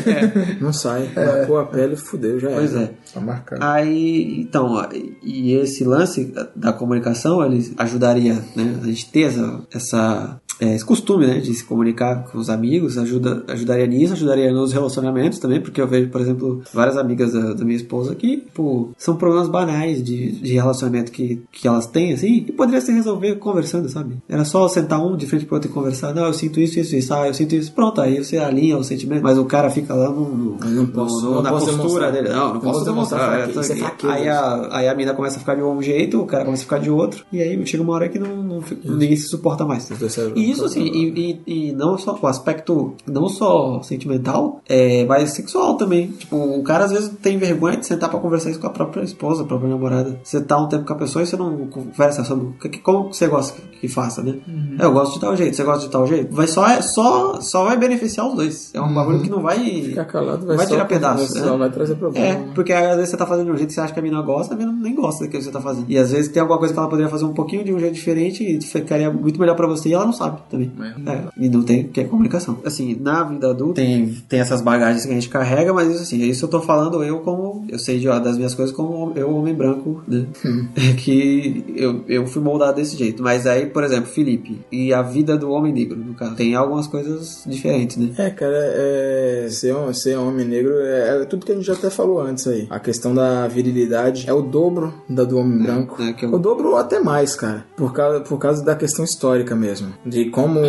Não sai. Marcou a pele, fudeu, já Pois era. é. Tá marcado. Aí, então, e esse lance da comunicação, ele ajudaria, né, a gente ter essa, essa é, esse costume, né, de se comunicar com os amigos, ajuda, ajudaria nisso, ajudaria nos relacionamentos também, porque eu vejo, por exemplo, várias amigas da, da minha esposa que, tipo, são problemas banais de, de relacionamento que, que elas têm, assim, e poderia se resolver conversando, sabe? Era só sentar um de frente pro outro e conversar, não, eu sinto isso, isso, isso, ah, eu sinto isso, pronto, aí você alinha o sentimento, mas o cara fica lá no, no, não posso- no- não na postura demonstrar. dele, não, não, Não posso demonstrar demonstrar, fraqueza, é, isso é fraqueza. aí a, aí a mina começa a ficar de um jeito, o cara começa a ficar de outro, e aí chega uma hora que não, não fica- ninguém se suporta mais. E isso assim, e, e, e não só o aspecto não só sentimental, é, mas sexual também. Tipo, o cara às vezes tem vergonha de sentar pra conversar isso com a própria esposa, a própria namorada. Você tá um tempo com a pessoa e você não conversa sobre o que, que- como você gosta que, que faça, né? É, eu gosto de tal jeito, você gosta de tal jeito. Vai só, é, só, só vai beneficiar os dois. É um bagulho que não vai. Ficar calado vai, vai só tirar pedaço. Só né? vai trazer problema. É, porque às vezes você tá fazendo de um jeito que você acha que a mina gosta, a mina nem gosta daquilo que você tá fazendo. E às vezes tem alguma coisa que ela poderia fazer um pouquinho de um jeito diferente e ficaria muito melhor pra você e ela não sabe também. É, e não tem, que é comunicação. Assim, na vida adulta tem, tem essas bagagens que a gente carrega, mas isso assim, isso eu tô falando eu como, eu sei de, ó, das minhas coisas como eu, homem branco, né? que eu, eu fui moldado desse jeito. Mas aí, por exemplo, Felipe e a vida do homem negro, no caso, tem algumas coisas diferentes, né? É, cara, é, ser, ser homem negro é, é tudo que a gente já até falou antes aí. A questão da virilidade é o dobro da do homem branco. é que eu- O dobro ou até mais, cara. Por causa, por causa da questão histórica mesmo. De como,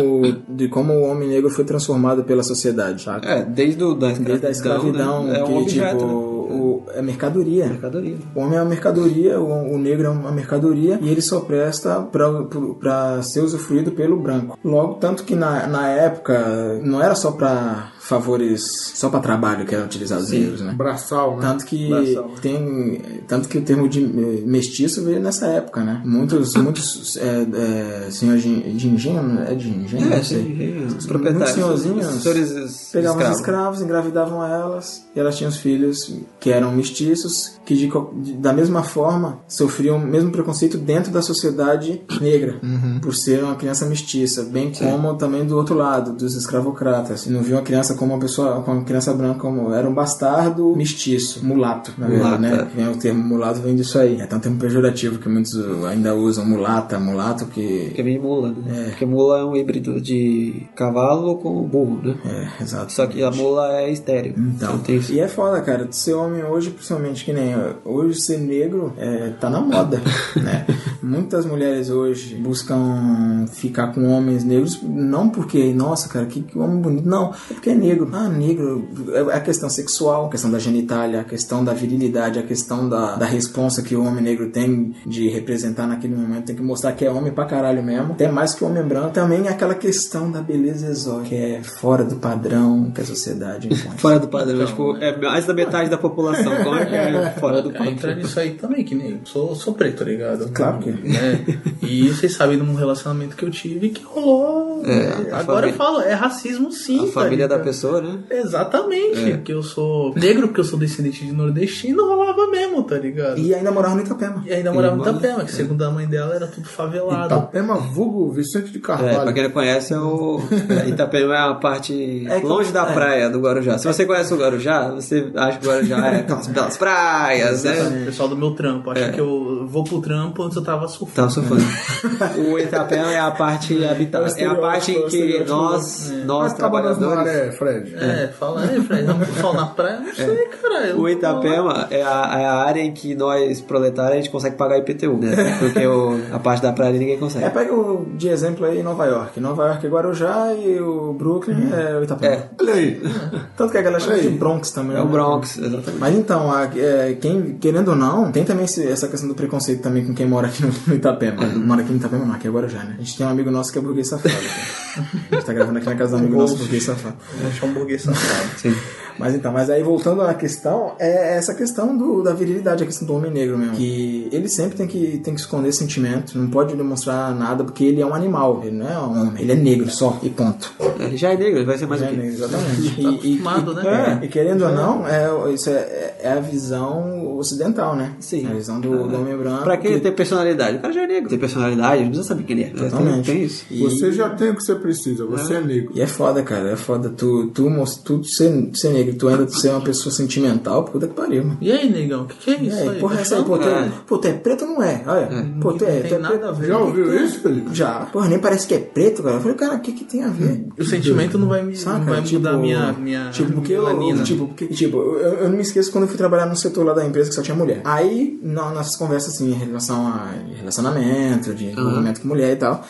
de como o homem negro foi transformado pela sociedade, saca? É, desde o, da escravidão, Desde a escravidão, né? é um que, objeto, tipo, né? O- é mercadoria. mercadoria. O homem é uma mercadoria, o, o negro é uma mercadoria e ele só presta para ser usufruído pelo branco. Logo, tanto que na, na época não era só para favores, só para trabalho que eram utilizados os negros, né? Braçal, né? Tanto que Braçal. tem, tanto que o termo de eh, mestiço veio nessa época, né? Muitos, muitos é, é, senhores de, de engenho, né? é de engenho, É, não sei. sim, os Muitos proprietários. senhorzinhos os senhores Pegavam os escravos. escravos, engravidavam elas e elas tinham os filhos que eram mestiços, que de, de- da mesma forma sofriam o mesmo preconceito dentro da sociedade negra, por ser uma criança mestiça, bem como também do outro lado, dos escravocratas. Não viam a criança como uma pessoa, como uma criança branca, como era um bastardo mestiço, mulato, na verdade, Mulata. né? Vem o termo mulato vem disso aí. É até um termo pejorativo que muitos ainda usam, mulata, mulato, que Que vem mula, né? Porque mula é um híbrido de cavalo com burro, né? é, exato. Só que a mula é estéreo. Então, tem isso. e é foda, cara, de ser homem hoje, principalmente que nem hoje ser negro é, tá na moda, né? Muitas mulheres hoje buscam ficar com homens negros não porque, nossa, cara, que, que homem bonito, não, é porque é negro. Ah, negro, é a questão sexual, a questão da genitália, a questão da virilidade, a questão da, da responsa que o homem negro tem de representar naquele momento, tem que mostrar que é homem pra caralho mesmo, até mais que o homem branco. Também é aquela questão da beleza exótica, que é fora do padrão que a sociedade impõe. Fora do padrão, tipo, é mais da metade da população. Como é que é fora do entra nisso aí também, que nem eu sou, sou preto, tá ligado? Claro que- Né? E vocês sabem de um relacionamento que eu tive que rolou. É, a Agora família- eu falo, é racismo sim. A tá família da pessoa, né? Exatamente. Que eu sou negro, porque eu sou descendente de nordestino, rolava mesmo, tá ligado? E, E ainda morava no Itapema. ainda morava em mano, Itapema, que segundo a mãe dela era tudo favelado. Itapema, vulgo Vicente de É, Carvalho. pra quem não conhece, é o Itapema é a parte É que- longe da é. praia do Guarujá. Se você conhece o Guarujá, você acha que o Guarujá é aquelas belas praias, O né? pessoal do meu trampo, acha É. que eu vou pro trampo antes eu tava surfando. Tava surfando. o Itapema é a parte habitada. É a parte em que nós, nós Mas tava nas trabalhadores. maré, Fred. É, fala aí, Fred, vamos sol na praia? Não sei, cara. O Itapema é a, é a área em que nós, proletários, a gente consegue pagar IPTU, né? Porque o- a parte da praia ninguém consegue. É, pega o, de exemplo aí Nova York. Nova York é Guarujá e o Brooklyn é o Itapema. É. Olha aí. Tanto que a galera chama de Bronx também. É o né? Bronx, exatamente. Mas então, a- é, quem, querendo ou não, tem também esse- essa questão do preconceito também com quem mora aqui no, no Itapema. Mora aqui no Itapema não, aqui é Guarujá, né? A gente tem um amigo nosso que é burguês safado. A gente tá gravando aqui na casa do amigo nosso burguês safado. Achar um burguês safado. Sim. Mas então, mas aí voltando à questão, é essa questão do, da virilidade, a questão do homem negro mesmo. Que ele sempre tem que, tem que esconder sentimento, não pode demonstrar nada, porque ele é um animal, ele não é um homem, ele é negro só, e ponto. Ele já é negro, ele vai ser mais É o quê? negro, exatamente. E, e, acostumado, e- né? é, e querendo ou não, é, isso é, é a visão ocidental, né? Sim. É a visão do, do homem branco. Pra que que- ter personalidade? O cara já é negro. Tem personalidade, ele precisa saber quem ele é. Totalmente. Tem, tem isso. E- Você já tem o que você precisa, você é negro. E é foda, cara, é foda. Tu, tu, tu ser, ser negro, tu ainda ser uma pessoa sentimental, puta que pariu, mano. E aí, negão, o que, que é E isso aí, aí? porra, essa aí, pô, tu é, pô, tu é preto ou não é? Olha, pô, tu é, Não tu tem é nada preto. a ver. Já ouviu isso, Felipe? Já. Porra, nem parece que é preto, cara. Eu falei, cara, o que que tem a ver? O sentimento não vai me Saca? não vai tipo, mudar minha, minha tipo, porque eu, tipo, porque, tipo, eu, eu não me esqueço quando eu fui trabalhar no setor lá da empresa que só tinha mulher. Aí, nessas conversas assim, em relação a relacionamento, de envolvimento com mulher e tal,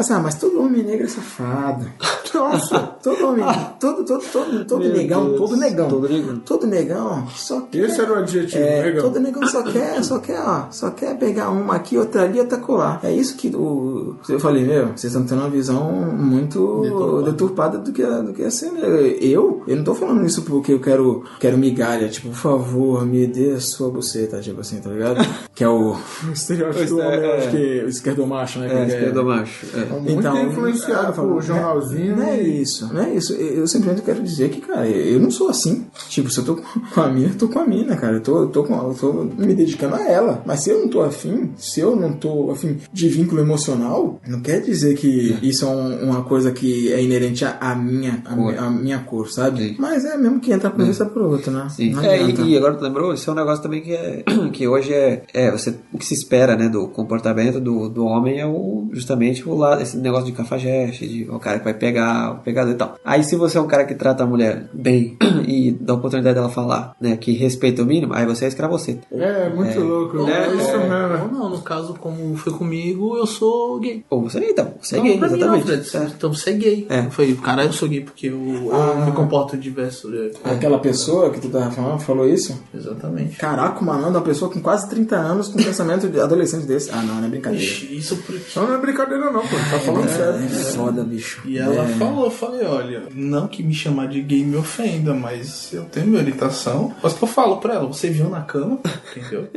assim, ah, mas todo homem negro é safado. Nossa, todo homem, todo, todo, todo, todo negão, Deus, todo negão, todo negão. todo negão, só quer. Esse era o adjetivo, É, negão. todo negão só quer, só quer, ó, só quer pegar uma aqui, outra ali, outra colar. É isso que o. Eu falei, meu, vocês estão tendo uma visão muito deturpada do que é, do que é ser negro. Eu, eu não tô falando isso porque eu quero, quero migalha, tipo, por favor, me dê a sua buceta, tipo assim, tá ligado? que é o, o estereótipo do É, é. acho que o esquerdo macho, né? É, que esquerdo macho. É. Muito influenciado eu falo, por jornalzinho. Não é isso, não é isso. Eu eu simplesmente quero dizer que, cara, eu não sou assim. Tipo, se eu tô com a mina, eu tô com a mina, cara. Eu tô, eu tô, com, eu tô me dedicando a ela. Mas se eu não tô afim, se eu não tô afim de vínculo emocional, não quer dizer que isso é um- uma coisa que é inerente à minha, à minha cor, sabe? Sim. Mas é mesmo que entra por um vista por outro, né? Sim. Não É, e, e agora tu lembrou, isso é um negócio também que é que hoje é, é você, o que se espera, né, do comportamento do, do homem é o, justamente o lado, esse negócio de cafajeste, de o cara que vai pegar, o pegador e tal. Aí se você é um cara que trata a mulher bem e dá a oportunidade dela falar, né, que respeita o mínimo, aí você é escravoceta. É, muito louco. Ou É, não, isso ou mesmo. não, no caso, como foi comigo, eu sou gay. Ou você então, você é Não, gay, pra mim exatamente. Não, Fred. Então você é gay. É. Eu falei, cara, eu sou gay porque eu, eu me comporto diverso. é, Aquela pessoa que tu tava falando falou isso? Exatamente. Caraca, mano, uma pessoa com quase 30 anos com pensamento de adolescente desse. Ah, não, não é brincadeira. Ixi, Isso porque. Não, não é brincadeira não, pô. Tá falando sério. É foda, bicho. E ela É. falou, falei, olha, não que me chamar de gay me ofenda, mas eu tenho minha orientação. Mas que eu falo pra ela, você viu na cama, entendeu?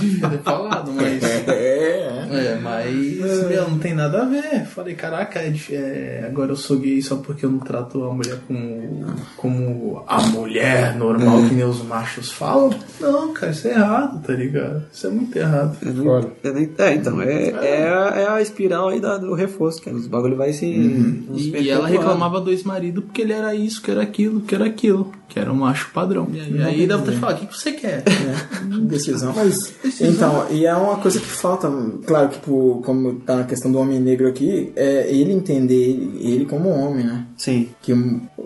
Devia ter falado, mas. É, É, mas meu, não tem nada a ver. Falei, caraca, é é, agora eu sou gay só porque eu não trato a mulher como, como a mulher normal que nem os machos falam. Não, cara, isso é errado, tá ligado? Isso é muito errado. Eu nem- É, então, é, é, a, é a espiral aí da- do reforço, cara. Os bagulho vai se. uns E, e ela reclamava do ex-marido porque ele era isso, que era aquilo, que era aquilo, que era um macho padrão. E aí, aí dá vontade de falar, o que, você quer? Decisão. Então, e é uma coisa que falta, claro que por, como tá na questão do homem negro aqui, é ele entender ele, ele como homem, né? Sim. Que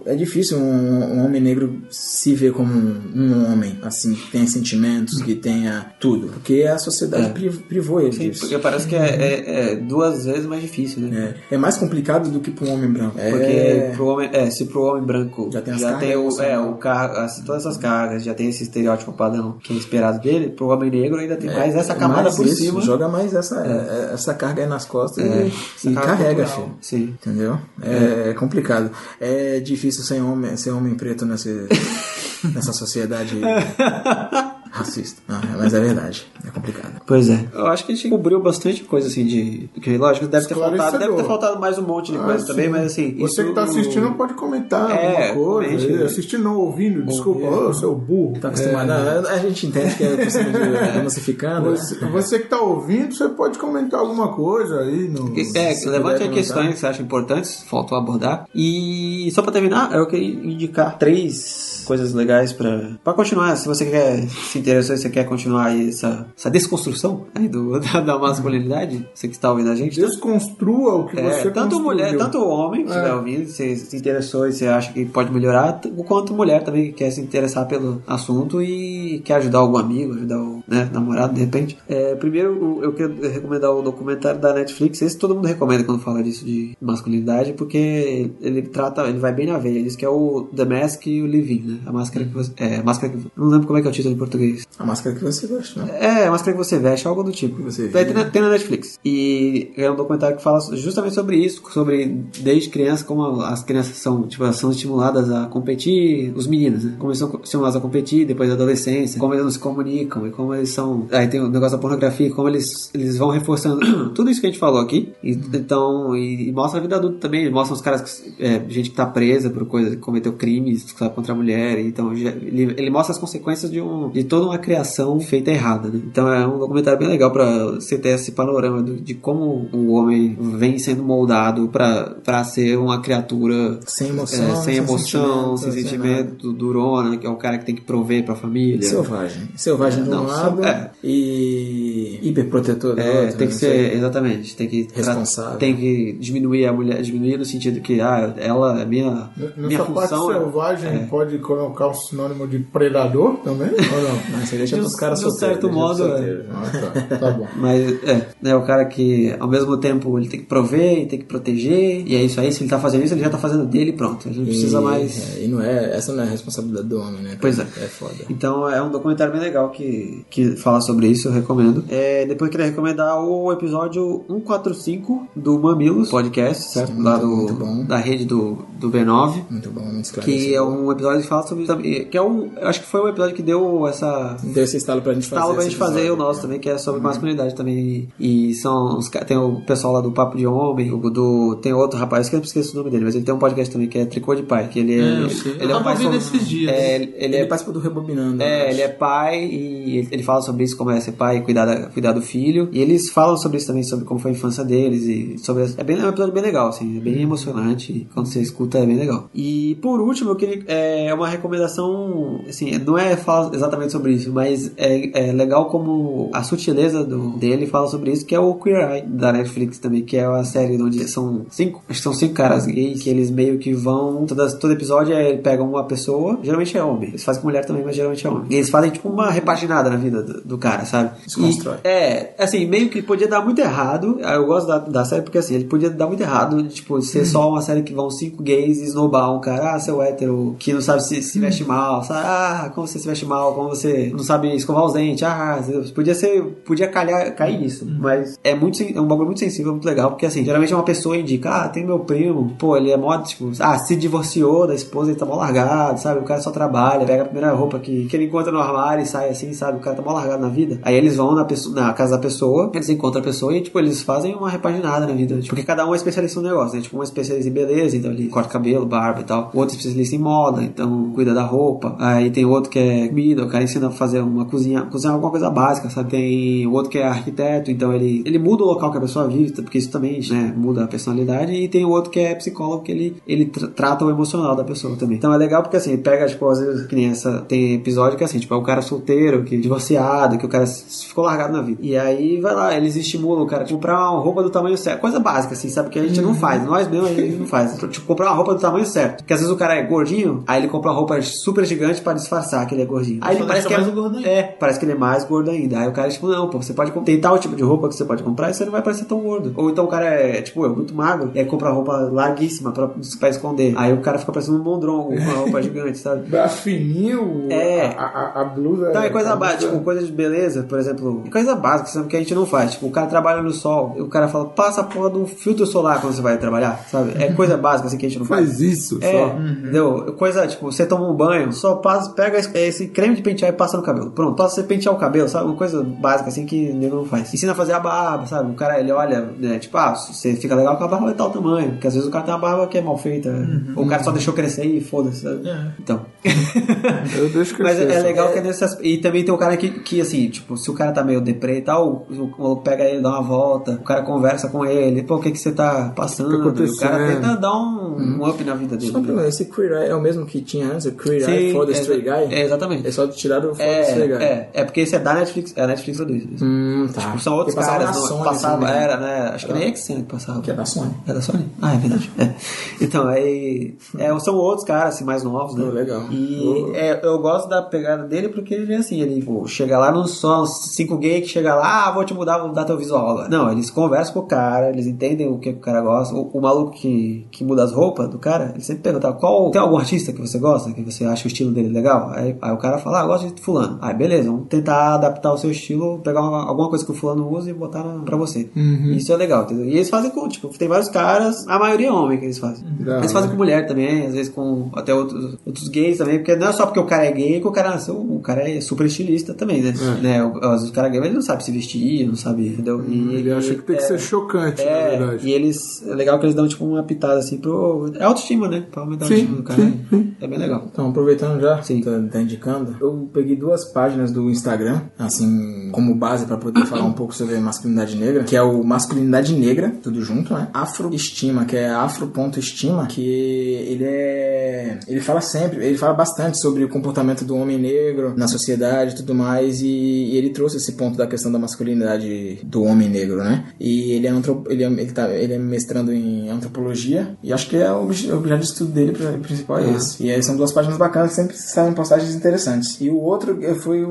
é difícil um, um homem negro se ver como um, um homem, assim, que tenha sentimentos, que tenha tudo. Porque a sociedade pri- privou ele Sim, disso. porque parece que é, é- é duas vezes mais difícil, né? É, é mais complicado do que para um homem branco. Porque É, pro homem, é, se pro homem branco Já tem as tem o, é, emocionais. O car as, todas essas cargas, já tem esse estereótipo padrão que é esperado dele, pro homem negro ainda tem mais essa camada É, mais por isso, cima. Joga mais essa, é, essa carga aí nas costas É, e, e carrega, filho. Sim. Entendeu? É, é complicado. É difícil ser homem, ser homem preto nessa, nessa sociedade racista. Ah, mas é verdade. É complicado. Pois é. Eu acho que a gente cobriu bastante coisa assim de. Que, lógico, deve ter faltado. Deve ter faltado mais um monte de Ah, coisa também, sim. mas assim. Você isso- que tá assistindo pode comentar É, alguma coisa. comente, né? Assistindo não ouvindo, desculpa, ô seu burro. Tá acostumado? a, a gente entende que é questão de massificando. Você, você que tá ouvindo, você pode comentar alguma coisa aí no. É, Se levante questões que você acha importantes, faltou abordar. E só pra terminar, eu queria indicar três coisas legais pra, pra continuar. Se você quer se interessou, se você quer continuar aí essa, essa desconstrução aí do, da, da masculinidade, você que está ouvindo a gente. Desconstrua o que É, você tanto construiu. mulher, tanto homem que É. estiver ouvindo, se se interessou e você acha que pode melhorar, quanto mulher também que quer se interessar pelo assunto e, quer ajudar algum amigo, ajudar o né, namorado, de repente. É, primeiro, eu quero recomendar o documentário da Netflix. Esse todo mundo recomenda quando fala disso de masculinidade, porque ele trata, ele vai bem na veia. Ele diz que é o The Mask e o Living, né? A máscara que você. É, a máscara que. Não lembro como é que é o título em português. A máscara que você gosta, né? É, a máscara que você veste, algo do tipo. você Vai vive. ter, na, tem na Netflix. E é um documentário que fala justamente sobre isso, sobre desde criança, como as crianças são, tipo, são estimuladas a competir, os meninos, né? Como eles são estimulados a competir depois da adolescência, como eles não se comunicam e como eles são. Aí tem o negócio da pornografia, como eles, eles vão reforçando tudo isso que a gente falou aqui. E, Então, e, e mostra a vida adulta também, mostra os caras, que, é, gente que tá presa por coisa, que cometeu crimes sabe, contra a mulher. Então, ele, ele mostra as consequências de, um, de toda uma criação feita errada, né? Então é um documentário bem legal pra você ter esse panorama do- de como o homem vem sendo moldado pra pra ser uma criatura Sem emoção, é, sem sem emoção, sentimento, sem sentimento, durona, que é o cara que tem que prover pra família. Selvagem. Selvagem de um Não, lado é. e hiperprotetor do É, outro. tem que né? ser, exatamente, tem que Responsável. tem que diminuir a mulher, diminuir no sentido que ah, ela é minha minha Nessa parte função é- selvagem, pode colocar o sinônimo de predador também? Ou não? Mas você deixa De pros caras de um solteiros. certo deixa pros modo, é. Ah, tá. Tá bom. Mas é, né, o cara que ao mesmo tempo ele tem que prover e tem que proteger, e é isso aí, se ele tá fazendo isso, ele já tá fazendo dele e pronto. Ele não precisa E- mais. é, e não é, essa não é a responsabilidade do homem, né? cara? Pois é. É foda. Então é um documentário bem legal que, que fala sobre isso, eu recomendo. É, depois eu queria recomendar o episódio 145 do Mamilos Podcast, certo? Sim, Lá muito, do, muito bom. da rede do, do B9. Muito bom, muito esclarecido. Que é um episódio que fala sobre. também- Que é um. Eu acho que foi um episódio que deu essa. Deu esse estalo pra gente fazer. Estalo pra gente fazer o nosso também, que é sobre masculinidade também. E são os, tem o pessoal lá do Papo de Homem, o do. Tem outro rapaz, que eu esqueci o nome dele, mas ele tem um podcast também que é Tricô de Pai, que ele é. É, eu sei. ele Eu é um pai sobre- dias. É, ele, ele Ele, é participa do Rebobinando. é, ele é pai e ele, ele fala sobre isso, como é ser pai e cuidar, da- cuidar do filho. E eles falam sobre isso também, sobre como foi a infância deles e sobre... É, bem, é um episódio bem legal, assim, é bem emocionante. Quando você escuta, é bem legal. E por último, eu queria... É uma recomendação, assim, não é falar exatamente sobre isso, mas é, é legal como a sutileza do, dele fala sobre isso, que é o Queer Eye, da Netflix também, que é uma série onde são cinco, acho que são cinco caras gays, que eles meio que vão... Todas, todo episódio é, pegam uma pessoa, geralmente é homem. Eles fazem com mulher também, mas geralmente é homem. E eles fazem tipo uma repaginada na vida do, do cara, sabe? Desconstrói. E, é, assim, meio que podia dar muito errado. Ah, Eu gosto da, da série porque assim, ele podia dar muito errado, tipo, ser só uma série que vão cinco gays e esnobar um cara, ah, seu hétero, que não sabe se, se veste mal, sabe? Ah, como você se veste mal, como você não sabe escovar os dentes, ah, podia ser, podia calhar, cair nisso. Mas é muito, é um bagulho muito sensível, muito legal, porque assim, geralmente uma pessoa indica, ah, tem meu primo, pô, ele é mó, tipo, ah, se divorciou da esposa, ele tá mó largado, sabe? O cara só trabalha, pega a primeira roupa que, que ele encontra no armário e sai assim, sabe? O cara tá mó largado na vida. Aí eles vão na, pessoa, na casa da pessoa, eles encontram a pessoa e, tipo, eles fazem uma repaginada na vida. Tipo, porque cada um é especialista no negócio, né? Tipo, um é especialista em beleza, então ele corta cabelo, barba e tal. O outro é especialista em moda, então cuida da roupa. Aí tem outro que é comida, o cara ensina a fazer uma cozinha, cozinhar alguma coisa básica, sabe? Tem o outro que é arquiteto, então ele, ele muda o local que a pessoa vive, porque isso também, né, muda a personalidade. E tem o outro que é psicólogo, que ele, ele tra- trata o emocional da pessoa também. Então é legal porque assim, pega, tipo, às vezes, que nem essa, tem episódio que é assim, tipo, é o cara solteiro, que é divorciado, que o cara ficou largado na vida. E aí vai lá, eles estimulam o cara, tipo, comprar uma roupa do tamanho certo. Coisa básica, assim, sabe? Que a gente não faz. Nós mesmos a gente não faz. Tipo, comprar uma roupa do tamanho certo. Porque às vezes o cara é gordinho, aí ele compra uma roupa super gigante pra disfarçar que ele é gordinho. Aí ele parece que deixa é, mais gordo ainda. é, parece que ele é mais gordo ainda. Aí o cara, tipo, não, pô, você pode tem tal tipo de roupa que você pode comprar e você não vai parecer tão gordo. Ou então o cara é, tipo, é muito magro, e aí compra roupa larguíssima pra, pra esconder. Aí o cara fica parecendo um mondrongo com uma roupa gigante, sabe? Braço fininho, É. a, a, a blusa. Então é coisa básica, tipo, coisa de beleza, por exemplo, coisa básica, sabe, que a gente não faz. Tipo, o cara trabalha no sol, e o cara fala, passa a porra de um filtro solar quando você vai trabalhar, sabe? É coisa básica assim que a gente não faz. Faz isso É, só. entendeu? Coisa, tipo, você toma um banho, só passa, pega esse, esse creme de pentear e passa no cabelo. Pronto, passa você pentear o cabelo, sabe? Uma coisa básica assim que o nego não faz. Ensina a fazer a barba, sabe? O cara, ele olha, né, tipo, ah, você fica legal com a barba de tal tamanho. Porque às vezes o cara tem uma barba que é mal feita. Ou o cara só deixou crescer e foda-se, sabe? Então. Eu deixo Mas crescer. é, é só. legal que é nesse aspe- E também tem o cara que, que, assim, tipo, se o cara tá meio deprê e tal, o, pega ele, dá uma volta, o cara conversa com ele, pô, o que que você tá passando? O que E o cara tenta dar um, um up na vida dele. Só um problema, esse Queer Eye é o mesmo que tinha antes, o Queer Eye for the é- Straight Guy? é, exatamente. É só tirar o É, é, é porque esse é da Netflix, é a Netflix produz. isso. Hum, tá. Tipo, são outros passava caras, não, Sony, passava, assim, né? era, né? Acho que nem XN que passava. Que é da Sony. É da Sony? Ah, é verdade. É. Então, aí. é, são outros caras, assim, mais novos, né? Oh, legal. E é, eu gosto da pegada dele porque ele é assim, ele pô, chega lá, não só cinco gays que chega lá, ah, vou te mudar, vou mudar teu visual agora. Não, eles conversam com o cara, eles entendem o que o cara gosta. O, o maluco que, que muda as roupas do cara, ele sempre pergunta, qual, tem algum artista que você gosta, que você acha o estilo dele legal? Aí, aí o cara fala, ah, gosto de fulano. Aí beleza, vamos tentar adaptar o seu estilo, pegar uma- alguma coisa que o fulano usa e botar na, pra você. Isso é legal, entendeu? E eles fazem com, tipo, tem vários caras, a maioria é homem que eles fazem. Da Eles fazem com mulher também, às vezes com até outros, outros gays também, porque não é só porque o cara é gay que o cara, o cara é super estilista também, né? né? O- Às vezes o cara é gay, mas ele não sabe se vestir, não sabe, entendeu? E Ele acha que tem que é, ser chocante, na é, verdade. e eles, é legal que eles dão tipo uma pitada assim pro. É autoestima, né? Pra aumentar a Sim, autoestima do cara. sim, sim. É bem legal. Então, aproveitando já, Sim. tá, tá indicando, eu peguei duas páginas do Instagram, assim, como base pra poder falar um pouco sobre masculinidade negra, que é o Masculinidade Negra, tudo junto, né? Afroestima, que é afro.estima, que ele é... ele fala sempre, ele fala bastante sobre o comportamento do homem negro na sociedade e tudo mais, e, e ele trouxe esse ponto da questão da masculinidade do homem negro, né? E ele é, antrop... ele é, ele tá, ele é mestrando em antropologia, e acho que é o obje- o objeto de estudo dele pri- principal é esse. E aí são duas páginas bacanas que sempre saem postagens interessantes. E o outro eh, foi o,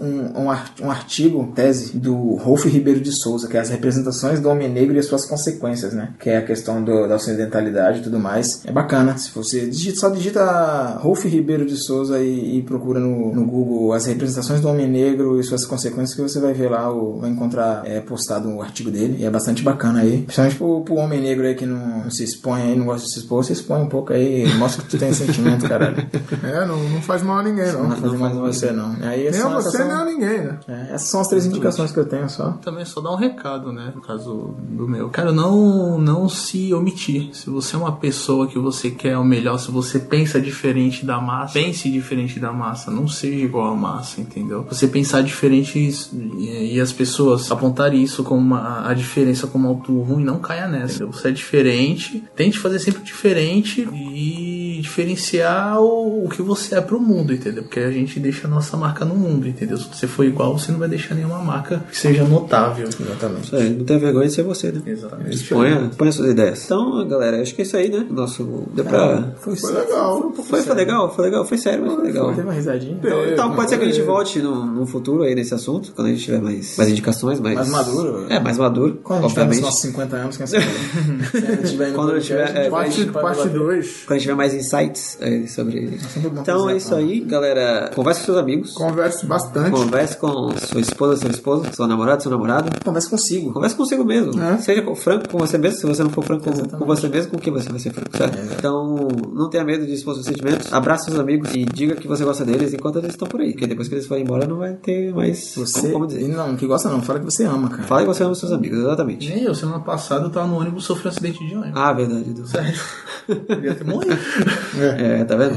um, um, ar- um artigo, tese, do Rolf Ribeiro de Souza, que é as representações do homem negro e as suas consequências, né? Que é a questão do- da ocidentalidade e tudo mais. É bacana. Se você digita, só digita Rolf Ribeiro de Souza e, e procura no, no Google as representações do homem negro e suas consequências, que você vai ver lá, o, vai encontrar é, postado o artigo dele. E é bastante bacana aí. Principalmente pro, pro homem negro aí que não, se expõe aí, não gosta de se expor, se expõe um pouco aí, mostra que tu tem sentimento, caralho. É, não, não faz mal a ninguém, não. Não mais você não. Aí Nem essas a são, você, essas nem a são, ninguém, né? é, essas são as três indicações que eu tenho só. Também só dar um recado, né? No caso do meu. Cara, não, não se omitir. Se você é uma pessoa que você quer o melhor, se você pensa diferente da massa, pense diferente da massa. Não seja igual à massa, entendeu? Você pensar diferente e, e as pessoas apontarem isso como uma, a diferença como algo ruim, não caia nessa. entendeu? Você é diferente, tente fazer sempre diferente e diferenciar o, o que você é pro mundo, entendeu? Porque a gente deixa a nossa marca no mundo, entendeu? Se você for igual, você não vai deixar nenhuma marca que seja notável. Exatamente. Isso aí, não tem vergonha de ser você, né? Exatamente. Exponha, exponha suas ideias. Então, galera, acho que é isso aí, né? Nosso. Deu pra. Foi, Foi legal. Foi, foi legal, foi legal, foi sério, mas foi legal. Teve uma risadinha. Então, então pode ser que a gente volte no, no futuro aí nesse assunto, quando a gente tiver mais, mais indicações, mais. Mais maduro. É, mais maduro. Quando a gente tiver nos nossos 50 anos, quem sabe? Quando eu tiver, é, a gente Parte pode bater. 2. Quando a gente tiver mais insights aí sobre. Então é isso aí, galera. Converse com seus amigos. Converse bastante. Converse com sua esposa, seu esposo, seu namorado, seu namorado. Conversa consigo. Converse consigo mesmo. É. Seja franco com você mesmo. Se você não for franco com, com você mesmo, com quem você vai ser franco, certo? Então, não tenha medo de expor seus sentimentos. Abraça seus amigos e diga que você gosta deles enquanto eles estão por aí. Porque depois que eles forem embora, não vai ter mais. Você. Como, dizer? não, que gosta não, fala que você ama, cara. Fala que você ama seus amigos, exatamente. Nem eu, semana passada eu tava no ônibus e sofri um acidente de ônibus. Ah, verdade. Deus. Sério. Devia ter morrido. É, tá vendo?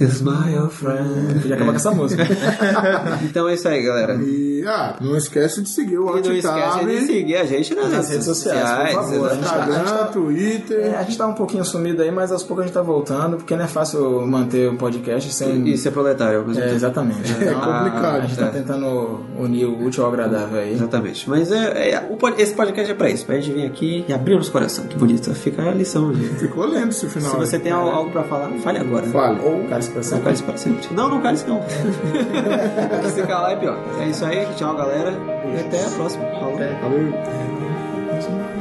Is my old friend. Podia acabar com essa música. Então é isso aí, galera. E, ah, não esquece de seguir o E não esquece de seguir a gente nas, Nas redes sociais, por favor. exatamente. Instagram, É, Twitter. a gente tá um pouquinho sumido aí, mas aos poucos a gente tá voltando, porque não é fácil manter o podcast sem. E ser proletário. ao mesmo É, exatamente. É complicado, A, a gente tá é. tentando unir o útil ao agradável aí. Exatamente. Mas é, é- o esse podcast é pra isso, pra gente vir aqui e abrir o nosso coração. Que bonito. Fica a lição, gente. Ficou lindo esse final. Se você tem al- algo pra falar, fale agora. Fale. Ou cara se Não pressiona. cale para sempre. Não, não cale não. Se calar é pior. É isso aí. Tchau, galera. E até a próxima. Falou. Valeu.